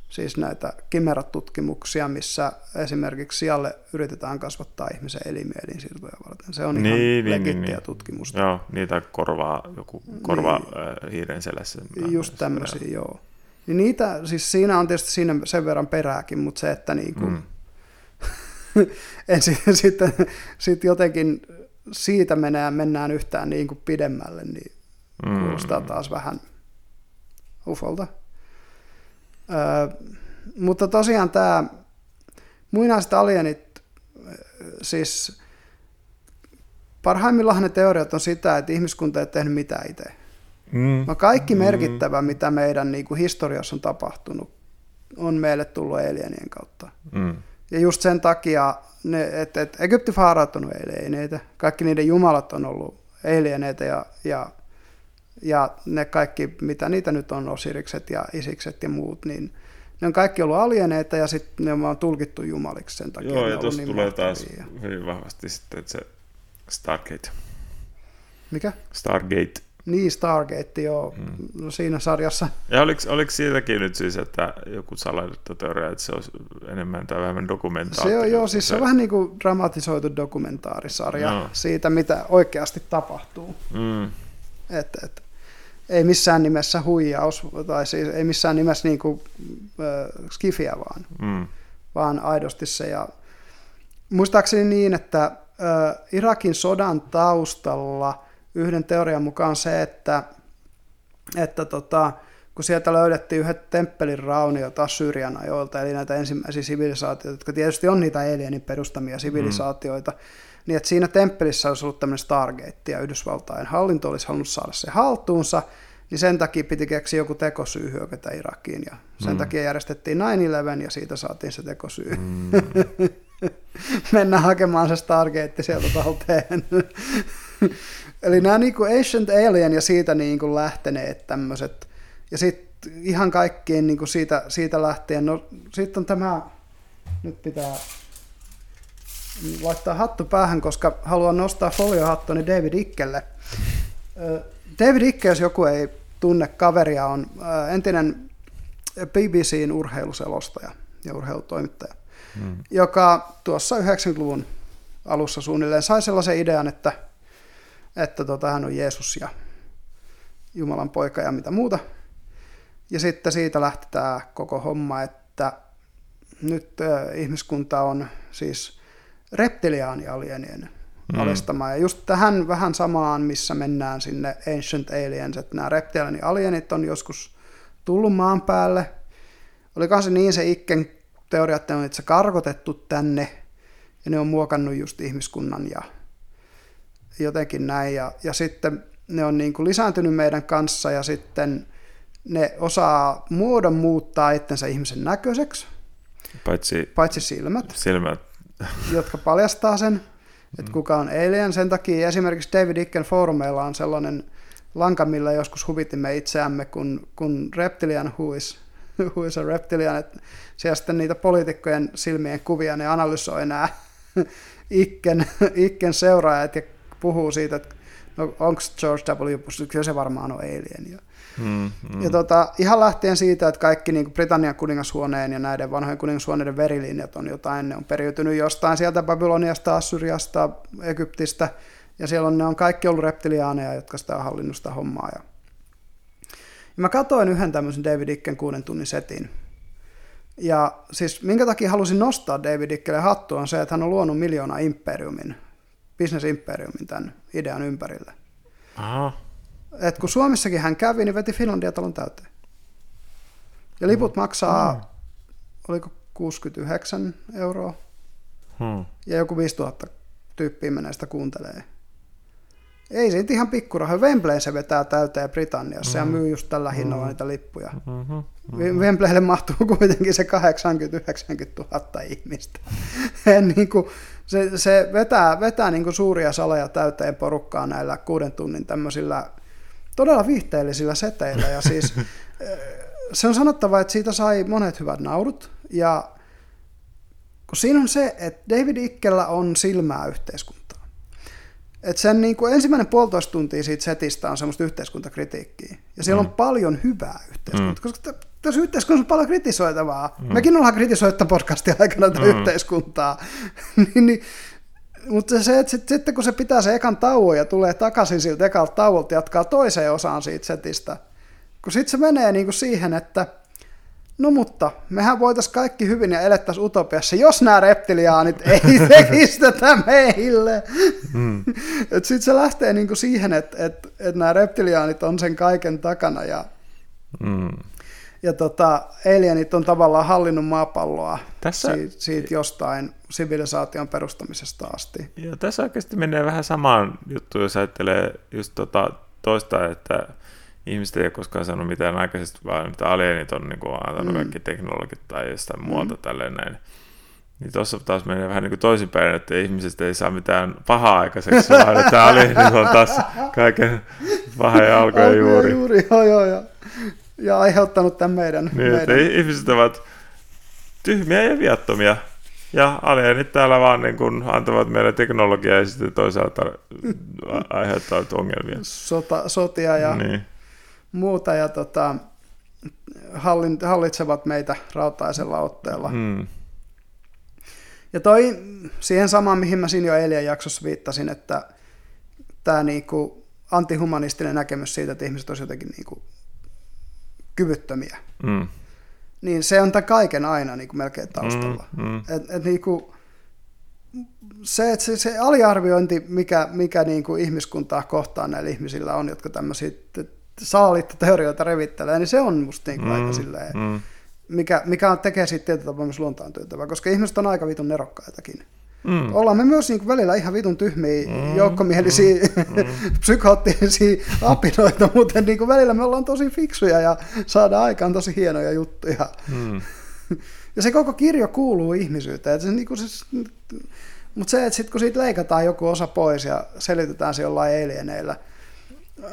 siis näitä kimeratutkimuksia, missä esimerkiksi sijalle yritetään kasvattaa ihmisen elimiä elinsiirtoja varten. Se on niin, ihan niin, legittiä niin, niin. tutkimusta. Joo, niitä korvaa joku korva niin, hiiren selässä. Just tämmöisiä, joo. Niin niitä, siis siinä on tietysti siinä sen verran perääkin, mutta se, että niin kuin, mm. <laughs> ensin <laughs> sitten sit jotenkin siitä mennään, mennään yhtään niin kuin pidemmälle, niin mm. kuulostaa taas vähän ufolta. Öö, mutta tosiaan tämä muinaiset alienit, siis parhaimmillaan ne teoriat on sitä, että ihmiskunta ei tehnyt mitään itse. Mm. No kaikki mm. merkittävä, mitä meidän niin kuin historiassa on tapahtunut, on meille tullut alienien kautta. Mm. Ja just sen takia, ne, että, Egyptin faaraat on alieneitä, kaikki niiden jumalat on ollut alieneitä ja, ja, ja ne kaikki, mitä niitä nyt on, Osirikset ja Isikset ja muut, niin ne on kaikki ollut alieneita ja sitten ne on tulkittu jumaliksi sen takia. Joo, ja tuossa niin tulee taas hyvin vahvasti sitten, että se Stargate. Mikä? Stargate. Niin, Stargate, joo. Mm. No, siinä sarjassa. Ja oliko, oliko siitäkin nyt siis, että joku salatettu teoria, että se olisi enemmän tai vähemmän dokumentaari? Se on, joo, siis se, on vähän niin kuin dramatisoitu dokumentaarisarja no. siitä, mitä oikeasti tapahtuu. Mm. Et, et, ei missään nimessä huijaus, tai siis ei missään nimessä niin kuin, äh, skifiä vaan, mm. vaan aidosti se. Ja muistaakseni niin, että Irakin sodan taustalla yhden teorian mukaan se, että, että tota, kun sieltä löydettiin yhdet temppelin rauniot Assyrian ajoilta, eli näitä ensimmäisiä sivilisaatioita, jotka tietysti on niitä alienin perustamia sivilisaatioita, mm. Niin että siinä temppelissä olisi ollut tämmöinen Stargate, ja Yhdysvaltain hallinto olisi halunnut saada se haltuunsa, niin sen takia piti keksiä joku tekosyy hyökätä Irakiin, ja sen mm. takia järjestettiin 9-11, ja siitä saatiin se tekosyy. Mm. <laughs> mennä hakemaan se Stargate sieltä talteen. <laughs> Eli nämä niin kuin Ancient Alien ja siitä niin kuin lähteneet tämmöiset, ja sitten ihan kaikkien niin kuin siitä, siitä lähtien, no sitten on tämä, nyt pitää laittaa hattu päähän, koska haluan nostaa foliohattoni David Ikkelle. David Icke, jos joku ei tunne kaveria, on entinen BBCn urheiluselostaja ja urheilutoimittaja mm. joka tuossa 90-luvun alussa suunnilleen sai sellaisen idean, että, että tota, hän on Jeesus ja Jumalan poika ja mitä muuta. Ja sitten siitä lähti tämä koko homma, että nyt ihmiskunta on siis reptiliaanialienien mm. alistama. Ja just tähän vähän samaan, missä mennään sinne Ancient Aliens, että nämä reptiliaanialienit on joskus tullut maan päälle. Olikohan se niin se Ikken teoriat on itse karkotettu tänne ja ne on muokannut just ihmiskunnan ja jotenkin näin. Ja, ja sitten ne on niin kuin lisääntynyt meidän kanssa ja sitten ne osaa muodon muuttaa itsensä ihmisen näköiseksi. Paitsi, paitsi silmät, silmät, jotka paljastaa sen, että kuka on alien. Sen takia esimerkiksi David Icken foorumeilla on sellainen lanka, millä joskus huvitimme itseämme, kun, kun Reptilian Who is, who is a Reptilian, että siellä sitten niitä poliitikkojen silmien kuvia, ne analysoi nämä <laughs> Ikken, Ikken seuraajat ja puhuu siitä, että no onko George W. Bush, kyllä se varmaan on alien. Ja, mm, mm. ja tota, ihan lähtien siitä, että kaikki niin Britannian kuningashuoneen ja näiden vanhojen kuningashuoneiden verilinjat on jotain, ne on periytynyt jostain sieltä Babyloniasta, Assyriasta, Egyptistä, ja siellä on, ne on kaikki ollut reptiliaaneja, jotka sitä on hallinnut sitä hommaa. Ja, ja mä katsoin yhden tämmöisen David Icken kuuden tunnin setin, ja siis minkä takia halusin nostaa David Ickelle hattu on se, että hän on luonut miljoona imperiumin, bisnesimperiumin tämän idean ympärille. Aha. Et kun Suomessakin hän kävi, niin veti Finlandia talon täyteen. Ja liput mm. maksaa, mm. oliko 69 euroa, hmm. ja joku 5000 tyyppiä menee sitä kuuntelee. Ei se ihan pikkuraha. Wembleyn se vetää täyteen Britanniassa mm-hmm. ja myy just tällä hinnalla mm-hmm. niitä lippuja. Mm-hmm. Mm-hmm. Wembleylle mahtuu kuitenkin se 80-90 000 ihmistä. <laughs> niin kuin, se, se vetää, vetää niin kuin suuria saleja täyteen porukkaa näillä kuuden tunnin tämmöisillä todella viihteellisillä seteillä. Ja siis, <laughs> se on sanottava, että siitä sai monet hyvät naurut. Ja kun siinä on se, että David Ikkellä on silmää yhteiskuntaa. Et sen niin kuin ensimmäinen puolitoista tuntia siitä setistä on semmoista yhteiskuntakritiikkiä. Ja siellä mm. on paljon hyvää yhteiskuntaa, mm. koska tässä yhteiskunnassa on paljon kritisoitavaa. Mm. Mekin ollaan kritisoitu podcastin aikana tätä mm. yhteiskuntaa. <laughs> niin, niin, mutta se, että sitten kun se pitää se ekan tauon ja tulee takaisin siltä ekalta tauolta ja jatkaa toiseen osaan siitä setistä, kun sitten se menee niin kuin siihen, että – No mutta, mehän voitaisiin kaikki hyvin ja elettäisiin utopiassa, jos nämä reptiliaanit ei <laughs> tekisi tätä meille. Mm. Sitten se lähtee niinku siihen, että et, et nämä reptiliaanit on sen kaiken takana. Ja, mm. ja tota, alienit on tavallaan hallinnut maapalloa Tässä- siitä, siitä jostain sivilisaation perustamisesta asti. Ja tässä oikeasti menee vähän samaan juttuun, jos ajattelee just tota toista, että ihmiset ei ole koskaan sanonut mitään aikaisesti, vaan että alienit on niin kuin, antanut mm. kaikki teknologit tai jostain mm. muualta tälleen näin. Niin tuossa taas menee vähän niin kuin toisinpäin, että ihmiset ei saa mitään pahaa aikaiseksi, <laughs> vaan että alienit on taas kaiken pahan ja alkojen juuri. juuri, joo, joo, joo. Ja aiheuttanut tämän meidän. Niin, meidän. ihmiset ovat tyhmiä ja viattomia. Ja alienit täällä vaan niin kuin antavat meille teknologiaa ja sitten toisaalta aiheuttavat ongelmia. Sota, sotia ja Niin. muuta ja tota, hallin, hallitsevat meitä rautaisella otteella. Hmm. Ja toi siihen samaan, mihin mä siinä jo eilen jaksossa viittasin, että tämä niinku antihumanistinen näkemys siitä, että ihmiset olisivat jotenkin niinku kyvyttömiä, Mm. Niin se on tämän kaiken aina niinku melkein taustalla. Mm, mm. Et, et niinku, se, että se, se aliarviointi, mikä, mikä niinku ihmiskuntaa kohtaan näillä ihmisillä on, jotka tämmöisiä saaliittoteorioita revittelee, niin se on musta niinku aika silleen, mm. mikä, mikä on- tekee siitä tietyllä tapaa myös luontaan tyytävää, koska ihmiset on aika vitun nerokkaitakin. Mm. Ollaan me myös niin välillä ihan vitun tyhmiä, mm, joukkomielisiä, mm, <laughs> psykoottisia apinoita, <laughs> mutta niin kuin välillä me ollaan tosi fiksuja ja saadaan aikaan tosi hienoja juttuja. Mm. <laughs> Ja se koko kirjo kuuluu ihmisyyteen. Että se, niin kuin se, mutta se, että sitten kun siitä leikataan joku osa pois ja selitetään se jollain alieneillä,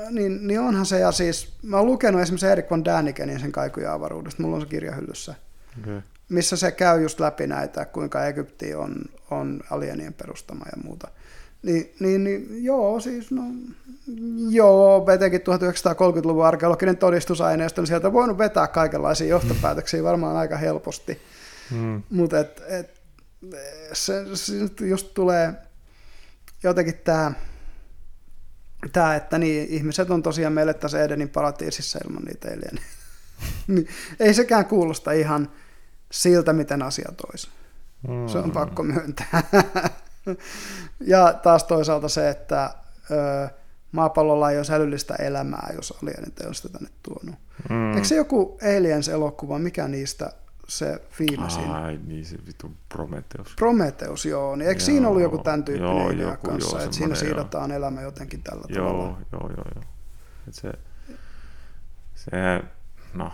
niin, niin onhan se, ja siis mä oon lukenut esimerkiksi Erik von Dänikenin sen kaikuja avaruudesta, mulla on se kirja hyllyssä, Okay. missä se käy just läpi näitä, kuinka Egypti on, on alienien perustama ja muuta. Niin, niin, niin joo, siis no, joo, etenkin 1930-luvun arkeologinen todistusaineisto, niin sieltä on voinut vetää kaikenlaisia johtopäätöksiä varmaan aika helposti. Mm. Mutta et, et, se, se just tulee jotenkin tämä, tää, että niin, ihmiset on tosiaan meille tässä Edenin paratiisissa ilman niitä alienia. <laughs> niin, ei sekään kuulosta ihan siltä, miten asiat olisi. Mm. Se on pakko myöntää. <laughs> ja taas toisaalta se, että ö, maapallolla ei ole älyllistä elämää, jos alienit ei ole sitä tänne tuonut. Mm. Eikö se joku Aliens-elokuva, mikä niistä se viimeisin? Ai niin, se vitu Prometheus. Prometheus, joo. Niin eikö Joo, siinä ollut joku tämän tyyppinen joo, idea joku, kanssa, joo, että siinä semmoinen, joo. elämä jotenkin tällä Joo, tavalla? joo, joo, joo. Et se, se, no,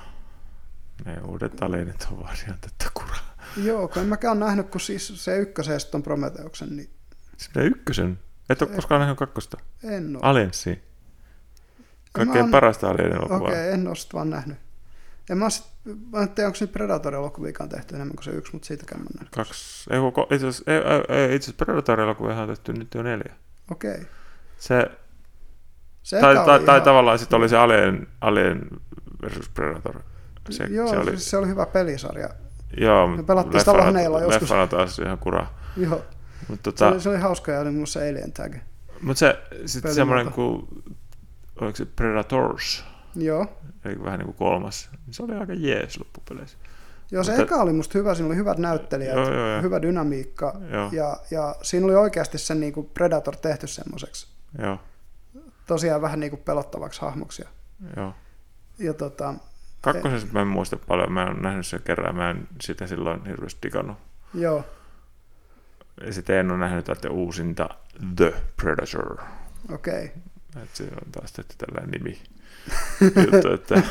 ne uudet alienit on vaan ihan tätä kuraa. Joo, kun en mäkään ole nähnyt, kun siis se ykkösestä on Prometheuksen, niin Sitä ykkösen. Et ole koskaan nähnyt kakkosta. en ole. Aliensi. Kaikkein oon- parasta alien elokuvaa. Okei, okay, en ole sit vaan nähnyt. En mä, sit, mä en tiedä, onko niitä Predator-elokuviikaan tehty enemmän kuin se yksi, mutta siitäkään mä nähnyt. Kaksi, ei, koko, itse asiassa, ei, ei, ei, itse asiassa Predator-elokuvia on tehty nyt jo neljä. Okei. Okay. Se, Se tai, tai, oli tai ihan- tavallaan sitten oli se Alien, Alien versus Predator. Se, Joo, se oli, se oli hyvä pelisarja. Joo, me pelattiin sitä lahneilla joskus. Leffana taas ihan kura. Joo, Mutta se, tota, oli, se oli hauska ja oli mulla se Alien Tag. mut se sitten semmoinen kuin, oliko se Predators, Joo. eli vähän niin kuin kolmas, se oli aika jees loppupeleissä. Joo, se Mutta- eka oli musta hyvä, siinä oli hyvät näyttelijät, Joo, joo, joo. hyvä dynamiikka Joo. ja, ja siinä oli oikeasti se niin kuin Predator tehty semmoiseksi Joo, tosiaan vähän niin kuin pelottavaksi hahmoksi. Joo. ja tota, Kakkosessa mä en muista paljon, mä en nähnyt sen kerran, mä en sitä silloin hirveästi digannut. joo, Ja sitten en ole nähnyt tätä uusinta The Predator. okei. Et se on taas tehty tällainen nimi. <laughs> Juttu, että,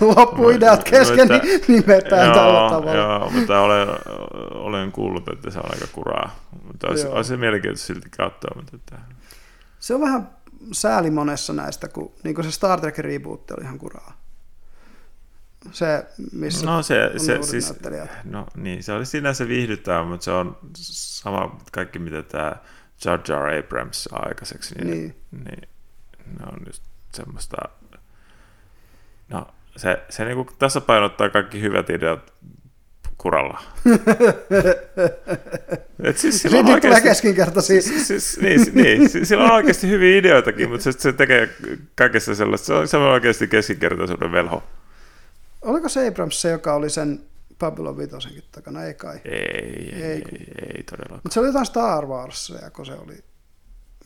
Loppuideat kesken no, että- niin nimetään tällä tavalla. joo, mutta olen, olen kuullut, että se on aika kuraa. Mutta olisi, Joo. olisi se mielenkiintoista silti katsoa. Mutta että, Se on vähän sääli monessa näistä, kun niin kuin se Star Trek reboot oli ihan kuraa. Se, missä no se, on se siis, no niin, se oli sinänsä viihdyttävää, mutta se on sama kaikki, mitä tämä Jar Jar Abrams saa aikaiseksi. Niin, Niin. niin ne on just semmoista, no se, se niinku tasapainottaa kaikki hyvät ideat kuralla. <laughs> Et siis sillä on tulee oikeasti, keskinkertaisia. siis, siis, niin, si- niin, si- sillä on oikeasti hyviä ideoitakin, mutta se, se tekee kaikessa sellaista, se on, se on oikeasti keskinkertaisuuden velho. Oliko se Abrams se, joka oli sen Babylon 5 takana? Ei kai. Ei, ei, Ei, ei, kun- ei, todellakaan. Mutta se oli jotain Star Warsia, kun se oli.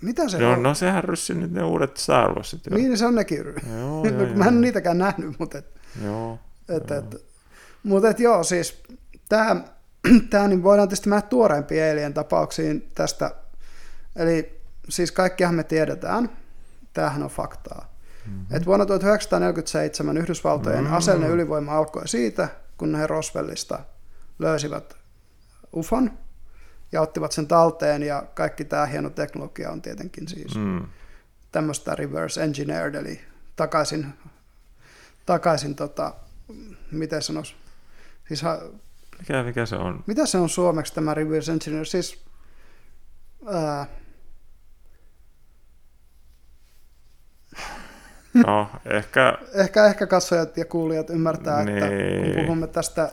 Mitä se No, on? no sehän ryssi nyt ne uudet Star Warsit. Joo, Niin, se on nekin. joo, no, <laughs> joo, kun mä en joo, niitäkään nähnyt, mutta et, joo. Et, et, mutta et joo, siis tämä, <clears throat> tää, niin voidaan tietysti mennä tuoreimpiin eilien tapauksiin tästä. Eli siis kaikkihan me tiedetään, tämähän on faktaa. Mm-hmm. Et vuonna 1947 Yhdysvaltojen mm-hmm. aseellinen ylivoima alkoi siitä, kun he Roswellista löysivät UFON ja ottivat sen talteen ja kaikki tämä hieno teknologia on tietenkin siis mm. tämmöistä reverse engineered, eli takaisin, takaisin tota, miten sanois, siis ha, mikä, mikä se on? Mitä se on suomeksi tämä reverse engineer? Siis, ää, No, ehkä... ehkä, ehkä katsojat ja kuulijat ymmärtää, niin. että kun niin. puhumme tästä...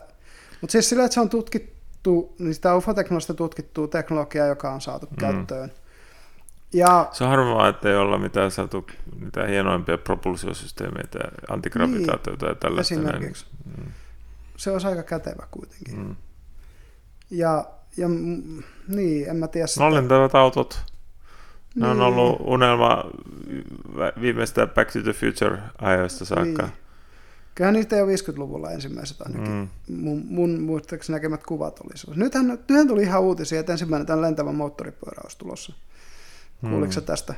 Mutta siis sillä, että se on tutkittu, niin sitä UFO-teknologista tutkittua teknologiaa, joka on saatu mm. käyttöön. Ja, se on harmaa, että ei olla mitään saatu mitään hienoimpia propulsiosysteemeitä, antigravitaatioita niin, ja tällaista. Esimerkiksi. Mm. Se on aika kätevä kuitenkin. Mm. Ja, ja niin, en mä tiedä. Sitä... autot. Ne niin. on ollut unelma viimeistä Back to the Future-ajoista saakka. Niin. Kyllähän niitä jo 50-luvulla ensimmäiset ainakin. Mm. Mun, mun muistaakseni näkemät kuvat oli sellaisia. Nythän, nythän tuli ihan uutisia, että ensimmäinen tämän lentävä moottoripyörä olisi tulossa. Kuuliko mm. tästä?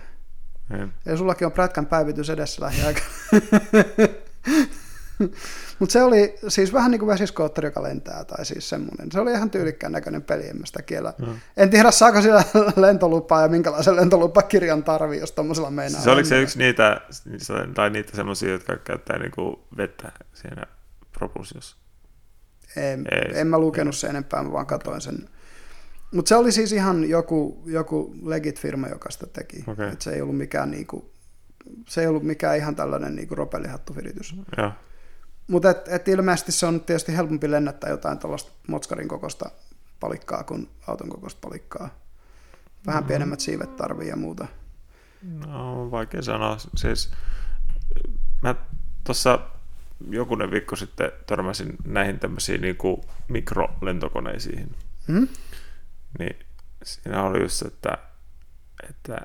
Ei. Ja sullakin on prätkän päivitys edessä lähiaikana. <laughs> <laughs> Mutta se oli siis vähän niin kuin vesiskootteri, joka lentää, tai siis semmoinen. Se oli ihan tyylikkään näköinen peli, en mä sitä kiellä. Mm. En tiedä, saako sillä <laughs> lentolupaa ja minkälaisen lentolupakirjan tarvii, jos tuommoisella meinaa. Se oliko se yksi niitä, tai niitä semmoisia, jotka käyttää niin kuin vettä siinä propulsiossa? En, Ei, en mä lukenut sen enempää, mä vaan katoin sen. Mutta se oli siis ihan joku, joku legit-firma, joka sitä teki. Okay. Et se ei ollut mikään niinku, se ei ollut mikään ihan tällainen niinku ropelihattuviritys. Joo. Mutta et, et ilmeisesti se on tietysti helpompi lennättää jotain tällaista Motskarin kokosta palikkaa kuin auton kokosta palikkaa. Vähän mm. pienemmät siivet tarvii ja muuta. No, vaikea sanoa. Siis, mä tuossa jokunen viikko sitten törmäsin näihin tämmöisiin niin kuin mikrolentokoneisiin. Mm? Niin siinä oli just, että, että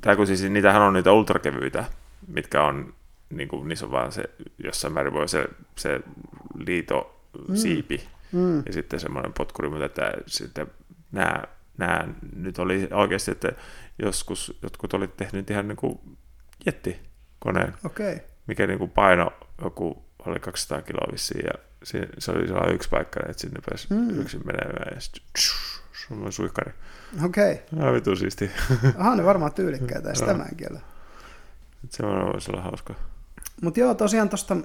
tai kun siis niitähän on niitä ultrakevyitä, mitkä on niin kuin, niissä on vaan se, jossain määrin voi se, se liito mm. siipi mm. ja sitten semmoinen potkuri, mutta että sitten nämä, nämä nyt oli oikeasti, että joskus jotkut oli tehnyt ihan niin kuin jättikoneen, okay. mikä niin kuin paino joku oli 200 kiloa vissiin ja se, se oli sellainen yksi paikka, että sinne pääsi mm. yksin menemään ja sitten semmoinen suihkari. Okei. Okay. Ja vitu siisti. Aha, ne varmaan tyylikkäitä, <laughs> ja sitä mä en kiellä. Semmoinen voisi olla hauska. Mutta joo, tosiaan tuosta...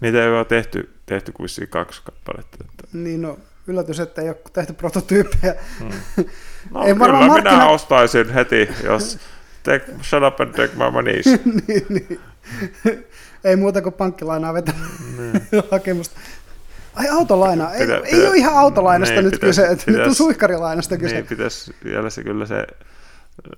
Niitä ei ole tehty, tehty kuin kaksi kappaletta. Että... Niin, no yllätys, että ei ole tehty prototyyppejä. Hmm. <laughs> No, ei kyllä markkina... minä ostaisin heti, jos take, shut up and take my money. <laughs> niin, niin. ei muuta kuin pankkilainaa vetää niin. <laughs> hakemusta. Ai autolaina, ei, pitä, ei ole ihan autolainasta niin, nyt pitäis, kyse, pitäis, nyt on suihkarilainasta kyse. Niin, pitäisi vielä se kyllä se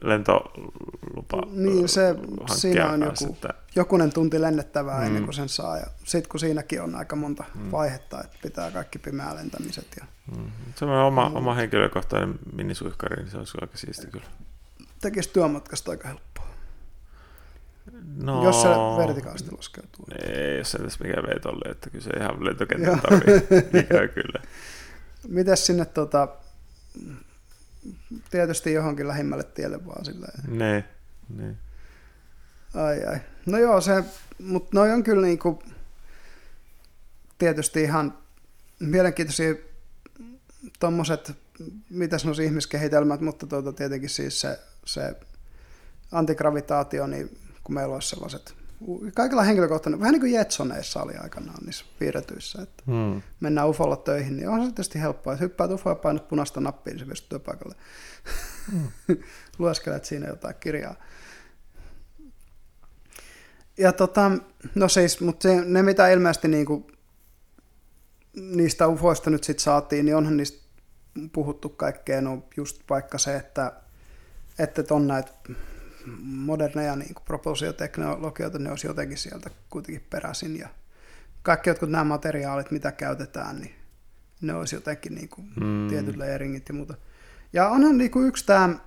lentolupa Niin, se, siinä on joku, jokunen tunti lennettävää mm. ennen kuin sen saa. Ja sitten kun siinäkin on aika monta mm. vaihetta, että pitää kaikki pimeä lentämiset. Ja... Mm. Se on oma, mm. oma henkilökohtainen minisuihkari, niin se olisi aika siisti kyllä. Tekisi työmatkasta aika helppoa. No, jos se vertikaasti laskeutuu. Ei, jos se tässä mikään veet oli, että kyllä se ihan lentokentän tarvii. kyllä. <laughs> Mites sinne tota, tietysti johonkin lähimmälle tielle vaan silleen. Ne, ne. Ai ai. No joo, se, mutta noi on kyllä niinku, tietysti ihan mielenkiintoisia tuommoiset, mitä sanoisi ihmiskehitelmät, mutta tuota, tietenkin siis se, se antigravitaatio, niin kun meillä olisi sellaiset kaikilla henkilökohtainen, vähän niin kuin Jetsoneissa oli aikanaan niissä piirretyissä, että hmm. mennään ufolla töihin, niin on se tietysti helppoa, että hyppäät ufoa ja painat punaista nappia, niin se pystyy työpaikalle. Hmm. <laughs> Lueskelet siinä jotain kirjaa. Ja tota, no siis, mutta se, ne mitä ilmeisesti niin kuin, niistä ufoista nyt sitten saatiin, niin onhan niistä puhuttu kaikkea, no just vaikka se, että, että on näitä moderneja niin propulsioteknologioita, ne olisi jotenkin sieltä kuitenkin peräisin ja kaikki jotkut nämä materiaalit, mitä käytetään, niin ne olisi jotenkin niin kuin mm. tietyt layeringit ja muuta. Ja onhan niin kuin yksi tämä,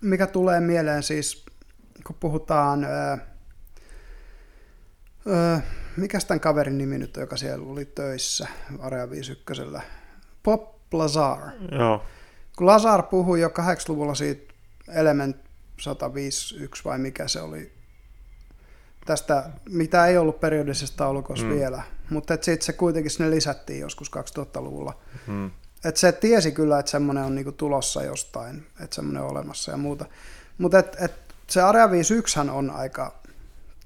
mikä tulee mieleen siis, kun puhutaan, öö, öö, mikä tämän kaverin nimi nyt, joka siellä oli töissä Area 51. Pop Lazar. Joo. Kun Lazar puhui jo 80-luvulla siitä Element 151 vai mikä se oli, tästä, mitä ei ollut periodisessa taulukossa mm. vielä, mutta sitten se kuitenkin sinne lisättiin joskus 2000-luvulla. Mm. Et se tiesi kyllä, että semmoinen on niinku tulossa jostain, että semmoinen on olemassa ja muuta. Mutta et, et se Area 51 on aika,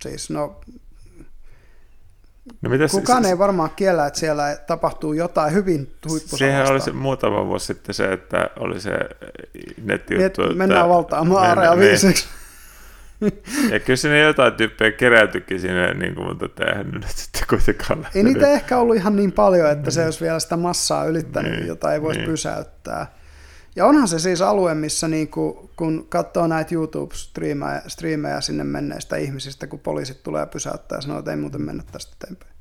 siis no No mitäs, Kukaan ei varmaan kiellä, että siellä tapahtuu jotain hyvin huippusalasta. Sehän oli se muutama vuosi sitten se, että oli se nettijuttu. Niin, mennään valtaamaan area viiseksi. Ja kyllä sinne jotain tyyppejä keräytyikin sinne, niin kuin, mutta eihän nyt sitten kuitenkaan lähtenyt. Ei niitä ehkä ollut ihan niin paljon, että se olisi vielä sitä massaa ylittänyt, niin, jota ei voisi niin. pysäyttää. Ja onhan se siis alue, missä niin kuin, kun katsoo näitä YouTube-striimejä sinne menneistä ihmisistä, kun poliisit tulee pysäyttää ja sanoo, että ei muuten mennä tästä eteenpäin.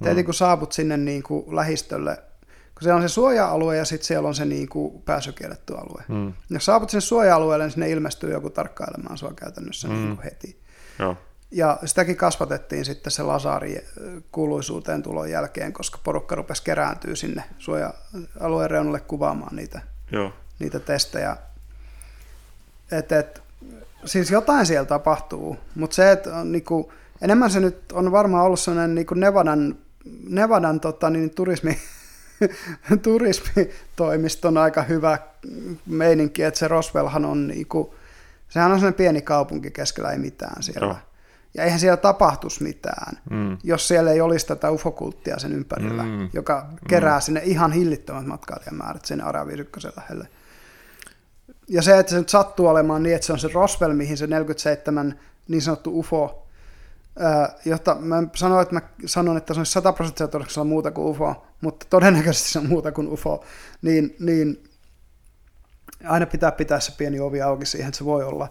Mm. Heti kun saavut sinne niin kuin lähistölle, kun siellä on se suoja-alue ja sitten siellä on se niin kuin pääsykielletty alue. Mm. Jos saavut sinne suoja-alueelle, niin sinne ilmestyy joku tarkkailemaan sua käytännössä mm. niin kuin heti. Joo. Ja sitäkin kasvatettiin sitten se Lasari kuuluisuuteen tulon jälkeen, koska porukka rupesi kerääntyä sinne suoja-alueen reunalle kuvaamaan niitä Joo. niitä testejä. Et, et, siis jotain siellä tapahtuu, mutta se, että niinku, enemmän se nyt on varmaan ollut sellainen niinku Nevadan, Nevadan tota, niin, turismi, <laughs> turismitoimiston aika hyvä meininki, että se Roswellhan on, niinku, sehän on sellainen pieni kaupunki keskellä ei mitään siellä. Joo. Ja eihän siellä tapahtuisi mitään, mm. jos siellä ei olisi tätä ufokulttia sen ympärillä, mm. joka kerää mm. sinne ihan hillittömät matkailijamäärät sinne Araviirykkösen lähelle. Ja se, että se nyt sattuu olemaan niin, että se on se Roswell, mihin se 47 niin sanottu UFO, jota mä sanoin, että mä sanon, että se on 100 prosenttia todennäköisesti muuta kuin UFO, mutta todennäköisesti se on muuta kuin UFO, niin, niin aina pitää pitää se pieni ovi auki siihen, että se voi olla.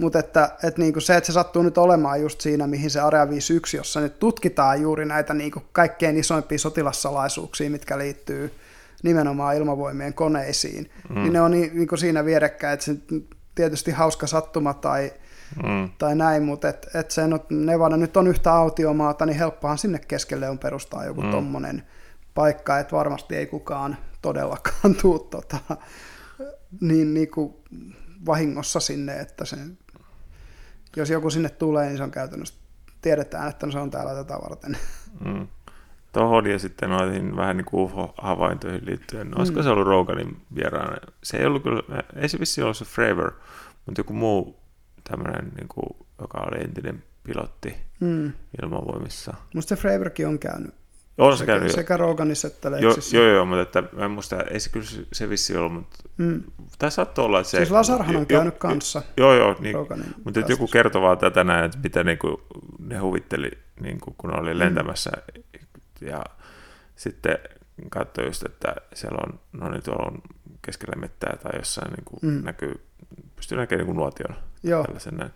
Mutta että, että niinku se, että se sattuu nyt olemaan just siinä, mihin se Area 51, jossa nyt tutkitaan juuri näitä niinku kaikkein isoimpia sotilassalaisuuksia, mitkä liittyy nimenomaan ilmavoimien koneisiin, mm. niin ne on niin, niinku siinä vierekkäin, että se tietysti hauska sattuma tai, mm. tai näin, mutta et, et se nyt, Nevada nyt on yhtä autiomaata, niin helppohan sinne keskelle on perustaa joku mm. tommonen paikka, että varmasti ei kukaan todellakaan <laughs> tuu tota, niin, niin kuin vahingossa sinne, että se jos joku sinne tulee, niin se on käytännössä, tiedetään, että se on täällä tätä varten. Mm. Tuohon ja sitten noihin vähän niin kuin havaintoihin liittyen. No, olisiko mm. se ollut Roganin vieraana? Se ei ollut kyllä, ei se vissi ollut se Fravor, mutta joku muu tämmöinen, niin kuin, joka oli entinen pilotti mm. ilmavoimissa. Musta se Fravorkin on käynyt on se käynyt sekä Roganissa että Lexissä. Joo, joo, joo, mutta että, mä en muista, ei se kyllä se vissi ollut, mutta mm. tässä saattaa olla, että se... Siis Lasarhan on jo, käynyt jo, kanssa. Joo, joo, niin, mutta joku kertoo vaan tätä näin, että mitä niin kuin, ne huvitteli, niin kuin, kun oli lentämässä, mm. ja sitten katsoi just, että siellä on, no niin tuolla on keskellä mettää tai jossain niin kuin mm. näkyy, pystyy näkemään niin kuin nuotion. Joo. Tällaisen näin.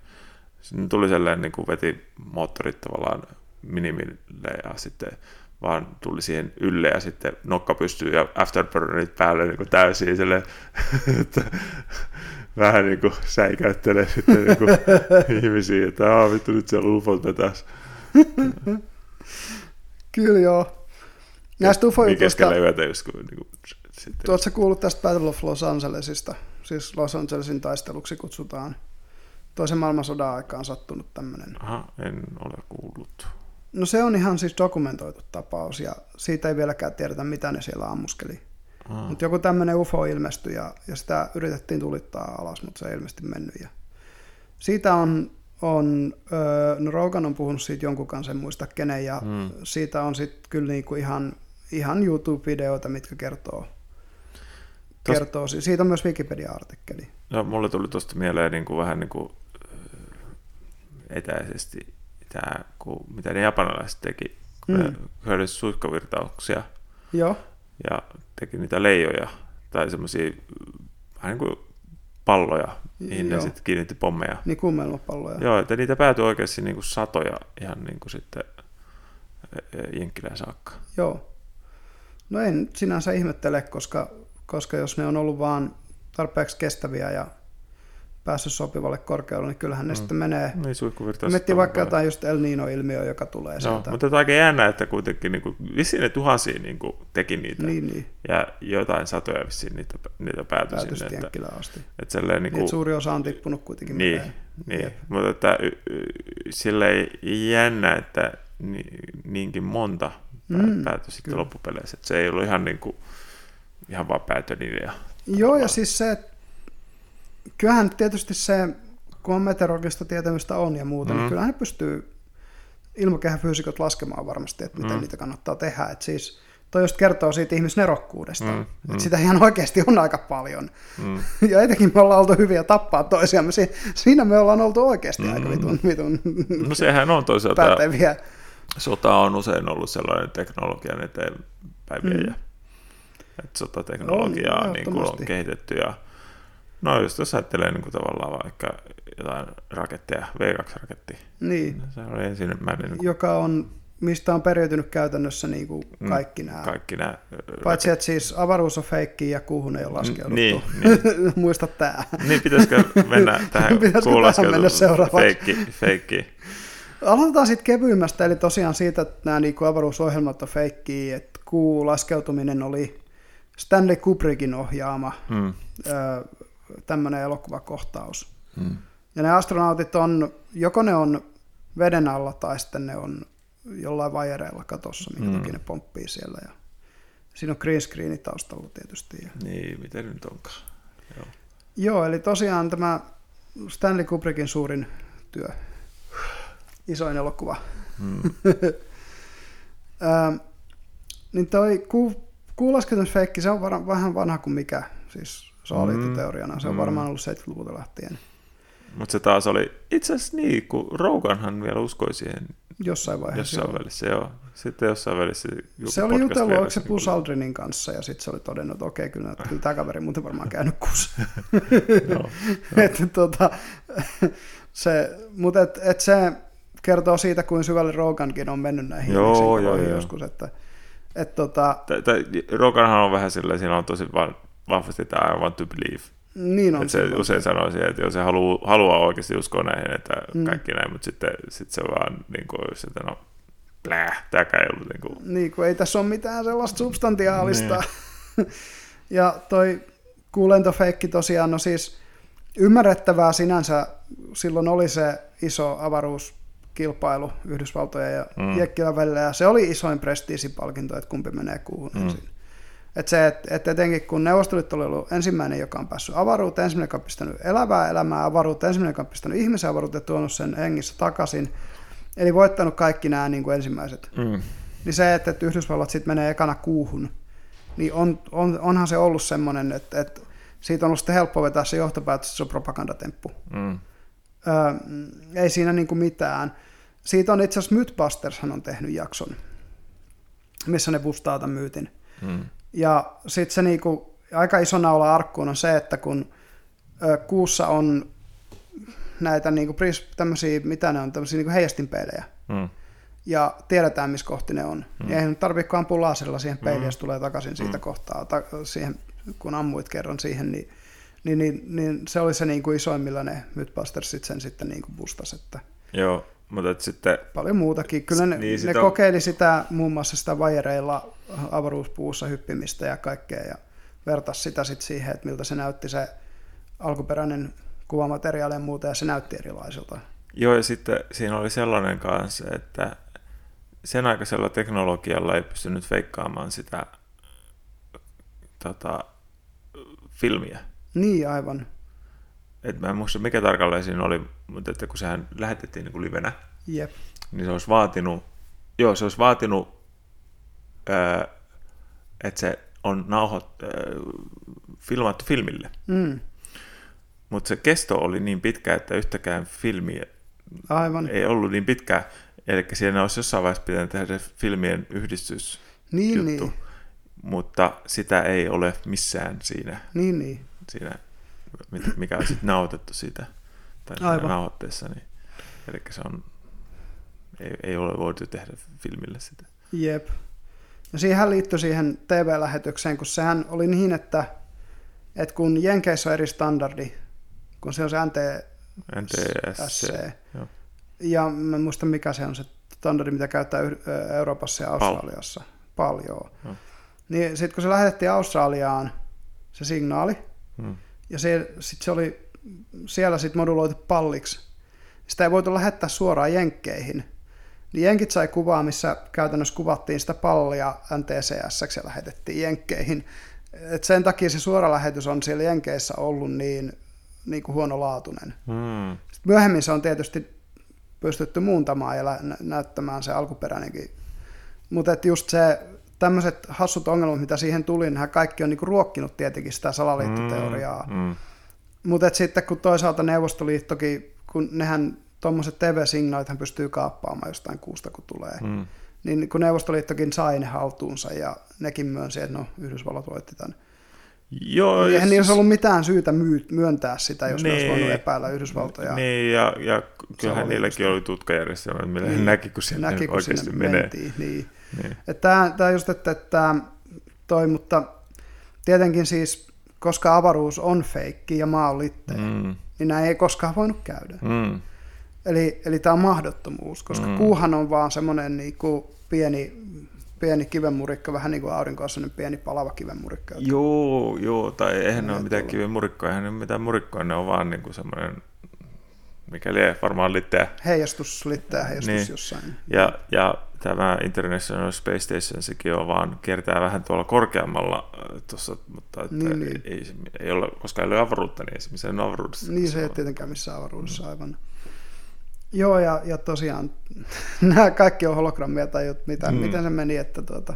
Sitten tuli sellainen, niin kuin veti moottorit tavallaan minimille ja sitten vaan tuli siihen ylle ja sitten nokka pystyy ja afterburnit päälle niin kuin täysin sille, <laughs> että vähän niin kuin säikäyttelee sitten niin kuin <laughs> ihmisiä, että aah vittu nyt siellä ufot vetäisi. <laughs> Kyllä joo. Näistä ufo-jutuista... Niin yötä just kun... Niin kuin, sitten... Tuossa kuullut tästä Battle of Los Angelesista, siis Los Angelesin taisteluksi kutsutaan. Toisen maailmansodan aikaan sattunut tämmöinen. Aha, en ole kuullut. No se on ihan siis dokumentoitu tapaus ja siitä ei vieläkään tiedetä, mitä ne siellä ammuskeli. Mm. Mutta joku tämmöinen UFO ilmestyi ja, ja sitä yritettiin tulittaa alas, mutta se ei ilmeisesti mennyt. Ja siitä on, on no Rogan on puhunut siitä jonkun kanssa, en muista kenen, ja mm. siitä on sitten kyllä niinku ihan, ihan YouTube-videoita, mitkä kertoo, Tost... kertoo. Siitä on myös Wikipedia-artikkeli. No, mulle tuli tuosta mieleen niin kuin vähän niin kuin etäisesti tämä, kun, mitä ne japanilaiset teki, kun mm. ne suihkavirtauksia Joo. ja teki niitä leijoja tai semmoisia vähän niin kuin palloja, mihin Joo. ne sitten kiinnitti pommeja. Niin kummelmapalloja. Joo, että niitä päätyi oikeasti niin kuin satoja ihan niin kuin sitten e, e, Jenkkilään saakka. Joo. No en sinänsä ihmettele, koska, koska jos ne on ollut vaan tarpeeksi kestäviä ja päässyt sopivalle korkeudelle, niin kyllähän ne mm. sitten menee. Niin, suihkuvirtaus. Miettii vaikka jotain just El Nino-ilmiö, joka tulee Joo, sieltä. mutta tämä aika jännä, että kuitenkin niin kuin, vissiin ne tuhansia niin kuin, teki niitä. Niin, niin. Ja jotain satoja vissiin niitä, niitä päätyi sinne. Että, asti. että silleen, niin Niin, kuin, että suuri osa on tippunut kuitenkin niin, mereen. niin. Jep. mutta että, y- y- silleen jännä, että ni, niinkin monta Mm, mm, päätyi sitten loppupeleissä. Että se ei ollut ihan, niin kuin, ihan vaan päätön idea. Joo, ja siis se, että kyllähän tietysti se, kun on meteorologista tietämystä on ja muuta, mm. niin Mm. kyllähän ne pystyy ilmakehäfyysikot laskemaan varmasti, että miten Mm. niitä kannattaa tehdä. Että siis toi just kertoo siitä ihmisnerokkuudesta, Mm, että mm. sitä ihan oikeasti on aika paljon. Mm. <laughs> Ja etenkin me ollaan oltu hyviä tappaa toisiamme. Si- Siinä me ollaan oltu oikeasti Mm. aika vitun, vitun No sehän on toisaalta, päteviä. sota on usein ollut sellainen teknologian eteenpäin Mm. Että sotateknologiaa On, niin kuin on kehitetty ja no just jos ajattelee niin kuin tavallaan vaikka jotain raketteja, V2-raketti, Niin, se oli ensimmäinen niin kuin joka on, mistä on periytynyt käytännössä niin kuin Mm, kaikki nämä. kaikki nämä Paitsi, että siis avaruus on feikki ja kuuhun ei ole laskeuduttu. Niin, <laughs> niin. Muista tämä. Niin, pitäisikö mennä <laughs> tähän Pitäisikö tähän mennä seuraavaksi? feikki, feikki. Aloitetaan sitten kevyimmästä, eli tosiaan siitä, että nämä niinku avaruusohjelmat on feikkiä, että kuun laskeutuminen oli Stanley Kubrickin ohjaama Mm, tämmöinen elokuvakohtaus. mm. Ja ne astronautit on, joko ne on veden alla tai sitten ne on jollain vajereilla katossa, minkä Mm. takia ne pomppii siellä. Ja siinä on green screeni taustalla tietysti. Ja Niin, miten nyt onkaan. Joo. Joo, eli tosiaan tämä Stanley Kubrickin suurin työ, isoin elokuva. Mm. <laughs> Ää, niin toi ku, kuulasketusfeikki, se on var, vähän vanha kuin mikä, siis salaliittoteoriana. Se on Mm. varmaan ollut 70-luvulta lähtien Mutta se taas oli, itse asiassa niin, kun Roganhan vielä uskoi siihen jossain vaiheessa. jossain joo. välissä, joo. Sitten jossain välissä joku Se oli jutellut, oliko se niin Buzz Aldrinin kanssa, ja sitten se oli todennut, että okei, kyllä, kyllä tämä kaveri muuten varmaan käynyt kus. <laughs> Joo, että tota, se, mutta et, et se kertoo siitä, kuin syvälle Rogankin on mennyt näihin Joo, joo, joo. joskus, että et tota, Tai- tai Roganhan on vähän silleen, siinä on tosi va- vahvasti tämä I want to believe. niin on Et se silloin. usein sanoo siihen, että jos se haluaa, haluaa oikeasti uskoa näihin, että Mm. kaikki näin, mutta sitten sit se vaan niin kuin, että no, plää, tämäkään ei ollut niin kuin, Niin, kun ei tässä ole mitään sellaista substantiaalista. <laughs> ja toi kuulentofeikki tosiaan, no siis ymmärrettävää sinänsä, silloin oli se iso avaruuskilpailu Yhdysvaltojen ja Mm. Jekkilän välillä, ja se oli isoin prestiisipalkinto, että kumpi menee kuuhun mm. ensin. Et se, että et etenkin kun Neuvostoliitto oli ollut ensimmäinen, joka on päässyt avaruuteen, ensimmäinen, joka on pistänyt elävää elämää avaruuteen, ensimmäinen, joka on pistänyt ihmisen avaruuteen ja tuonut sen hengissä takaisin, eli voittanut kaikki nämä niin kuin ensimmäiset mm, niin se, että, että Yhdysvallat sitten menee ekana kuuhun, niin on, on, onhan se ollut semmoinen, että, että siitä on ollut sitten helppo vetää se johtopäätös, että se on propagandatemppu. mm, Öö, ei siinä niin kuin mitään. Siitä on itse asiassa Mythbustershan on tehnyt jakson, missä ne bustaa tämän myytin. mm, Ja sitten se niinku, aika iso naula arkkuun on se, että kun ö, kuussa on näitä niinku, tämmöisiä, mitä ne on, tämmöisiä niinku heijastinpeilejä, mm, ja tiedetään, missä kohti ne on. Mm. Ja eihän tarvitse ampua laserilla siihen peiliin, Mm. jos tulee takaisin siitä Mm. kohtaa, ta- siihen, kun ammuit kerran siihen, niin, niin, niin, niin se oli se niin kuin isoin, millä ne Mythbustersit sen sitten niin kuin bustas, että joo, mutta et sitten, paljon muutakin. Kyllä ne, Niin, niin, sitä ne on- kokeili sitä muun muassa sitä vajereilla avaruuspuussa hyppimistä ja kaikkea ja vertas sitä sitten siihen, että miltä se näytti se alkuperäinen kuvamateriaali ja muuta, ja se näytti erilaiselta. joo, ja sitten siinä oli sellainen kanssa, että sen aikaisella teknologialla ei pystynyt feikkaamaan sitä tota, filmiä. Niin, aivan. Et mä en muista mikä tarkalleen siinä oli, mutta että kun sehän lähetettiin niin kuin livenä, Jep. niin se olisi vaatinut, joo, se olisi vaatinut, että se on nauhot, ää, filmattu filmille. Mm, Mutta se kesto oli niin pitkä, että yhtäkään filmiä aivan. ei ollut niin pitkä. Eli siinä olisi jossain vaiheessa pitänyt tehdä se filmien yhdistys Niin, juttu, niin. mutta sitä ei ole missään siinä, Niin, niin. siinä mikä on sitten nauhoitettu siitä, tai Aivan. nauhoitteessa. Niin, eli se on, ei, ei ole voitu tehdä filmille sitä. Jep. Ja siihen liittyi siihen TV-lähetykseen, kun sehän oli niin, että, että kun Jenkeissä on eri standardi kun se on se NT, NTSC. Joo. Ja mä en muista mikä se on se standardi, mitä käyttää Euroopassa ja Australiassa. Paljon. Joo. Niin sitten kun se lähetettiin Australiaan, se signaali, Hmm. ja se, sit se oli siellä sit moduloitu palliksi. Sitä ei voitu lähettää suoraan jenkkeihin. Niin jenkit sai kuvaa, missä käytännössä kuvattiin sitä pallia NTCS ja lähetettiin jenkkeihin. Et sen takia se suora lähetys on siellä jenkeissä ollut niin, niin kuin huonolaatuinen. Hmm. Sitten myöhemmin se on tietysti pystytty muuntamaan ja nä- näyttämään se alkuperäinenkin. Mutta just se, tämmöiset hassut ongelmat, mitä siihen tuli, niin kaikki on niinku ruokkinut tietenkin sitä salaliittoteoriaa. Hmm. Mutta sitten kun toisaalta Neuvostoliittokin, kun nehän tuommoiset TV-signaalithan pystyy kaappaamaan jostain kuusta, kun tulee, Hmm. niin kun Neuvostoliittokin sai ne haltuunsa ja nekin myönsi, että no Yhdysvallat voitti tämän. Joo, Eihän ja niillä olisi ollut mitään syytä myy- myöntää sitä, jos ne olisi Niin. voinut epäillä Yhdysvaltoja. Niin, ja, ja kyllähän niilläkin oli tutkajärjestelmä, millä he Niin. näki, kun sinne Näki, kun oikeasti sinne menee. mentiin. Niin. Niin. Tämä, tämä just, että, että toi, mutta tietenkin siis, koska avaruus on feikki ja maa on litteä, mm. Mm. niin näin ei koskaan voinut käydä. Mm. Eli, eli tämä on mahdottomuus, koska mm. Mm. kuuhan on vaan semmoinen niin kuin pieni, pieni kivenmurikka, vähän niin kuin aurinko on semmoinen pieni palava kivenmurikka. Joo, joo, tai eihän ne ole mitään tuolla. kiven murikkoja, eihän ne ole mitään murikkoja, ne on vaan niinku semmoinen, mikä lie varmaan litteä. Heijastus, litteä heijastus niin. Niin. jossain. Ja, ja tämä International Space Station, sekin on vaan, kiertää vähän tuolla korkeammalla äh, tuossa, mutta että Niin, niin, niin. niin. Ei, ei ole, koska ei ole avaruutta, niin ei se missään avaruudessa. Niin se ei ole tietenkään missään avaruudessa aivan. Joo, ja, ja tosiaan <laughs> nämä kaikki on hologrammia tai jot- mitä, mm. Miten se meni, että tuota...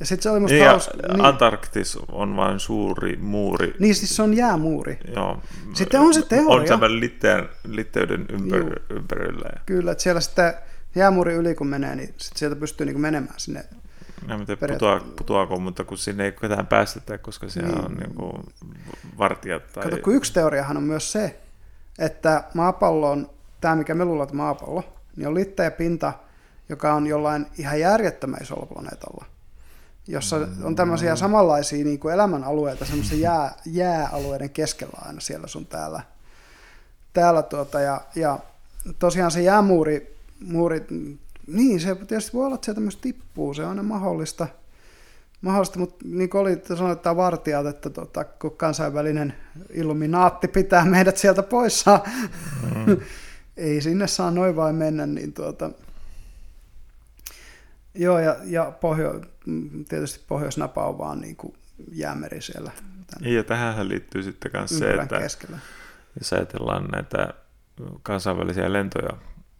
Ja sitten se oli musta Niin, ja. Niin, Antarktis on vain suuri muuri. niin, siis se on jäämuuri. Joo. Sitten on se teoria. On tämän litteän, litteyden ympär, ympärillä. Ja, Kyllä, että siellä sitten jäämuuri yli kun menee, niin sit sieltä pystyy niinku menemään sinne. ja miten Periaatteessa- putoa, putoako, mutta kun sinne ei ketään päästetä, koska siellä Niin. on niin vartijat. Tai... Kato, kun yksi teoriahan on myös se, että maapallo on, tämä mikä me että maapallo, niin on litteä pinta, joka on jollain ihan järjettömän isolla planeetalla, jossa on tämmöisiä samanlaisia niin kuin elämänalueita, semmoisia jää, jääalueiden keskellä aina siellä sun täällä. täällä tuota, ja, ja tosiaan se jäämuuri, muuri, niin se tietysti voi olla, että sieltä myös tippuu, se on aina mahdollista, mahdollista mutta niin kuin oli sanotaan vartijat, että tota, kun kansainvälinen illuminaatti pitää meidät sieltä poissa, mm. Ei sinne saa noin vain mennä, niin tuota, joo, ja, ja pohjo, tietysti pohjoisnapa on vaan niin kuin jäämeri siellä tämän Ja tähän liittyy sitten myös se, että keskellä. jos ajatellaan näitä kansainvälisiä lentoja,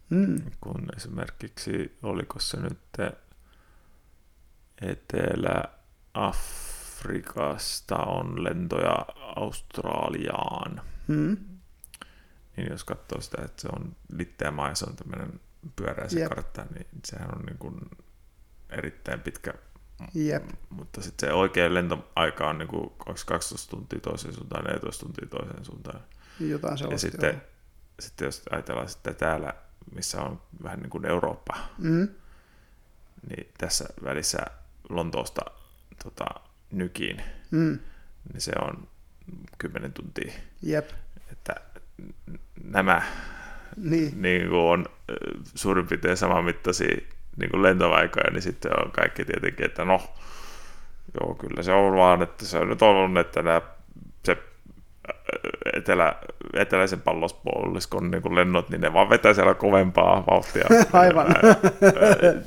Mm. kun esimerkiksi, oliko se nyt Etelä-Afrikasta on lentoja Australiaan, Mm. Niin jos katsoo sitä, että se on litteä maa ja se on tämmöinen pyöreä se Jep. kartta, niin sehän on niin kuin erittäin pitkä. Jep. Mutta sitten se oikea lentoaika on niin kuin 12 tuntia toiseen suuntaan, 14 tuntia toiseen suuntaan. Jotain Ja sitten, sitten jos ajatellaan sitten täällä, missä on vähän niin kuin Eurooppa, Mm. niin tässä välissä Lontoosta tota, nykiin, Mm. niin se on 10 tuntia. Jep. Nämä Niin. niin kuin on suurin piirtein samanmittaisia niin kuin lentoaikoja, niin sitten on kaikki tietenkin, että no, joo, kyllä se on vaan, että se on nyt ollut, että nämä, se etelä, eteläisen pallospuoliskon niin kuin lennot, niin ne vaan vetää siellä kovempaa vauhtia. <laughs> Aivan.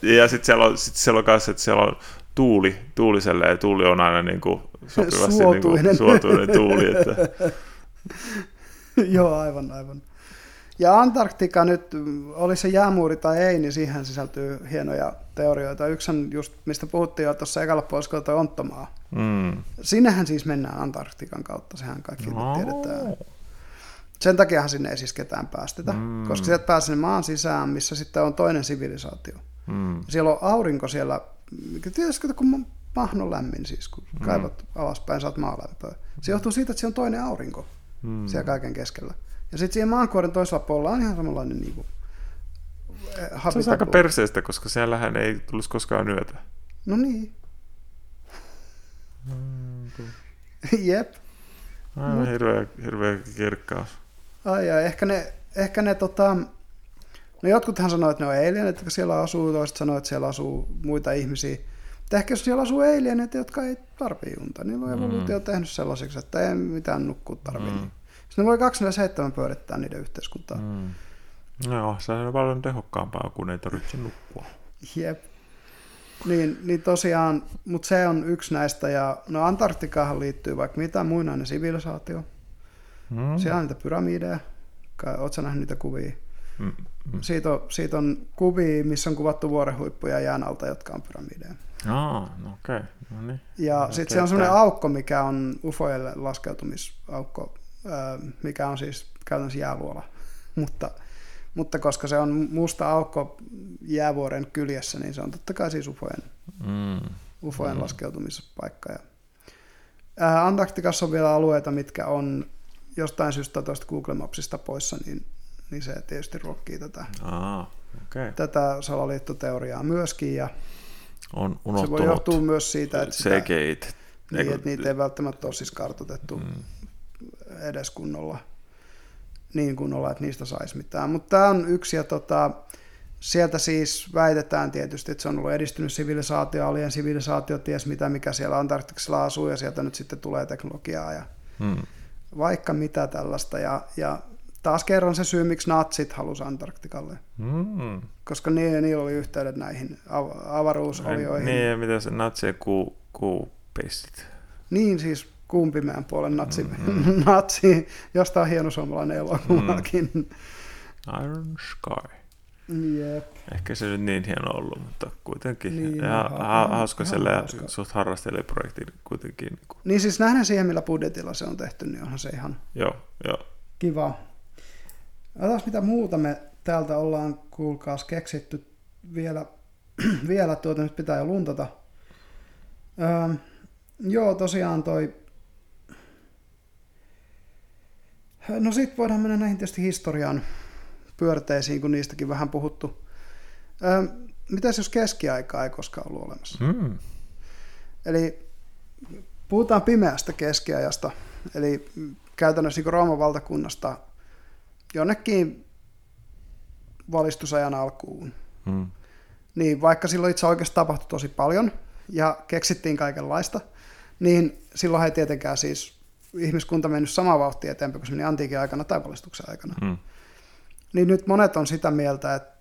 Ja sitten siellä on, sit siellä on kanssa, että siellä on tuuli, tuuliselle, ja tuuli on aina niin kuin sopivasti niin Suotuinen. kuin, suotuinen tuuli, että <laughs> <laughs> Joo, aivan, aivan. Ja Antarktika nyt, oli se jäämuuri tai ei, niin siihen sisältyy hienoja teorioita. Yksi on just, mistä puhuttiin jo tuossa ekalla puoliskolla, toi Onttomaa. mm. Sinnehän siis mennään Antarktikan kautta, sehän kaikki No. tiedetään. Sen takiahan sinne ei siis ketään päästetä, mm. koska sieltä pääsee sinne maan sisään, missä sitten on toinen sivilisaatio. Mm. Siellä on aurinko siellä, kato, kun mahno lämmin siis, kun mm. kaivat alaspäin, saat maalämpöä. Se johtuu siitä, että siellä on toinen aurinko mm. siellä kaiken keskellä. Ja sitten siihen maankuoren toisella puolella on ihan samanlainen niin kuin, eh, Se on aika perseestä, koska siellähän ei tulisi koskaan yötä. No niin. <laughs> Jep. Aivan hirveä, hirveä kirkkaus. Ai, ai ehkä ne, ehkä ne tota, no jotkuthan sanoo, että ne on alienit, jotka siellä asuu, toiset sanoo, että siellä asuu muita ihmisiä. Mutta ehkä jos siellä asuu alienit, jotka ei tarvii unta, niin on evoluutio mm. tehnyt sellaisiksi, että ei mitään nukkua tarvii. Mm. Sitten ne voi 247 pyörittää niiden yhteiskuntaa. Mm. No, se on paljon tehokkaampaa, kun ei tarvitse nukkua. Jep. Niin, niin tosiaan, mutta se on yksi näistä, ja no Antarktikahan liittyy vaikka mitä muinainen sivilisaatio. Mm. Siellä on niitä pyramideja, ootko nähnyt niitä kuvia? Mm. Mm. Siitä, on, siitä on kuvia, missä on kuvattu vuorenhuippuja jään alta, jotka on pyramideja. Aa, no okei. Okay. No niin. Ja sitten se on sellainen aukko, mikä on ufoille laskeutumisaukko, mikä on siis käytännössä jääluola. <laughs> Mutta mutta koska se on musta aukko jäävuoren kyljessä, niin se on totta kai siis ufojen, mm. ufojen mm. laskeutumispaikka. Ja, ää, Antarktikassa on vielä alueita, mitkä on jostain syystä tuosta Google Mapsista poissa, niin, niin se tietysti ruokkii tätä, ah, okay. tätä salaliittoteoriaa myöskin. Ja on se voi johtua myös siitä, että, sitä, niin, että niitä ei välttämättä ole siis kartoitettu mm. edes kunnolla niin kunnolla, että niistä saisi mitään. Mutta tämä on yksi, ja tota, sieltä siis väitetään tietysti, että se on ollut edistynyt sivilisaatio, alien sivilisaatio, ties mitä, mikä siellä Antarktiksella asuu, ja sieltä nyt sitten tulee teknologiaa ja hmm. vaikka mitä tällaista. Ja, ja taas kerran se syy, miksi natsit halusi Antarktikalle. Hmm. Koska niillä, niillä oli yhteydet näihin av- avaruusolioihin. Niin, ja mitä se natsien ku, kuupistit? Niin, siis kuun pimeän puolen natsi, mm-hmm. <laughs> natsi jostain hieno suomalainen elokuvakin. Mm. Iron Sky. Jep. Ehkä se nyt niin hieno ollut, mutta kuitenkin niin, ja ha- hauska siellä ja suht harrastelijaprojekti kuitenkin. Niin, niin siis nähdään siihen, millä budjetilla se on tehty, niin onhan se ihan joo, joo. kiva. Otas mitä muuta me täältä ollaan, kuulkaas, keksitty vielä, <clears throat> vielä tuota nyt pitää jo luntata. Öö, joo, tosiaan toi No sitten voidaan mennä näihin tietysti historian pyörteisiin, kun niistäkin vähän puhuttu. Ö, mitäs jos keskiaikaa ei koskaan ollut olemassa? Mm. Eli puhutaan pimeästä keskiajasta, eli käytännössä niin Rooman valtakunnasta jonnekin valistusajan alkuun. Mm. Niin vaikka silloin itse oikeasti tapahtui tosi paljon ja keksittiin kaikenlaista, niin silloin ei tietenkään siis ihmiskunta mennyt samaa vauhtia eteenpäin kuin se meni antiikin aikana tai valistuksen aikana. Hmm. Niin nyt monet on sitä mieltä, että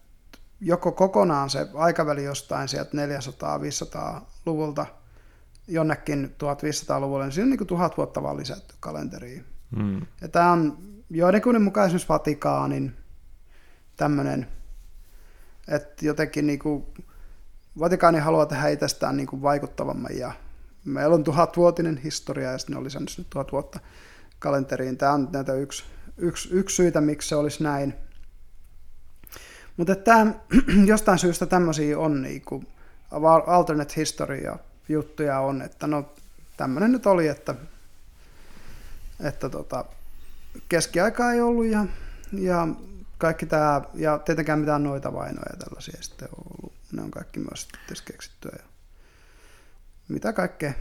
joko kokonaan se aikaväli jostain sieltä 400-500-luvulta jonnekin 1500-luvulle, niin siinä on niin kuin tuhat vuotta vaan lisätty kalenteriin. Hmm. Ja tämä on joidenkin mukaan esimerkiksi Vatikaanin tämmöinen, että jotenkin niin kuin Vatikaani haluaa tehdä itsestään niin kuin vaikuttavamman ja meillä on tuhatvuotinen historia ja sitten ne on lisännyt nyt tuhat vuotta kalenteriin. Tämä on näitä yksi, yksi, yksi syitä, miksi se olisi näin. Mutta tämä, <clears throat> jostain syystä tämmöisiä on niin kuin alternate historia juttuja on, että no tämmöinen nyt oli, että, että tota, keskiaikaa ei ollut ja, ja kaikki tämä, ja tietenkään mitään noita vainoja tällaisia sitten on ollut. Ne on kaikki myös keksittyä. Ja mitä kaikkea,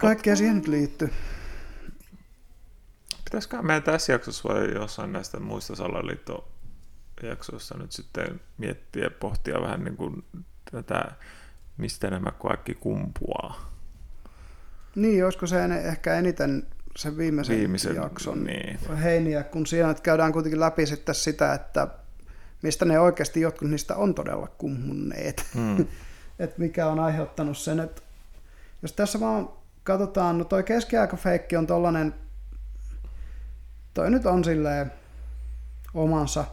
kaikkea siihen nyt liittyy. Pitäisikö meidän tässä jaksossa vai jossain näistä muista salaliittojaksoissa nyt sitten miettiä ja pohtia vähän niin kuin tätä, mistä nämä kaikki kumpuaa? Niin, olisiko se ehkä eniten sen viimeisen, viimeisen jakson niin. heiniä, kun siinä käydään kuitenkin läpi sitten sitä, että mistä ne oikeasti jotkut niistä on todella kummunneet. <laughs> Mm. että mikä on aiheuttanut sen, että jos tässä vaan katsotaan, no toi keskiaikafeikki on tollanen, toi nyt on silleen omansa.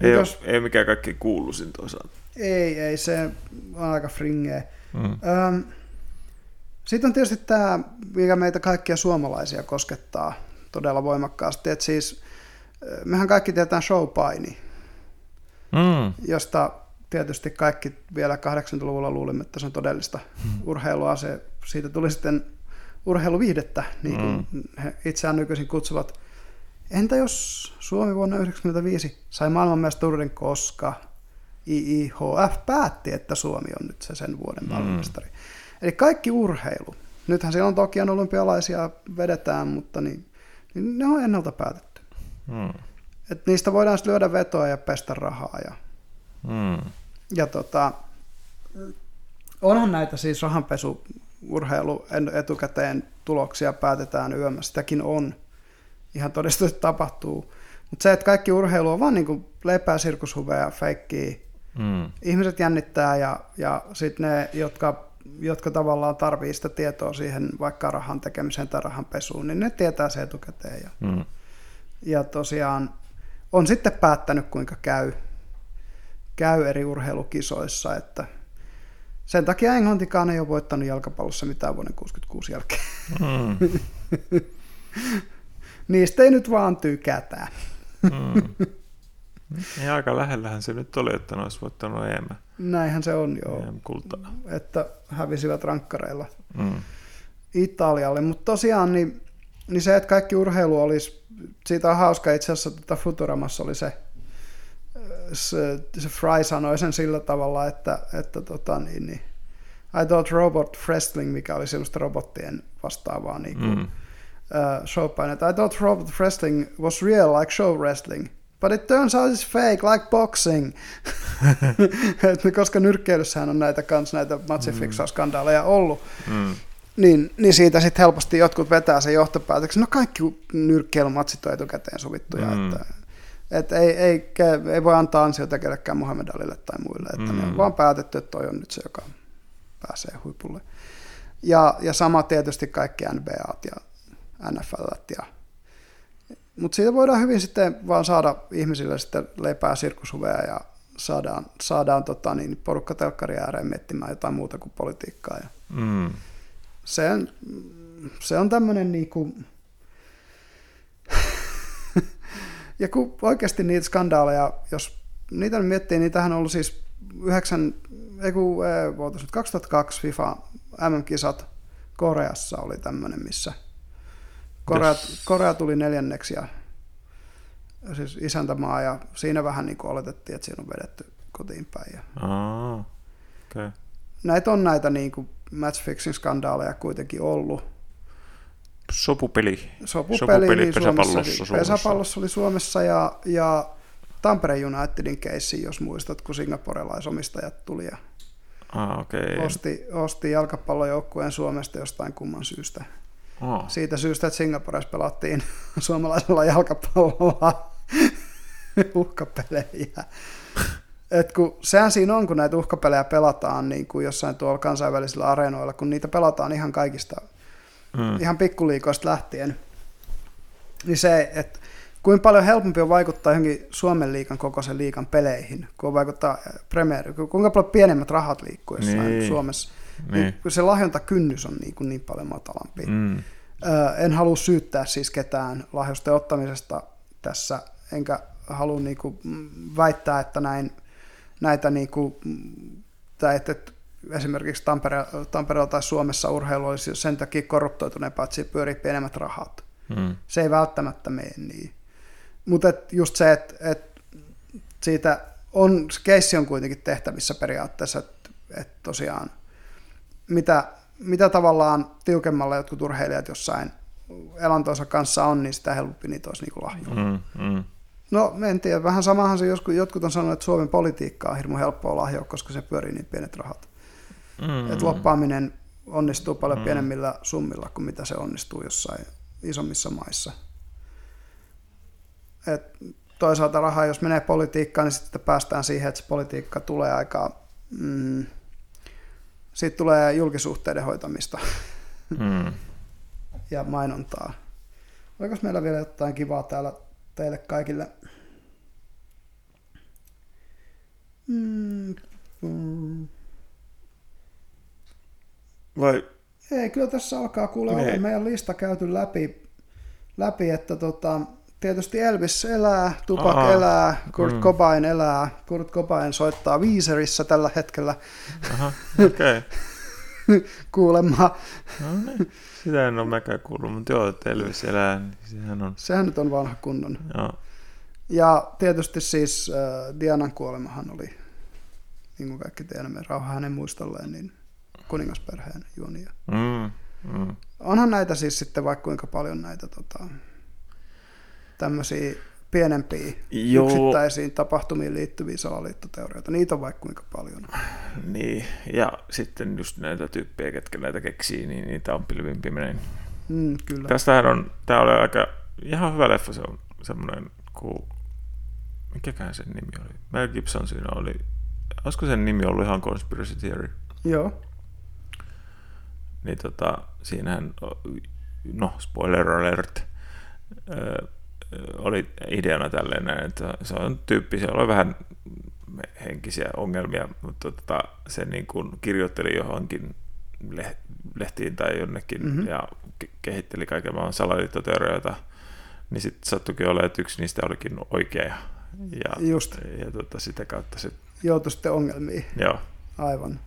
Ei, jos, ei mikään kaikki kuuluisin toisaalta. Ei, ei, se on aika fringeä. Mm. Öm, sitten on tietysti tämä, mikä meitä kaikkia suomalaisia koskettaa todella voimakkaasti, että siis mehän kaikki tietää showpaini, mm. josta tietysti kaikki vielä 80-luvulla luulimme, että se on todellista mm. urheilua. Se, siitä tuli sitten urheiluviihdettä, niin kuin mm. he itseään nykyisin kutsuvat. Entä jos Suomi vuonna 1995 sai maailmanmestaruuden, koska IIHF päätti, että Suomi on nyt se sen vuoden mm. Eli kaikki urheilu. Nythän siellä on toki olympialaisia vedetään, mutta niin, niin ne on ennalta päätetty. Mm. Et niistä voidaan lyödä vetoa ja pestä rahaa. Ja, Mm. ja tota, onhan näitä siis rahanpesu urheilu en- etukäteen tuloksia päätetään yöllä. Sitäkin on. Ihan todistetusti tapahtuu. Mutta se, että kaikki urheilu on vaan niin lepää, sirkushuveja, feikkiä, Mm. ihmiset jännittää ja, ja sitten ne, jotka, jotka tavallaan tarvii sitä tietoa siihen vaikka rahan tekemiseen tai rahan pesuun, niin ne tietää se etukäteen. Ja, Mm. ja tosiaan on sitten päättänyt, kuinka käy, käy eri urheilukisoissa, että sen takia Englantikaan ei ole voittanut jalkapallossa mitään vuoden 66 jälkeen. Mm. <laughs> Niistä ei nyt vaan tykätä. Mm. Ja <laughs> aika lähellähän se nyt oli, että ne olisi voittanut EM, Näinhän se on joo, EM-kultaa. että hävisivät rankkareilla. Mm. Italialle, mutta tosiaan niin, niin se, että kaikki urheilu olisi, siitä on hauska itse asiassa, että Futuramassa oli se, se, se Fry sanoi sen sillä tavalla, että, että tota, niin, niin, I thought robot wrestling, mikä oli sellaista robottien vastaavaa niin kuin, Mm. uh, showpainetta. I thought robot wrestling was real like show wrestling. But it turns out it's fake, like boxing. <laughs> Et koska nyrkkeilyssähän on näitä kans näitä matsifiksausskandaaleja ollut, Mm. niin, niin siitä sitten helposti jotkut vetää sen johtopäätöksen. No kaikki nyrkkeilymatsit on etukäteen sovittuja, Mm. mm. että, että ei, ei, ei, voi antaa ansiota kellekään Muhammed Alille tai muille, että mm. ne Mm. on vaan päätetty, että toi on nyt se, joka pääsee huipulle. Ja, ja sama tietysti kaikki NBAt ja NFLt ja mutta siitä voidaan hyvin sitten vaan saada ihmisille sitten leipää sirkushuveja ja saadaan, saadaan tota, niin porukka telkkari ääreen miettimään jotain muuta kuin politiikkaa. Ja Mm. se on, se on tämmöinen niinku... <laughs> ja kun oikeasti niitä skandaaleja, jos niitä nyt miettii, niitähän on ollut siis 9, ei kun, nyt 2002 FIFA MM-kisat Koreassa oli tämmöinen, missä Korea, Yes. Korea tuli neljänneksi ja siis isäntämaa ja siinä vähän niin kuin oletettiin, että siinä on vedetty kotiin päin. Ja Aa. Okay. näitä on näitä niin kuin matchfixing skandaaleja kuitenkin ollut. Sopupeli. Sopupeli, Sopupeli niin pesäpallossa Suomessa, Suomessa. pesäpallossa oli Suomessa ja, ja Tampere Unitedin keissi, jos muistat, kun singaporelaisomistajat tuli ja Ah. Okay. osti, osti jalkapallojoukkueen Suomesta jostain kumman syystä. Oh. Siitä syystä, että Singaporessa pelattiin <laughs> suomalaisella jalkapallolla <laughs> uhkapelejä. Et kun, sehän siinä on, kun näitä uhkapelejä pelataan niin kuin jossain tuolla kansainvälisillä areenoilla, kun niitä pelataan ihan kaikista Mm. ihan pikkuliikoista lähtien, niin se, että kuinka paljon helpompi on vaikuttaa johonkin Suomen liikan kokoisen liikan peleihin, kun vaikuttaa Premier, kuinka paljon pienemmät rahat liikkuu jossain Niin. Suomessa, niin. Niin. se lahjontakynnys on niin, kuin niin paljon matalampi. Mm. Ö, en halua syyttää siis ketään lahjosten ottamisesta tässä, enkä halua niin kuin väittää, että näin, näitä niin kuin, tai että, esimerkiksi Tampere, Tampereella tai Suomessa urheilu olisi sen takia korruptoituneempaa, että siitä pyörii pienemmät rahat. Mm. Se ei välttämättä mene niin. Mutta et just se, että et siitä on, keissi on kuitenkin tehtävissä periaatteessa, että et tosiaan mitä, mitä tavallaan tiukemmalla jotkut urheilijat jossain elantonsa kanssa on, niin sitä helpompi niitä olisi niin lahjoa. Mm. Mm. No en tiedä, vähän samahan se joskus, jotkut on sanonut, että Suomen politiikka on hirmu helppoa lahjoa, koska se pyörii niin pienet rahat. Mm. Että loppaaminen onnistuu paljon mm. pienemmillä summilla kuin mitä se onnistuu jossain isommissa maissa. Et toisaalta rahaa, jos menee politiikkaan, niin sitten päästään siihen, että se politiikka tulee aika... Mm, siitä tulee julkisuhteiden hoitamista Mm. ja mainontaa. Oliko meillä vielä jotain kivaa täällä teille kaikille? Mm, mm. Vai Ei, kyllä tässä alkaa Ei. olla meidän lista käyty läpi, läpi että tota, tietysti Elvis elää, Tupac Aa, elää, Kurt mm. Cobain elää, Kurt Cobain soittaa Weezerissä tällä hetkellä Aha, okei. Okay. <laughs> kuulemma. No niin. Sitä en ole mäkään kuullut, mutta joo, että Elvis elää, niin sehän on. Sehän nyt on vanha kunnon. Joo. Ja tietysti siis äh, Dianan kuolemahan oli, niin kuin kaikki tiedämme, rauha hänen muistolleen, niin kuningasperheen juonia. Mm. Mm. Onhan näitä siis sitten vaikka kuinka paljon näitä tota, tämmöisiä pienempiä Joo. yksittäisiin tapahtumiin liittyviä salaliittoteorioita. Niitä on vaikka kuinka paljon. Niin, ja sitten just näitä tyyppejä, ketkä näitä keksii, niin niitä on pilvin pimein. Mm, kyllä. Tästähän on, tää oli aika, ihan hyvä leffa, se on semmoinen kuin, mikäkään sen nimi oli? Mel Gibson siinä oli, olisiko sen nimi ollut ihan Conspiracy Theory? Joo. Niin tota, siinähän, no spoiler alert, ö, oli ideana tälleen että se on tyyppi, se oli vähän henkisiä ongelmia, mutta tota, se niin kuin kirjoitteli johonkin leh- lehtiin tai jonnekin Mhm. mm-hmm. ja ke- kehitteli kaiken maailman salaliittoteorioita, niin sitten sattuikin olla, että yksi niistä olikin oikea ja, ja, Just. ja tota, sitä kautta se, Joutui sitten ongelmiin. joo, Aivan.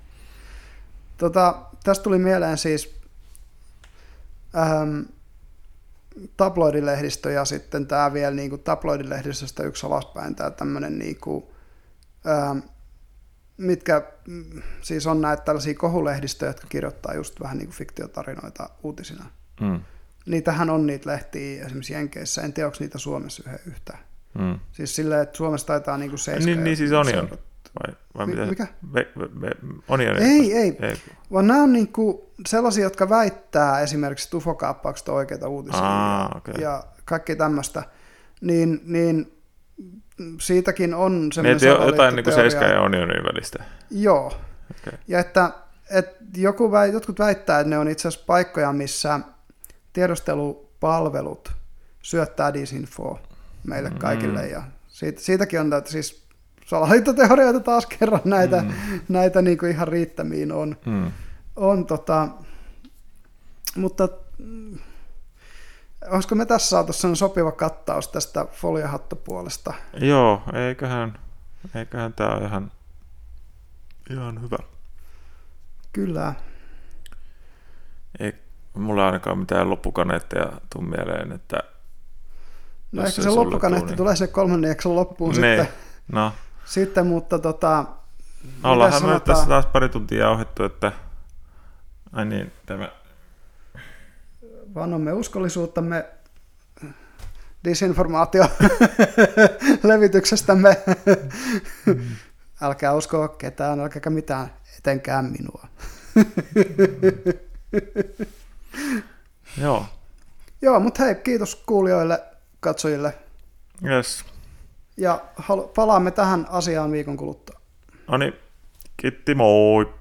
Tota, tästä tuli mieleen siis ähm, tabloidilehdistö ja sitten tämä vielä niin kuin tabloidilehdistöstä yksi alaspäin tämä tämmöinen niin kuin, ähm, mitkä mm, siis on näitä tällaisia kohulehdistöjä, jotka kirjoittaa just vähän niin kuin fiktiotarinoita uutisina. mm, Niitähän on niitä lehtiä esimerkiksi Jenkeissä, en tiedä onko niitä Suomessa yhden yhtä. mm. Siis silleen, että Suomessa taitaa niin kuin seiska Niin, niin siis Onion. seurat- Vai, vai Mi- mitä? mikä? Ve, ve, ve, Onion. Ei, ei. ei. Vaan nämä on niinku sellaisia, jotka väittää esimerkiksi tufokaappaukset on oikeita uutisia Aa, ja, okei. ja kaikkea tämmöistä. Niin, niin siitäkin on Niin, semmoinen että jo- jotain niin kuin. Seiska ja Onionin välistä. Joo. Okay. Ja että, että joku väi, jotkut väittää, että ne on itse asiassa paikkoja, missä tiedustelupalvelut syöttää disinfoa meille Mm. kaikille. Ja siitä, siitäkin on näitä siis salaliittoteorioita taas kerran näitä, mm. näitä niin kuin ihan riittämiin on. Mm. on tota, mutta mm, olisiko me tässä saatu sen sopiva kattaus tästä foliohattopuolesta? Joo, eiköhän, eiköhän tämä ole ihan, ihan hyvä. Kyllä. Ei mulla ainakaan mitään loppukaneetteja tuu mieleen, että No ehkä se loppukaneetti niin- tulee se kolmannen jakson loppuun ne, sitten, no, sitten, mutta tota, ollaanhan me sanotaan? tässä taas pari tuntia jauhettu, että ai niin, tämä, vannomme uskollisuuttamme disinformaatio <laughs> levityksestämme. älkää uskoa ketään, älkääkä mitään, etenkään minua. joo, Joo, mutta hei, kiitos kuulijoille, katsojille. yes, Ja palaamme tähän asiaan viikon kuluttua. no niin, kiitti moi!